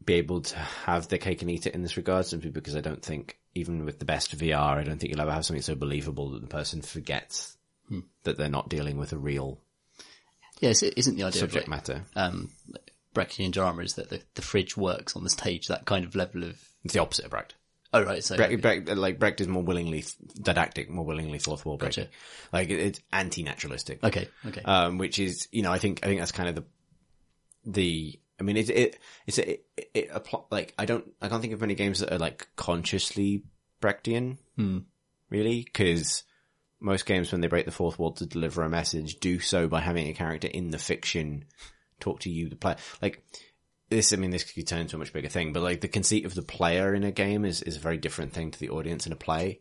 be able to have their cake and eat it in this regard. Simply because I don't think even with the best VR, I don't think you'll ever have something so believable that the person forgets that they're not dealing with a real Yes, it isn't the idea subject like, matter. um, Brechtian drama is that the, the fridge works on the stage, that kind of level of. It's the opposite of Brecht. Oh, right. So, Brecht, Brecht, like Brecht is more willingly didactic, more willingly fourth wall breaking. Gotcha. Like it's anti-naturalistic. okay, okay. um, which is, you know, I think, I think that's kind of the, the, I mean, it, it, it's a, it, it apply, like, I don't, I can't think of many games that are like consciously Brechtian, really, because most games when they break the fourth wall to deliver a message do so by having a character in the fiction talk to you, the player. Like, this, I mean, this could turn into a much bigger thing, but like the conceit of the player in a game is, is a very different thing to the audience in a play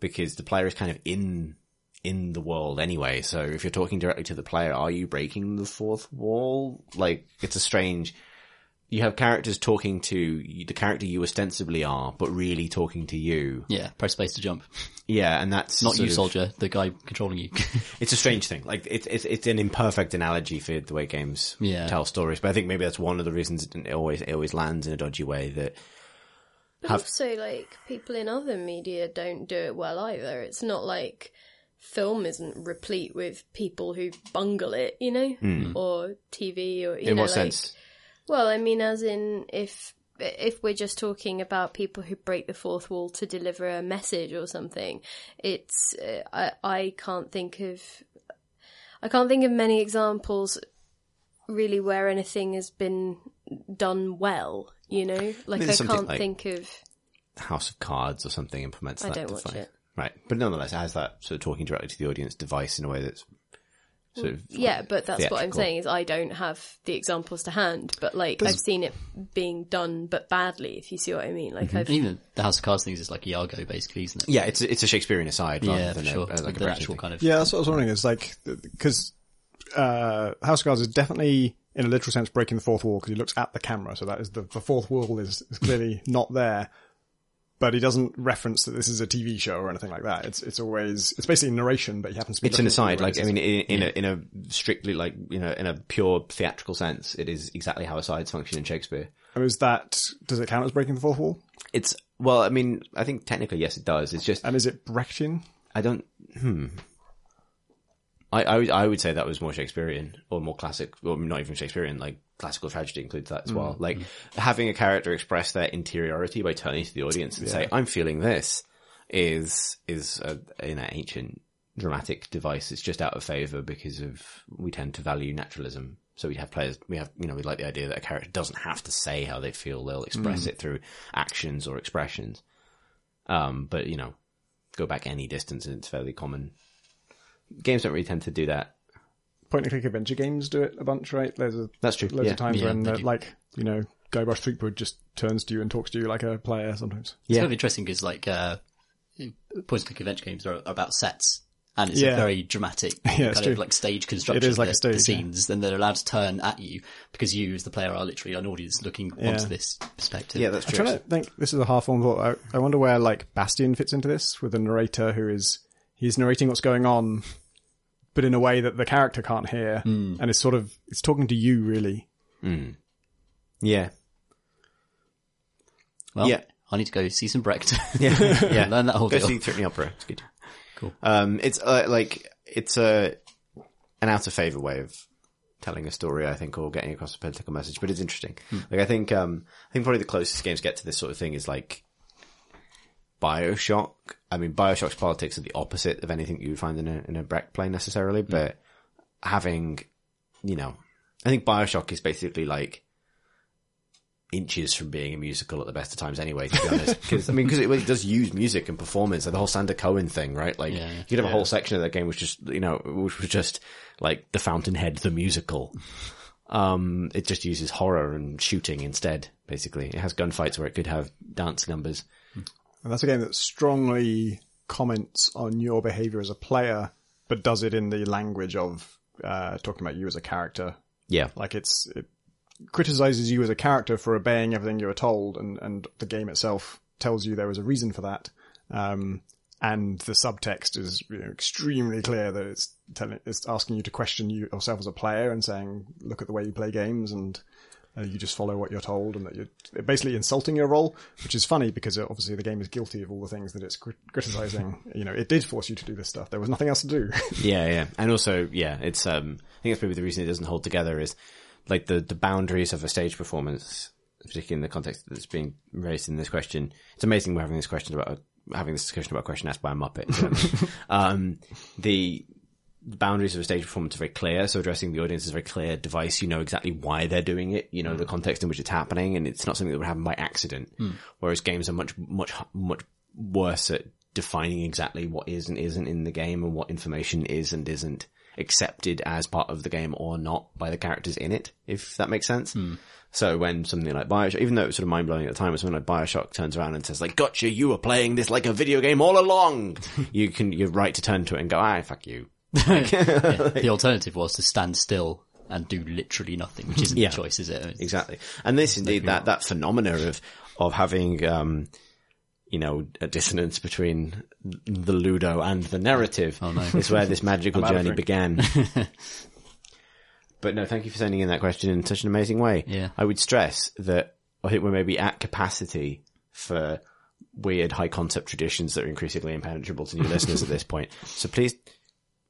because the player is kind of in in the world anyway. So if you're talking directly to the player, are you breaking the fourth wall? Like it's a strange. You have characters talking to the character you ostensibly are, but really talking to you. yeah, press space to jump. Yeah, and that's Not you, of- soldier, the guy controlling you. [laughs] It's a strange thing. Like it's it's it's an imperfect analogy for the way games Yeah. tell stories. But I think maybe that's one of the reasons it always it always lands in a dodgy way. That But Have- also, like, people in other media don't do it well either. It's not like film isn't replete with people who bungle it, you know? Hmm. Or TV or, you in know, what like, sense? Well, I mean, as in, if if we're just talking about people who break the fourth wall to deliver a message or something, it's uh, I I can't think of I can't think of many examples really where anything has been done well. You know, like mean, I, can't like- think of. House of Cards or something implements I that. don't watch it. Right, but nonetheless, it has that sort of talking directly to the audience device in a way that's sort of Yeah, but that's what I'm saying is I don't have the examples to hand, but like I've seen it being done, but badly. If you see what I mean, like I've Even the House of Cards things is like Iago, basically, isn't it? Yeah, it's it's a Shakespearean aside rather yeah, for than sure. a, like a the Brechtian actual thing. kind of. Yeah, that's what I was wondering. Is like because uh, House of Cards is definitely, in a literal sense, breaking the fourth wall because he looks at the camera. So that is the, the fourth wall is, is clearly not there. But he doesn't reference that this is a TV show or anything like that. It's it's always it's basically narration, but he happens to be. It's an aside. Like I mean, in, in a in a strictly like you know in a pure theatrical sense, it is exactly how asides function in Shakespeare. And is that does it count as breaking the fourth wall? It's well, I mean, I think technically yes, it does. It's just And is it Brechtian? I don't. Hmm. I, I would I would say that was more Shakespearean or more classic, or not even Shakespearean. Like classical tragedy includes that as well. Mm. Like mm. having a character express their interiority by turning to the audience and say, "I'm feeling this," is is a, an ancient dramatic device. It's just out of favor because of we tend to value naturalism. So we have players, we have, you know, we like the idea that a character doesn't have to say how they feel; they'll express mm. it through actions or expressions. Um, but you know, go back any distance and it's fairly common. Games don't really tend to do that. Point and click adventure games do it a bunch, right? There's a, That's true. loads yeah. of times Yeah, when they uh, like you know Guybrush Threepwood just turns to you and talks to you like a player sometimes. It's Yeah. kind of interesting because like uh, point and click adventure games are, are about sets. And it's Yeah. a very dramatic [laughs] Yeah, kind it's of true. like stage construction. It is like the, a stage, The yeah. scenes, then they're allowed to turn at you because you, as the player, are literally an audience looking Yeah. onto this perspective. Yeah, that's true. I'm true. trying to think. This is a half-formed thought. I, I wonder where like Bastion fits into this with a narrator who is he's narrating what's going on, but in a way that the character can't hear, and it's sort of it's talking to you really. Yeah. Well, Yeah. I need to go see some Brecht. [laughs] Yeah. yeah. Learn that whole Go deal. see Threepenny Opera. It's good. Cool. Um, it's uh, like it's a an out of favor way of telling a story, I think, or getting across a political message. But it's interesting. Like I think, um, I think probably the closest games get to this sort of thing is like Bioshock. I mean, Bioshock's politics are the opposite of anything you would find in a in a Brecht play necessarily, but having, you know, I think Bioshock is basically like inches from being a musical at the best of times anyway, to be honest. [laughs] Because, I mean, because it, it does use music and performance, like the whole Sander Cohen thing, right? Like, Yeah, yeah. you could have a whole section of that game which just, you know, which was just like The Fountainhead, the musical. [laughs] Um, it just uses horror and shooting instead, basically. It has gunfights where it could have dance numbers. And that's a game that strongly comments on your behavior as a player, but does it in the language of uh, talking about you as a character. Yeah. Like it's it, criticizes you as a character for obeying everything you were told, and and the game itself tells you there was a reason for that. Um, and the subtext is you know, extremely clear that it's telling, it's asking you to question you, yourself as a player and saying, look at the way you play games and uh, you just follow what you're told and that you're basically insulting your role, which is funny because obviously the game is guilty of all the things that it's crit- criticizing. you know, it did force you to do this stuff. There was nothing else to do. [laughs] Yeah, yeah. And also, yeah, it's, um, I think that's probably the reason it doesn't hold together is like the, the boundaries of a stage performance, particularly in the context that's being raised in this question. It's amazing we're having this question about, having this discussion about a question asked by a Muppet. you know. [laughs] um, the, the boundaries of a stage performance are very clear. So addressing the audience is a very clear device. You know exactly why they're doing it. You know mm. the context in which it's happening, and it's not something that would happen by accident. Mm. Whereas games are much, much, much worse at defining exactly what is and isn't in the game, and what information is and isn't accepted as part of the game or not by the characters in it. If that makes sense. Mm. So when something like Bioshock, even though it was sort of mind blowing at the time, when something like Bioshock turns around and says like, "Gotcha, you were playing this like a video game all along," [laughs] you can you're right to turn to it and go, "Ah, fuck you." [laughs] [laughs] the alternative was to stand still and do literally nothing, which isn't Yeah. the choice, is it? It's- Exactly. And this indeed, that, that phenomena of, of having, um, you know, a dissonance between the Ludo and the narrative Oh, no. is where this magical [laughs] I'm out of journey began. but no, thank you for sending in that question in such an amazing way. Yeah. I would stress that I think we're maybe at capacity for weird high concept traditions that are increasingly impenetrable to new listeners at this point. So please,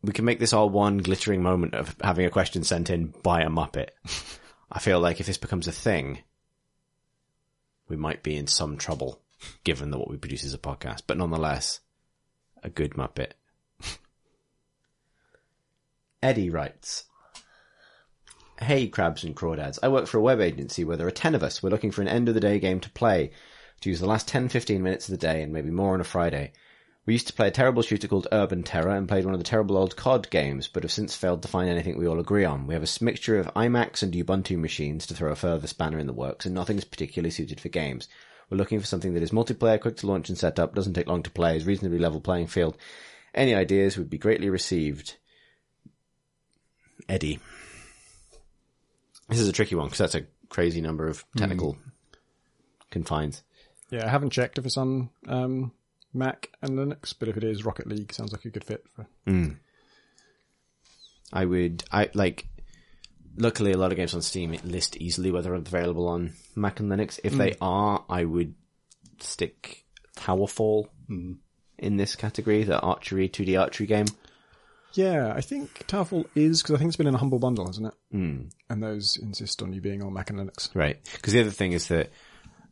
we can make this all one glittering moment of having a question sent in by a Muppet. I feel like if this becomes a thing, we might be in some trouble, given that what we produce is a podcast. But nonetheless, a good Muppet. Eddie writes, Hey, crabs and crawdads. I work for a web agency where there are 10 of us. We're looking for an end of the day game to play, to use the last 10, 15 minutes of the day and maybe more on a Friday. We used to play a terrible shooter called Urban Terror and played one of the terrible old COD games, but have since failed to find anything we all agree on. We have a mixture of iMacs and Ubuntu machines to throw a further spanner in the works, and nothing is particularly suited for games. We're looking for something that is multiplayer, quick to launch and set up, doesn't take long to play, is reasonably level playing field. Any ideas would be greatly received. Eddie. This is a tricky one because that's a crazy number of technical confines. yeah, I haven't checked if it's on um, Mac and Linux, but if it is, Rocket League sounds like a good fit for. Hmm. I would, I like. Luckily, a lot of games on Steam list easily whether they're available on Mac and Linux. If they hmm. are, I would stick Towerfall hmm. in this category, the archery 2D archery game. Yeah, I think Towerfall is because I think it's been in a humble bundle, hasn't it? Mm. And those insist on you being on Mac and Linux. Right. Because the other thing is that,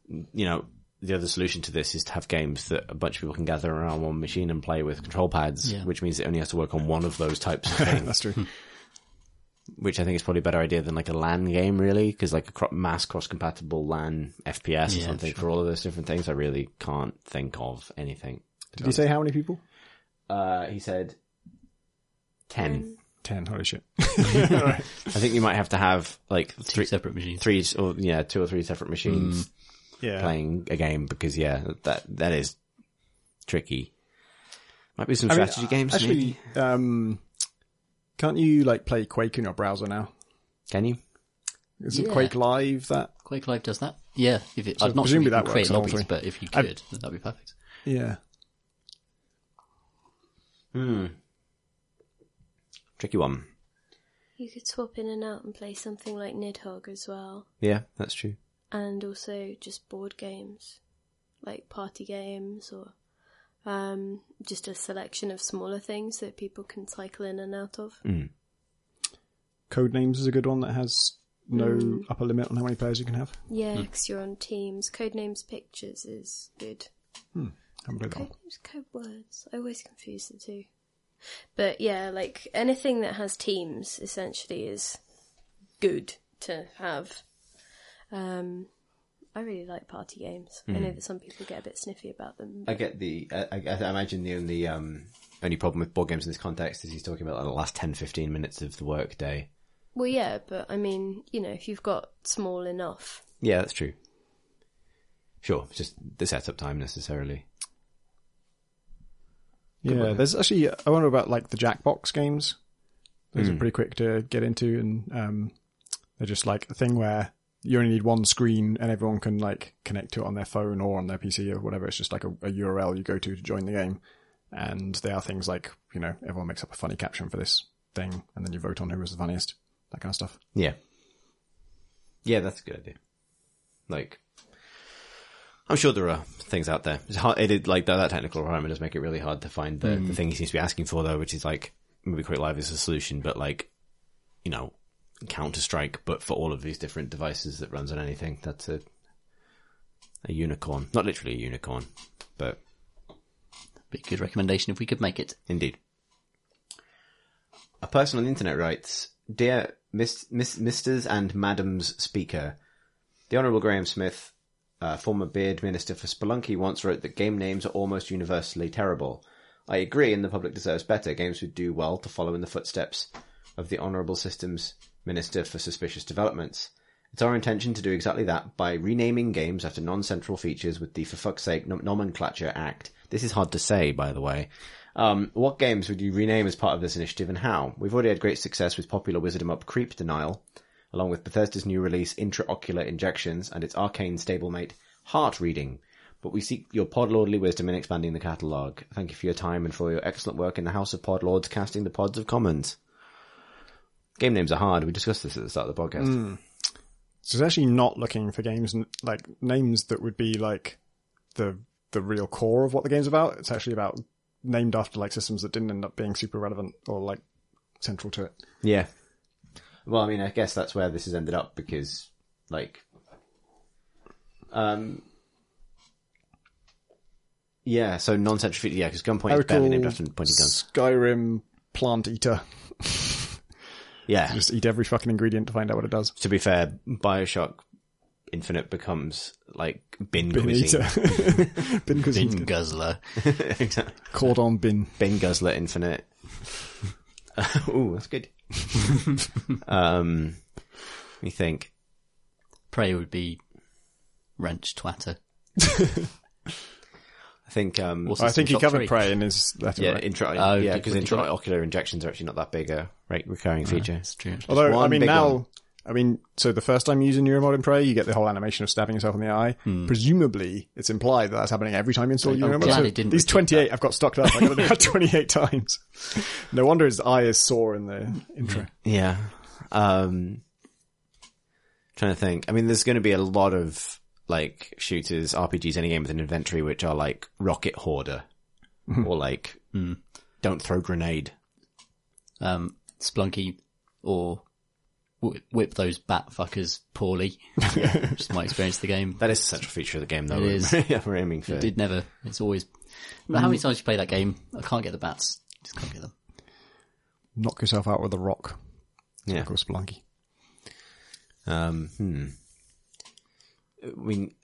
you know, the other solution to this is to have games that a bunch of people can gather around one machine and play with control pads, Yeah. which means it only has to work on one of those types of [laughs] things. That's true. which I think is probably a better idea than like a LAN game, really, because like a cro- mass cross-compatible LAN FPS or Yeah, something for all of those different things, I really can't think of anything. Did he say how many people? Uh, he said ten. Ten. Holy shit. [laughs] [laughs] I think you might have to have like Two three, separate machines. three, or yeah, two or three separate machines Yeah. playing a game because yeah, that that is tricky. Might be some I mean, strategy games. Actually, maybe. um, can't you like play Quake in your browser now? can you? Isn't Yeah. Quake Live that? Quake Live does that? Yeah, if it, So I'm not presumably sure if that you can create works on lobbies, but if you I've- could, then that'd be perfect. Yeah. Hmm. Tricky one. You could swap in and out and play something like Nidhogg as well. Yeah, that's true. And also just board games, like party games or um, just a selection of smaller things that people can cycle in and out of. Hmm. Codenames is a good one that has no hmm. upper limit on how many players you can have. Yeah, hmm. because you're on teams. Codenames Pictures is good. that. Codenames Code Words. I always confuse the two. But yeah, like anything that has teams essentially is good to have. Um, I really like party games. I know that some people get a bit sniffy about them. I get the. I, I, I imagine the only um, only problem with board games in this context is he's talking about like, the last 10, 15 minutes of the work day. Well, yeah, but I mean, you know, if you've got small enough, Yeah, that's true. Sure, it's just the setup time necessarily. Yeah, there's actually I wonder about like the Jackbox games. Those are pretty quick to get into, and um, they're just like a thing where you only need one screen and everyone can like connect to it on their phone or on their PC or whatever. It's just like a, a URL you go to to join the game. And there are things like, you know, everyone makes up a funny caption for this thing and then you vote on who was the funniest, that kind of stuff. Yeah. Yeah, that's a good idea. Like, I'm sure there are things out there. It's hard, it is, like that, that technical requirement does make it really hard to find the, the hmm. thing he seems to be asking for though, which is like, maybe Quake Live is a solution, but like, you know, Counter Strike, but for all of these different devices that runs on anything. That's a, a unicorn. Not literally a unicorn, but Be a good recommendation if we could make it. Indeed. A person on the internet writes, Dear Miss, Miss, Misters and Madams Speaker, the Honourable Graham Smith, uh, former Beard Minister for Spelunky, once wrote that game names are almost universally terrible. I agree, and the public deserves better. Games would do well to follow in the footsteps of the Honourable Systems Minister for Suspicious Developments. It's our intention to do exactly that by renaming games after non-central features with the For Fuck's Sake Nomenclature Act. This is hard to say, by the way. Um, what games would you rename as part of this initiative and how? We've already had great success with popular Wizardom Up Creep Denial, along with Bethesda's new release Intraocular Injections and its arcane stablemate Heart Reading. But we seek your podlordly wisdom in expanding the catalogue. Thank you for your time and for your excellent work in the House of Podlords casting the pods of commons. Game names are hard. We discussed this at the start of the podcast. So it's actually not looking for games like names that would be like the the real core of what the game's about. It's actually about named after like systems that didn't end up being super relevant or like central to it. Yeah. Well, I mean, I guess that's where this has ended up because, like, um, yeah. So non-central yeah, because gunpoint I is barely named after pointing guns. Skyrim Plant Eater. [laughs] Yeah. Just eat every fucking ingredient to find out what it does. to be fair, Bioshock Infinite becomes like bin, Bin cuisine. [laughs] Bin cuisine. Bin guzzler. [laughs] exactly. Cordon bin. Bin Guzzler Infinite. [laughs] Ooh, that's good. um, let me think. Prey would be wrench twatter. I think, um, Or I think he covered prey in his letter. yeah, right? intro, Oh, yeah, because did he cover- intraocular injections are actually not that big a re- recurring feature. That's true. Although, I mean, now, one. I mean, so the first time you use a neuromod in Prey, you get the whole animation of stabbing yourself in the eye. Presumably, it's implied that that's happening every time you install I'm neuromod. glad So it didn't these repeat 28 I've got stocked up. I got to do [laughs] 28 times. No wonder his eye is sore in the intro. Yeah. Um, trying to think. I mean, there's going to be a lot of like shooters, RPGs, any game with an inventory, which are like rocket hoarder or like don't throw grenade. Um, Spelunky or wh- whip those bat fuckers poorly. [laughs] Just my experience of the game. That is a central feature of the game, though. It is. [laughs] yeah, we're aiming for. Did never. It's always. But how many times you play that game? I can't get the bats. Just can't get them. Knock yourself out with a rock. yeah. Go Spelunky. Um, hmm. I mean,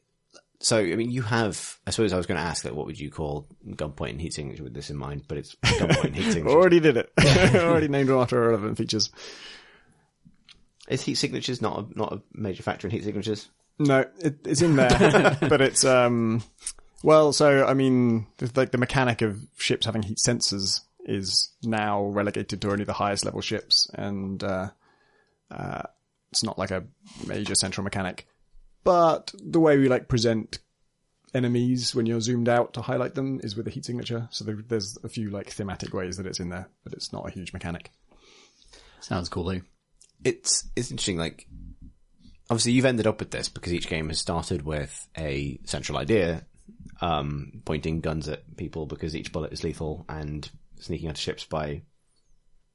so I mean, you have. I suppose I was going to ask that. What would you call gunpoint and heat signature with this in mind? But it's gunpoint and heat [laughs] signature. Already did it. [laughs] [laughs] Already named them after relevant features. Is heat signatures not a, not a major factor in heat signatures? No, it, it's in there, but it's um. Well, so I mean, like the mechanic of ships having heat sensors is now relegated to only the highest level ships, and uh, uh, it's not like a major central mechanic. But the way we like present enemies when you're zoomed out to highlight them is with a heat signature. So there, there's a few like thematic ways that it's in there, but it's not a huge mechanic. Sounds cool though. it's it's interesting. Like, obviously, you've ended up with this because each game has started with a central idea, um, pointing guns at people because each bullet is lethal and sneaking onto ships by,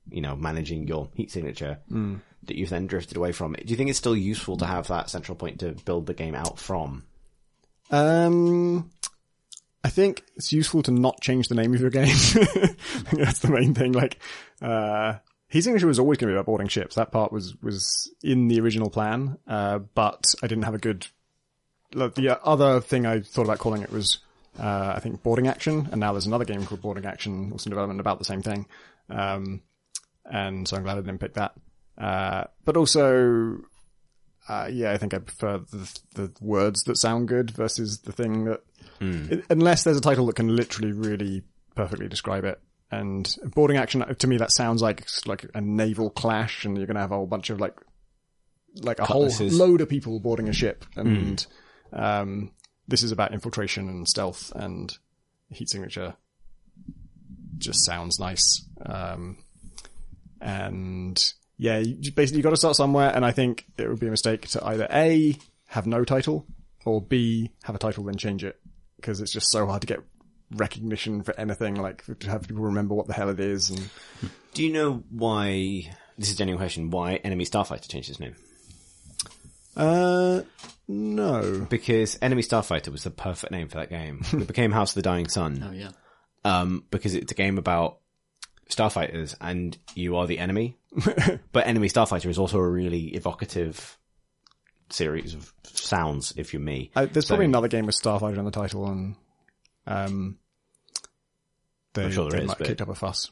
you know, managing your heat signature that you've then drifted away from. Do you think it's still useful to have that central point to build the game out from? Um, I think it's useful to not change the name of your game. [laughs] That's the main thing. Like, uh, Heat Signature was always going to be about boarding ships. That part was, was in the original plan. Uh, but I didn't have a good, like, the other thing I thought about calling it was, uh, I think boarding action. And now there's another game called boarding action, also in development about the same thing. Um, and so I'm glad I didn't pick that. Uh, but also, uh, yeah, I think I prefer the, the words that sound good versus the thing that, Hmm. unless there's a title that can literally really perfectly describe it. And boarding action, to me, that sounds like, like a naval clash and you're going to have a whole bunch of like like a Cutlasses. whole load of people boarding a ship, and um, this is about infiltration and stealth and heat signature. Just sounds nice, um, and yeah, you you basically got to start somewhere, and I think it would be a mistake to either a have no title or b have a title then change it because it's just so hard to get recognition for anything like to have people remember what the hell it is and Do you know why? This is a genuine question. Why Enemy Starfighter changed its name? uh no Because Enemy Starfighter was the perfect name for that game. it became House of the Dying Sun. [laughs] Oh yeah. um, because it's a game about starfighters and you are the enemy. [laughs] but Enemy Starfighter is also a really evocative series of sounds, if you're me. I, there's So- probably another game with Starfighter in the title, and um, they, I'm sure there they is, might but- kicked up a fuss.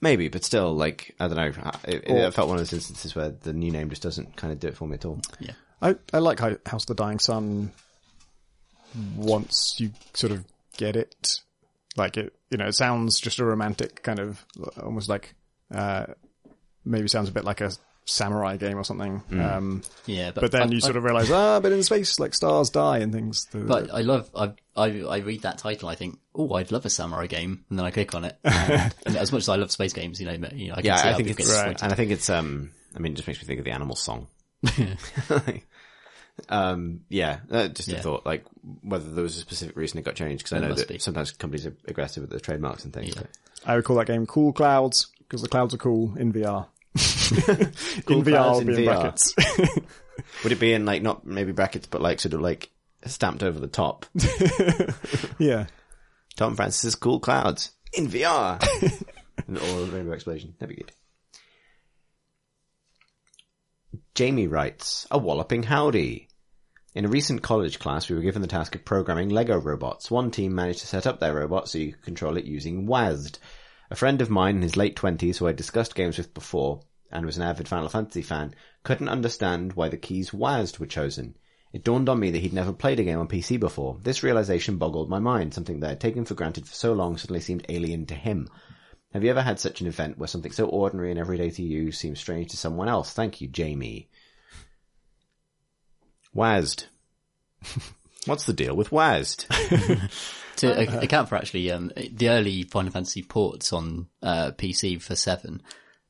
Maybe, but still, like, I don't know. It, it felt one of those instances where the new name just doesn't kind of do it for me at all. Yeah. I, I like Hi- House of the Dying Sun. Once you sort of get it, like it, you know, it sounds just a romantic kind of, almost like, uh, maybe sounds a bit like a samurai game or something. Um, Yeah, but but then I- you I- sort of realize, ah, but in space, like stars die and things. The- But I love, I, I, I read that title, I think, oh, I'd love a samurai game, and then I click on it. And, [laughs] and as much as I love space games, you know, you know I can Yeah, see I think it's, Right. and I think it's, um, I mean, it just makes me think of the animal song. [laughs] [laughs] um, yeah, uh, just a thought, like, whether there was a specific reason it got changed, because I know that be. sometimes companies are aggressive with their trademarks and things. Yeah. I would call that game Cool Clouds because the clouds are cool in VR. [laughs] Cool in VR, Clouds will in in VR. brackets. [laughs] [laughs] Would it be in, like, not maybe brackets, but like, sort of like, stamped over the top? yeah. Tom Francis's Cool Clouds in VR. or a rainbow explosion. That'd be good. Jamie writes, a walloping howdy. In a recent college class, we were given the task of programming Lego robots. One team managed to set up their robot so you could control it using WASD. A friend of mine in his late twenties, who I'd discussed games with before, and was an avid Final Fantasy fan, couldn't understand why the keys WASD were chosen. It dawned on me that he'd never played a game on PC before. This realization boggled my mind. Something that I'd taken for granted for so long suddenly seemed alien to him. Have you ever had such an event where something so ordinary and everyday to you seems strange to someone else? Thank you, Jamie. WASD. What's the deal with WASD? [laughs] to ac- account for actually um, the early Final Fantasy ports on uh, PC for seven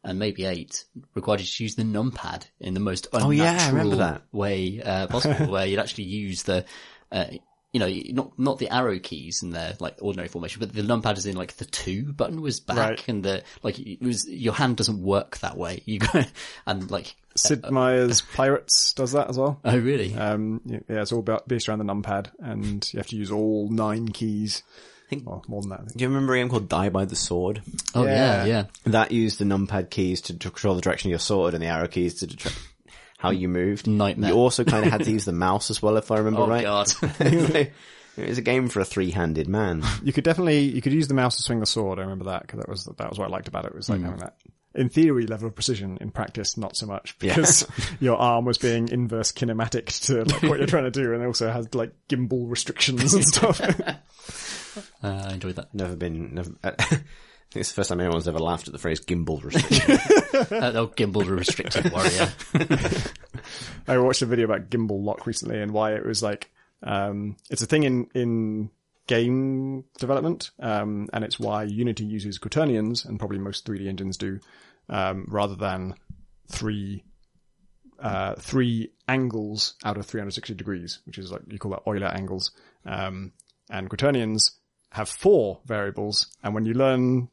and maybe eight required you to use the numpad in the most unnatural Oh, yeah, I remember that. way uh, possible, [laughs] where you'd actually use the. Uh, you know, not not the arrow keys in their like ordinary formation, but the numpad is in like the two button was back, Right. and the like it was your hand doesn't work that way. [laughs] You go and like Sid Meier's Pirates does that as well. [laughs] oh really? Um, yeah, yeah, it's all about based around the numpad, and you have to use all nine keys. I think- Well, more than that. I think. Do you remember a game called Die by the Sword? oh yeah. yeah, yeah. That used the numpad keys to, to control the direction of your sword and the arrow keys to deter- how you moved. Nightmare. You also kind of had to [laughs] use the mouse as well, if I remember Oh right. god. [laughs] it was a game for a three-handed man. [laughs] You could definitely you could use the mouse to swing the sword. I remember that because that was that was what I liked about it. Was Hmm. like having that in theory level of precision. In practice, not so much because your arm was being inverse kinematic to like what you're trying to do, and it also has like gimbal restrictions and stuff. uh, I enjoyed that. Never been. Never, I think it's the first time anyone's ever laughed at the phrase gimbal restricted. [laughs] Uh, oh, gimbal restricted warrior. [laughs] I watched a video about gimbal lock recently and why it was like um, it's a thing in in game development, um, and it's why Unity uses quaternions and probably most 3D engines do, um, rather than three uh, three angles out of 360 degrees, which is like you call that Euler angles. Um, and quaternions have four variables, and when you learn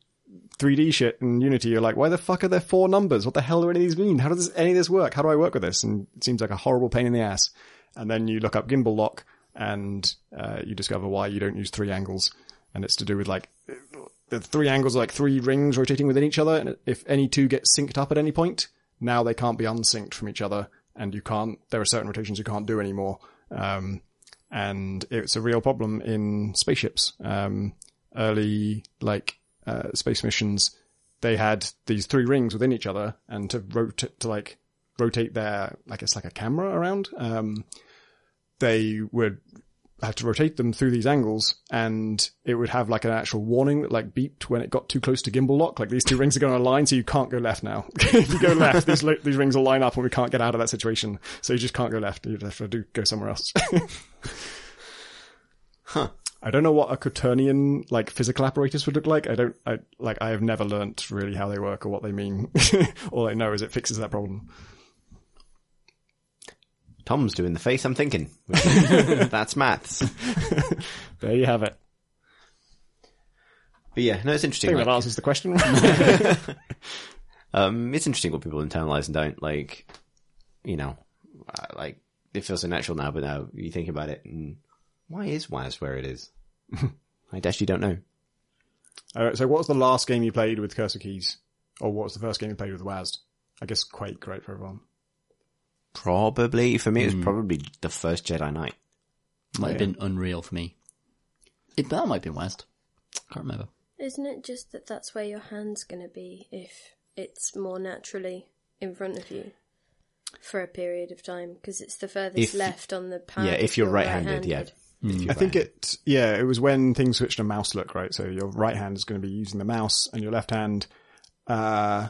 3D shit in Unity, you're like, why the fuck are there four numbers? What the hell do any of these mean? How does any of this work? How do I work with this? And it seems like a horrible pain in the ass. And then you look up gimbal lock and uh, you discover why you don't use three angles. And it's to do with like, the three angles are like three rings rotating within each other. And if any two get synced up at any point, now they can't be unsynced from each other. And you can't, there are certain rotations you can't do anymore. Um, and it's a real problem in spaceships. Um, early, like, uh, space missions, they had these three rings within each other, and to rotate to like rotate their, I guess, like a camera around, um, they would have to rotate them through these angles and it would have like an actual warning that like beeped when it got too close to gimbal lock. Like these two rings are going to align, so you can't go left now. [laughs] if you go left, these, these rings will line up and we can't get out of that situation. So you just can't go left. You have to do, go somewhere else. [laughs] Huh. I don't know what a quaternion like physical apparatus would look like. I don't, I like, I have never learnt really how they work or what they mean. [laughs] All I know is it fixes that problem. Tom's doing the face I'm thinking. [laughs] That's maths. [laughs] There you have it. But yeah, no, it's interesting. I think like- that answers the question. Um, it's interesting what people internalize and don't like. You know, uh, like it feels so natural now, but now you think about it, and why is WAS where it is? [laughs] I actually don't know. All right, so what was the last game you played with cursor keys? Or what was the first game you played with WASD? I guess Quake, right, for everyone. Probably for me, Hmm. it was probably the first Jedi Knight. Might have been Unreal for me. It, that might have been West. Can't remember. Isn't it just that that's where your hand's going to be if it's more naturally in front of you for a period of time? Because it's the furthest If- left on the pad. yeah, if you're right-handed, yeah. Right-handed. I think it, yeah, it was when things switched to mouse look, right? So your right hand is going to be using the mouse and your left hand, uh,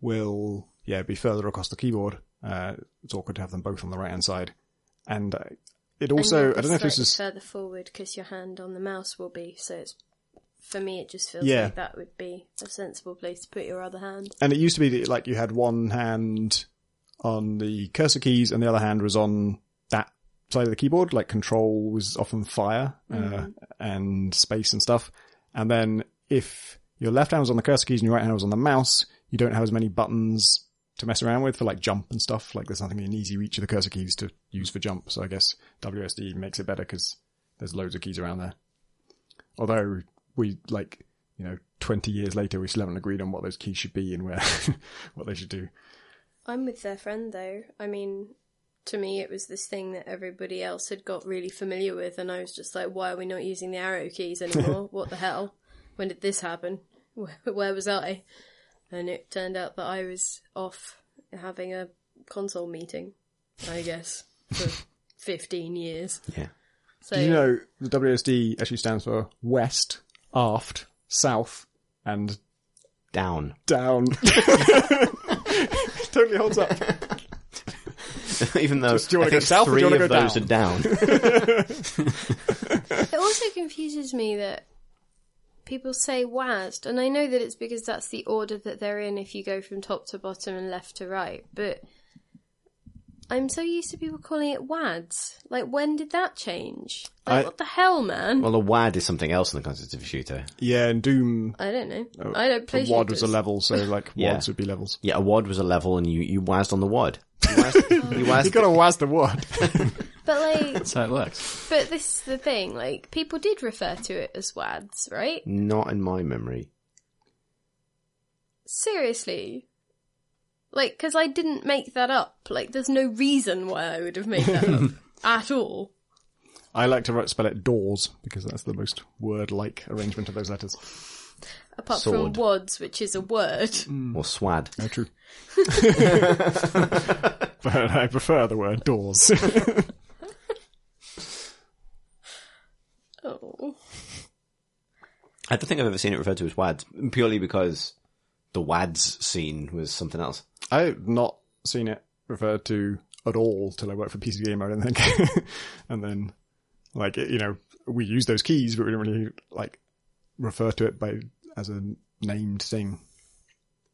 will, yeah, be further across the keyboard. Uh, it's awkward to have them both on the right hand side. And uh, it also, you'll I don't know if this is, further forward because your hand on the mouse will be. So it's for me, it just feels Yeah. like that would be a sensible place to put your other hand. and it used to be that, like you had one hand on the cursor keys and the other hand was on that side of the keyboard. Like control was often fire, uh, and space and stuff. And then if your left hand was on the cursor keys and your right hand was on the mouse, you don't have as many buttons to mess around with for like jump and stuff. Like there's nothing in easy reach of the cursor keys to use for jump. So I guess WSD makes it better because there's loads of keys around there. Although we like, you know, 20 years later, we still haven't agreed on what those keys should be and where, [laughs] what they should do. I'm with their friend though. I mean, to me, it was this thing that everybody else had got really familiar with, and I was just like, why are we not using the arrow keys anymore? [laughs] what the hell? When did this happen? Where, where was I? And it turned out that I was off having a console meeting, I guess, for [laughs] 15 years. Yeah. So, Did you know the WSD actually stands for West, Aft, South, and Down. Down? [laughs] totally holds up. [laughs] Even though do you wanna I go think south or do three you wanna of go those down? are down. [laughs] It also confuses me that people say WASD, and I know that it's because that's the order that they're in if you go from top to bottom and left to right, but I'm so used to people calling it WADs. Like, when did that change? Like, I- what the hell, man? well, a WAD is something else in the context of a shooter. Yeah, and Doom, I don't know. Oh, I don't play the WAD was a shooters. level, so like [laughs] Yeah. WADs would be levels. Yeah, a WAD was a level, and you you WASD on the WAD. [laughs] You WASD, you got to WAS the WAD. [laughs] But, like, That's how it works. but this is the thing, like, people did refer to it as WADs, right? not in my memory. Seriously. Like, because I didn't make that up. Like, there's no reason why I would have made that up [laughs] at all. I like to write, spell it doors because that's the most word-like arrangement of those letters. Apart Sword. from wads, which is a word. Mm. Or SWAD. No, true. [laughs] but I prefer the word doors. Oh. I don't think I've ever seen it referred to as WADs, purely because the WADs scene was something else. I've not seen it referred to at all till I worked for PC Gamer, I don't think. and then, like, you know, we use those keys, but we don't really, like, refer to it by, as a named thing.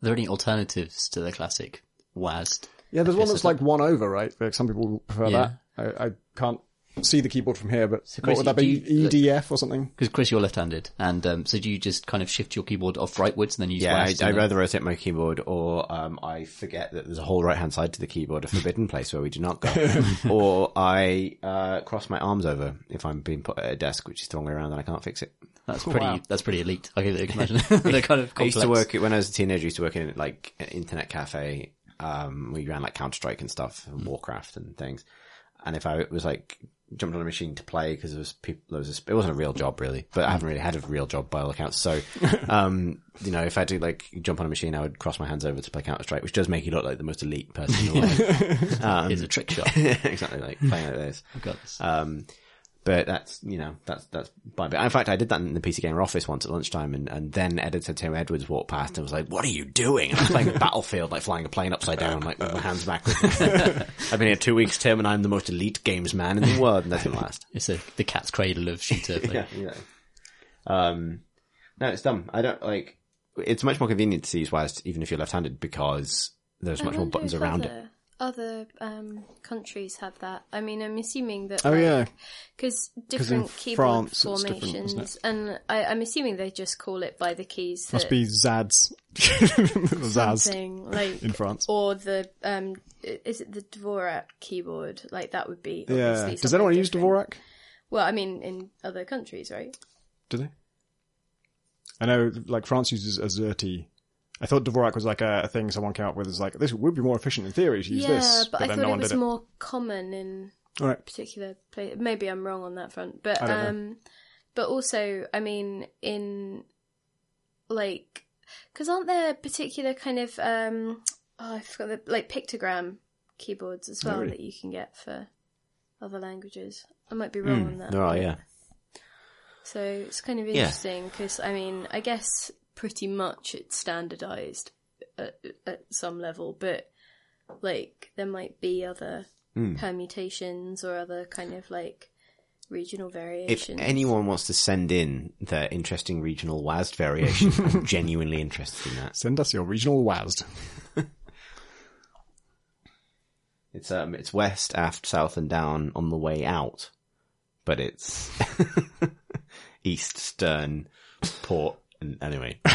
Are there any alternatives to the classic WASD? Yeah, there's one that's like one over, right? Like some people prefer Yeah. that. I, I can't see the keyboard from here, but what Chris, would that be? you- EDF or something? Because Chris, you're left-handed, and um, so do you just kind of shift your keyboard off rightwards and then use Yeah, I, WASD? I and then- rather rotate my keyboard, or um, I forget that there's a whole right hand side to the keyboard, a forbidden place where we do not go, [laughs] or I uh, cross my arms over if I'm being put at a desk, which is the wrong way around, and I can't fix it. That's pretty. wow. That's pretty elite. I can imagine. [laughs] [laughs] They're kind of. I used to work when I was a teenager. I used to work in like an internet cafe. Um, we ran like Counter Strike and stuff, and Warcraft and things. And if I was like jumped on a machine to play because there was people, there was a, it wasn't a real job really, but I haven't really had a real job by all accounts. So, [laughs] um, you know, if I had to like jump on a machine, I would cross my hands over to play Counter Strike, which does make you look like the most elite person in the [laughs] world. It's a trick shot. [laughs] exactly, like playing like this. I've got this. Um, But that's, you know, that's, that's by bit. In fact, I did that in the PC Gamer office once at lunchtime and, and then editor Tim Edwards walked past and was like, what are you doing? And I was playing [laughs] Battlefield, like flying a plane upside down, like with my hands backwards. [laughs] [laughs] I've been here two weeks, Tim, and I'm the most elite games man in the world, and that didn't last. It's a, the cat's cradle of shooter. play. yeah, yeah. Um, no, it's dumb. I don't like. It's much more convenient to use WASD even if you're left-handed because there's much more buttons around other, it. Other um, countries have that. I mean, I'm assuming that. Oh, yeah. because different keyboard France different, formations, and I, I'm assuming they just call it by the keys. Must be Zads. [laughs] Zaz like in France. or the um, is it the Dvorak keyboard? Like that would be. Yeah. Does anyone use. Dvorak? Well, I mean, in other countries, right? Do they? I know, like France uses Azerty. I thought Dvorak was like a, a thing someone came up with. Is like this would be more efficient in theory to use yeah, this, but, I then thought no it was did it. more common in All right. particular place. Maybe I'm wrong on that front, but I don't know. um, but also, I mean, in like, because aren't there particular kind of um, oh, I forgot the like pictogram keyboards as well really? that you can get for other languages. I might be wrong on that. There are, yeah. So it's kind of interesting because I mean, I guess pretty much it's standardized at, at some level, but like there might be other Hmm. permutations or other kind of like regional variations. If anyone wants to send in their interesting regional WASD variation, I'm [laughs] genuinely interested in that. Send us your regional WASD. [laughs] It's um, it's west, aft, south, and down on the way out, but it's [laughs] east, stern, port, and anyway. [laughs]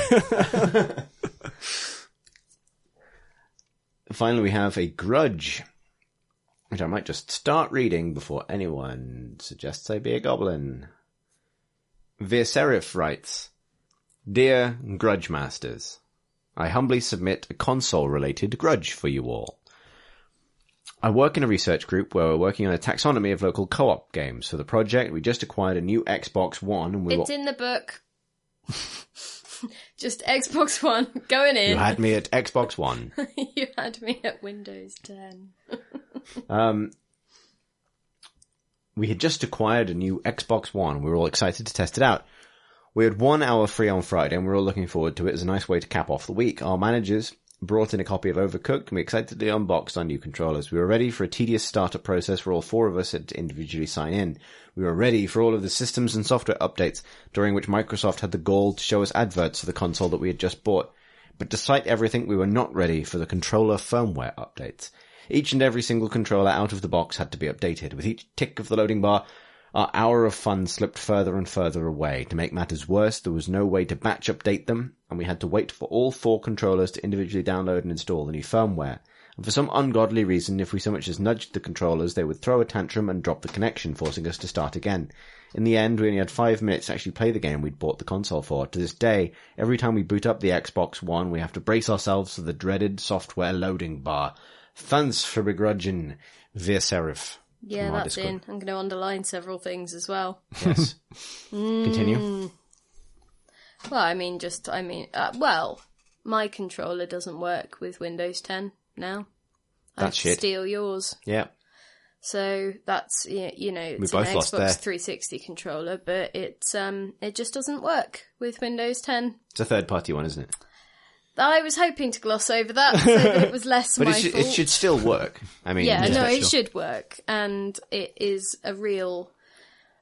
Finally, we have a grudge, which I might just start reading before anyone suggests I be a goblin. Virserif writes, Dear Grudge Masters, I humbly submit a console-related grudge for you all. I work in a research group where we're working on a taxonomy of local co-op games. For the project, we just acquired a new Xbox One and we it's were... in the book. Just Xbox One going in. You had me at Xbox One. [laughs] you had me at Windows 10. [laughs] Um, we had just acquired a new Xbox One. We were all excited to test it out. We had one hour free on Friday and we were all looking forward to it as a nice way to cap off the week. Our managers brought in a copy of Overcooked and we excitedly unboxed our new controllers. We were ready for a tedious startup process where all four of us had to individually sign in. We were ready for all of the systems and software updates during which Microsoft had the gall to show us adverts for the console that we had just bought. But despite everything, we were not ready for the controller firmware updates. Each and every single controller out of the box had to be updated. With each tick of the loading bar, our hour of fun slipped further and further away. To make matters worse, there was no way to batch update them, and we had to wait for all four controllers to individually download and install the new firmware. And for some ungodly reason, if we so much as nudged the controllers, they would throw a tantrum and drop the connection, forcing us to start again. In the end, we only had five minutes to actually play the game we'd bought the console for. To this day, every time we boot up the Xbox One, we have to brace ourselves for the dreaded software loading bar. Thanks for begrudging, Virserif. Yeah, that's Discord. in. I'm going to underline several things as well. Yes. [laughs] Mm. Continue. Well, I mean, just, I mean, uh, well, my controller doesn't work with Windows 10 now. I That's shit. steal yours. Yeah. So that's you know it's both an Xbox there. 360 controller, but it's um it just doesn't work with Windows 10. It's a third party one, isn't it? I was hoping to gloss over that so that it was less [laughs] But my it should, fault. it should still work. I mean, yeah, no, it should work, and it is a real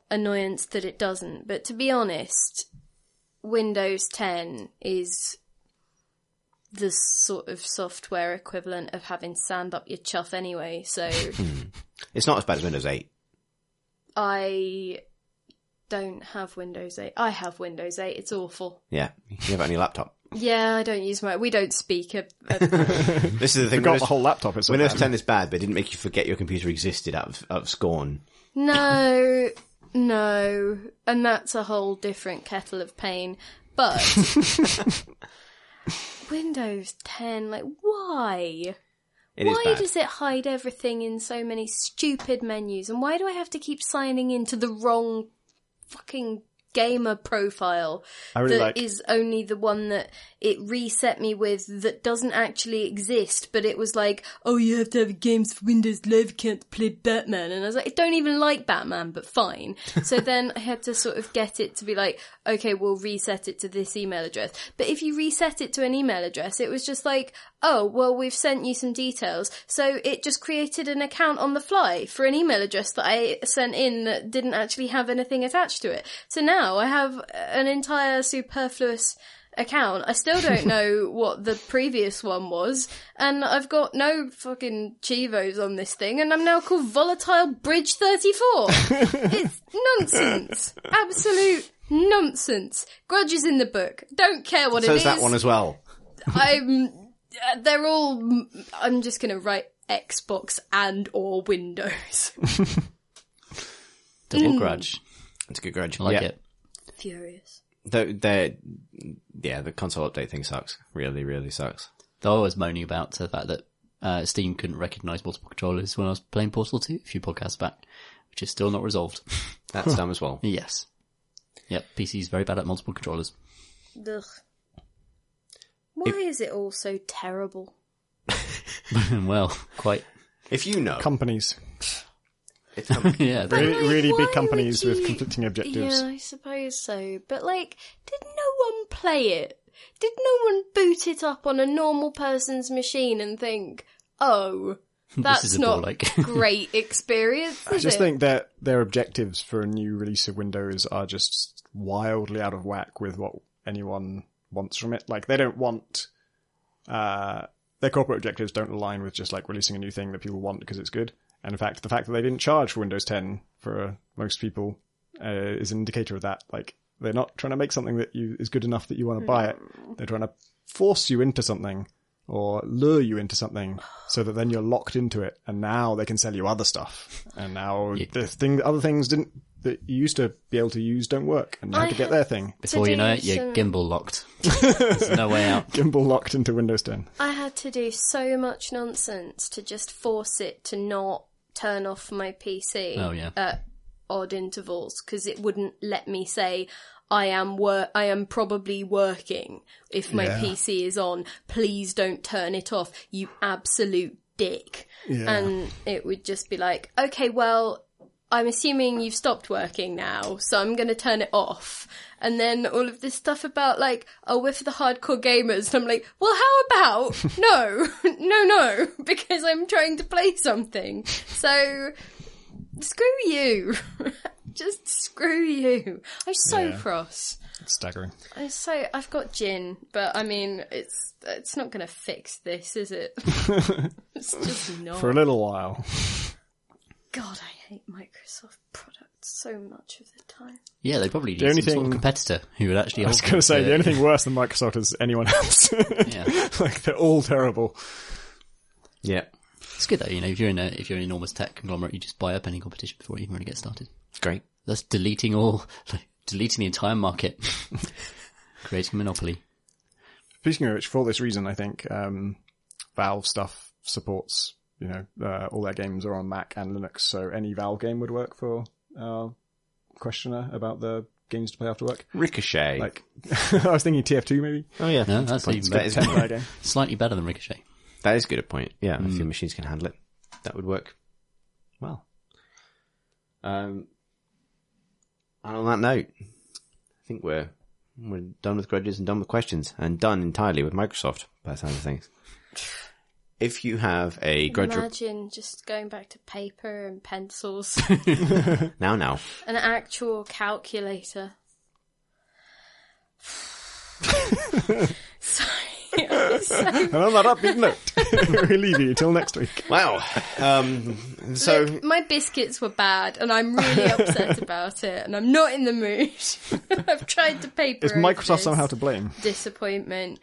annoyance that it doesn't. But to be honest, Windows 10 is the sort of software equivalent of having sand up your chuff anyway. So [laughs] it's not as bad as Windows 8. I don't have Windows 8. I have Windows 8. It's awful. Yeah. You have it on your laptop. Yeah, I don't use my. We don't speak. A, [laughs] a, This is the thing. Got Windows, the whole laptop. It's Windows bad. 10 is bad, but it didn't make you forget your computer existed out of, out of scorn. no, no, and that's a whole different kettle of pain. But [laughs] Windows 10, like, why? It is why bad. does it hide everything in so many stupid menus? And why do I have to keep signing into the wrong fucking gamer profile really that is like- only the one that it reset me with that doesn't actually exist, but it was like, oh, you have to have games for Windows Live, can't play Batman. And I was like, I don't even like Batman, but fine. [laughs] so then I had to sort of get it to be like, okay, we'll reset it to this email address. But if you reset it to an email address, it was just like, oh, well, we've sent you some details. So it just created an account on the fly for an email address that I sent in that didn't actually have anything attached to it. So now I have an entire superfluous account. I still don't [laughs] know what the previous one was, and I've got no fucking Chivos on this thing, and I'm now called Volatile Bridge 34. [laughs] it's nonsense. Absolute nonsense. Grudge is in the book. Don't care what it is. So it is that one as well. I'm. Uh, They're all. I'm just gonna write Xbox and or Windows. [laughs] Double grudge. It's a good grudge. I like yeah. it. Furious. Though they're, yeah, the console update thing sucks. Really, really sucks. Though I was moaning about the fact that uh, Steam couldn't recognise multiple controllers when I was playing Portal 2 a few podcasts back, which is still not resolved. That's [laughs] dumb as well. yes. Yep, PC is very bad at multiple controllers. Ugh. Why is it all so terrible? [laughs] well, quite. If you know, Companies. [laughs] Yeah, Really, like, really big would companies with conflicting objectives. Yeah, I suppose so. But like, did no one play it? Did no one boot it up on a normal person's machine and think, "Oh, [laughs] that's is not ball like." great experience"? I just it? think that their objectives for a new release of Windows are just wildly out of whack with what anyone wants from it. Like they don't want uh, their corporate objectives don't align with just like releasing a new thing that people want because it's good. And in fact, the fact that they didn't charge for Windows 10 for most people uh, is an indicator of that. Like they're not trying to make something that you is good enough that you want to buy it. They're trying to force you into something or lure you into something so that then you're locked into it and now they can sell you other stuff. And now the thing other things didn't that you used to be able to use don't work and you I have to get their thing. Before you know it, you're some- gimbal locked. [laughs] There's no way out. Gimbal locked into Windows 10. I had to do so much nonsense to just force it to not turn off my PC Oh, yeah. at odd intervals because it wouldn't let me say I am wor- I am probably working if my Yeah. PC is on. Please don't turn it off, you absolute dick. Yeah. And it would just be like, okay, well, I'm assuming you've stopped working now, so I'm going to turn it off. And then all of this stuff about like, oh, we're for the hardcore gamers. And I'm like, well, how about [laughs] no, [laughs] no, no, because I'm trying to play something. So screw you. [laughs] Just screw you. I'm so Yeah. cross. It's staggering. I'm so I've got gin, but I mean, it's it's not going to fix this, is it? it's just not. For a little while. God, I hate Microsoft products so much of the time. Yeah, they probably need The only some sort of thing- competitor who would actually. I was going to say, the only thing worse than Microsoft is anyone else. [laughs] Yeah. [laughs] like, they're all terrible. yeah, It's good though, you know, if you're in a if you're an enormous tech conglomerate, you just buy up any competition before you even really get started. great. That's deleting all, [laughs] like, deleting the entire market, creating a monopoly. Speaking of which, for this reason, I think um, Valve stuff supports, you know, uh, all their games are on Mac and Linux, so any Valve game would work for our questioner about the games to play after work. Ricochet. Like, [laughs] I was thinking TF2 maybe. oh yeah, No, that's Point. even better. That. [laughs] Slightly better than Ricochet. that is good a point. Yeah, if your machines can handle it, that would work well. Um, and on that note, I think we're we're done with grudges and done with questions, and done entirely with Microsoft by the sound of things. If you have a grudge, re- Imagine just going back to paper and pencils, [laughs] [laughs] now now, an actual calculator. [laughs] Sorry. I'm so- And on that upbeat note, we leave you till next week. wow. Um, so Look, my biscuits were bad, and I'm really upset about it, and I'm not in the mood. I've tried to paper. Is over Microsoft this somehow to blame? disappointment?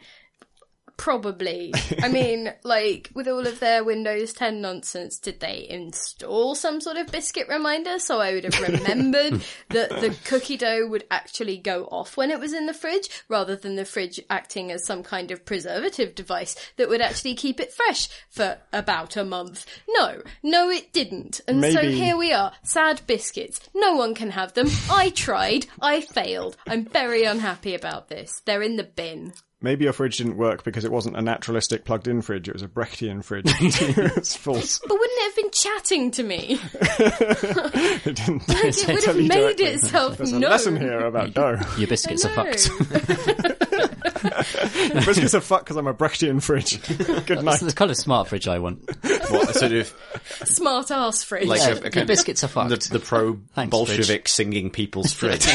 Probably. [laughs] I mean, like, with all of their Windows 10 nonsense, did they install some sort of biscuit reminder so I would have remembered [laughs] that the cookie dough would actually go off when it was in the fridge, rather than the fridge acting as some kind of preservative device that would actually keep it fresh for about a month? No, no, it didn't. And so here we are, sad biscuits. No one can have them. I tried. I failed. I'm very unhappy about this. They're in the bin. Maybe your fridge didn't work because it wasn't a naturalistic plugged-in fridge; it was a Brechtian fridge. [laughs] [laughs] it was false. But wouldn't it have been chatting to me? [laughs] It didn't. Like, it would have made directly. itself There's a known. lesson here about dough. Your biscuits are fucked. Biscuits are fucked because I'm a Brechtian fridge. Good night. That's the kind of smart fridge I want. What sort of Smart ass fridge. like Yeah, a, a your kind of- biscuits are fucked. the, the pro Thanks, Bolshevik singing people's fridge.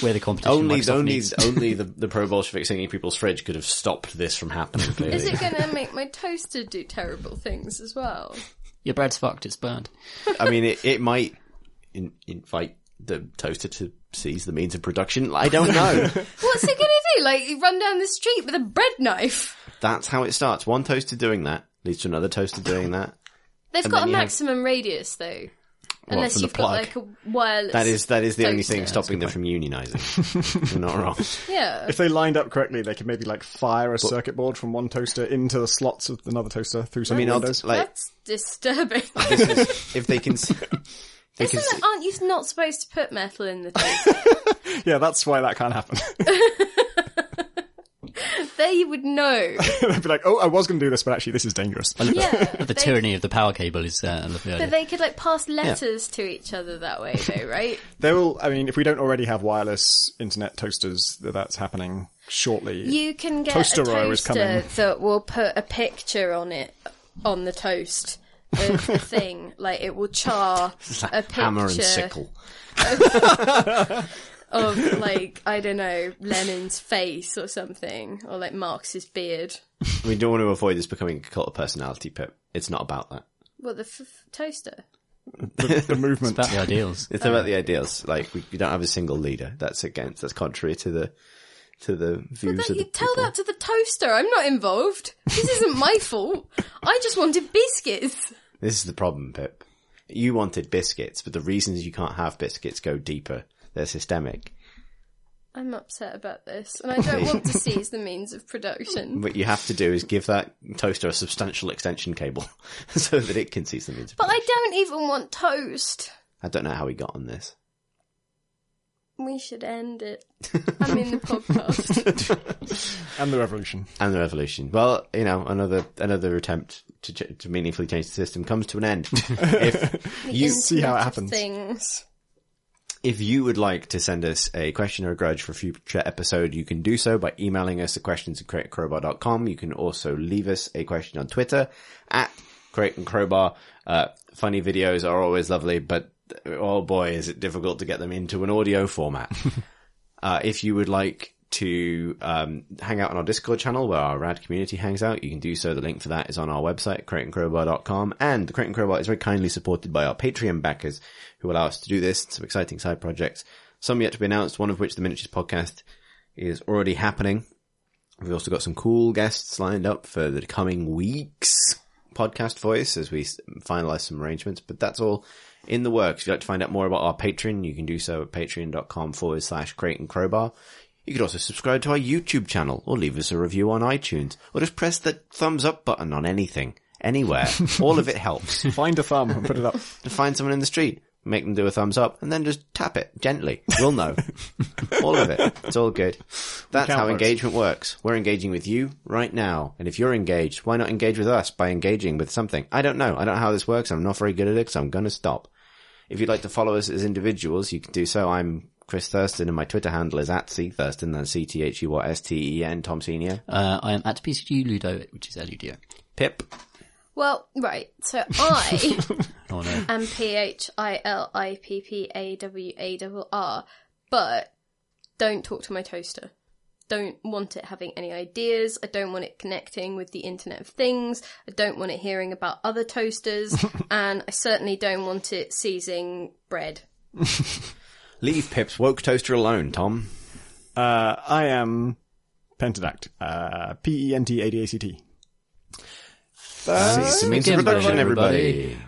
Where the competition only Microsoft only needs. only the, the pro Bolshevik singing people's fridge could have stopped this from happening. [laughs] Clearly. Is it going to make my toaster do terrible things as well? Your bread's fucked. It's burned. I mean, it, it might in, invite the toaster to seize the means of production. I don't know. [laughs] What's it going to do? Like, run down the street with a bread knife? That's how it starts. One toaster doing that leads to another toaster doing that. They've And got a then you have- maximum radius, though. Unless from the you've got plug? like a wireless. That is that is the only thing stopping them from unionizing. [laughs] You're not wrong. Yeah. If they lined up correctly, they could maybe like fire a circuit board from one toaster into the slots of another toaster through some I mean, I'll- windows. like That's disturbing. [laughs] this is, if they can, s- they can. Isn't s- that, aren't you not supposed to put metal in the [laughs] toaster? yeah, that's why that can't happen. [laughs] there you would know. [laughs] They'd be like, "Oh, I was going to do this, but actually, this is dangerous." Yeah. [laughs] The they- tyranny of the power cable is uh, a idea. But they could like pass letters to each other that way, though, right? They will. I mean, if we don't already have wireless internet toasters, that that's happening shortly. You can get Toaster a toaster that will put a picture on it on the toast of the thing. Like it will char a picture hammer and sickle. Of [laughs] like I don't know Lenin's face or something, or like Marx's beard. We don't want to avoid this becoming a cult of personality, Pip. It's not about that. What the f- f- toaster? the, the [laughs] movement. About the ideals. It's about oh. the ideals. Like we, we don't have a single leader. That's against. That's contrary to the to the views That, of you tell people. that to the toaster. I'm not involved. This isn't my [laughs] fault. I just wanted biscuits. This is the problem, Pip. You wanted biscuits, but the reasons you can't have biscuits go deeper. They're systemic. I'm upset about this, and I don't want to [laughs] seize the means of production. What you have to do is give that toaster a substantial extension cable [laughs] so that it can see the means of But I don't even want toast. I don't know how we got on this. We should end it. [laughs] I mean the podcast. and the revolution. And the revolution. Well, you know, another another attempt to ch- to meaningfully change the system comes to an end. if you see how it happens. Things. If you would like to send us a question or a grudge for a future episode, you can do so by emailing us at questions at crateandcrowbar.com. You can also leave us a question on Twitter at Crate and Crowbar. Uh, funny videos are always lovely, but oh boy, is it difficult to get them into an audio format. [laughs] Uh, if you would like to um, hang out on our Discord channel where our rad community hangs out, you can do so. The link for that is on our website, crateandcrowbar.com. And the Crate and Crowbar is very kindly supported by our Patreon backers who allow us to do this. Some exciting side projects. Some yet to be announced, one of which the Miniatures podcast is already happening. We've also got some cool guests lined up for the coming weeks podcast voice as we finalize some arrangements, but that's all in the works. If you'd like to find out more about our Patreon, you can do so at patreon.com forward slash crate and crowbar. You could also subscribe to our YouTube channel or leave us a review on iTunes or just press the thumbs up button on anything, anywhere. [laughs] all of it helps. Find a thumb and put it up. [laughs] To find someone in the street, make them do a thumbs up and then just tap it gently. We'll know. [laughs] all of it. It's all good. That's how engagement works. We're engaging with you right now. And if you're engaged, why not engage with us by engaging with something? I don't know. I don't know how this works. I'm not very good at it, so I'm going to stop. If you'd like to follow us as individuals, you can do so. I'm Chris Thursten and my Twitter handle is at C Thursten, that's C-T-H-U-R-S-T-E-N, Tom Senior. Uh, I am at PCG Ludo, which is L-U-D-O. Pip. Well, right. So I [laughs] Oh no. am P H I L I P P A W A R R, but don't talk to my toaster. Don't want it having any ideas. I don't want it connecting with the Internet of Things. I don't want it hearing about other toasters, [laughs] and I certainly don't want it seizing bread. [laughs] Leave Pip's woke toaster alone, Tom. Uh, I am Pentadact. Uh, P E N T A D A C T. It's the means of Again, production, everybody. everybody.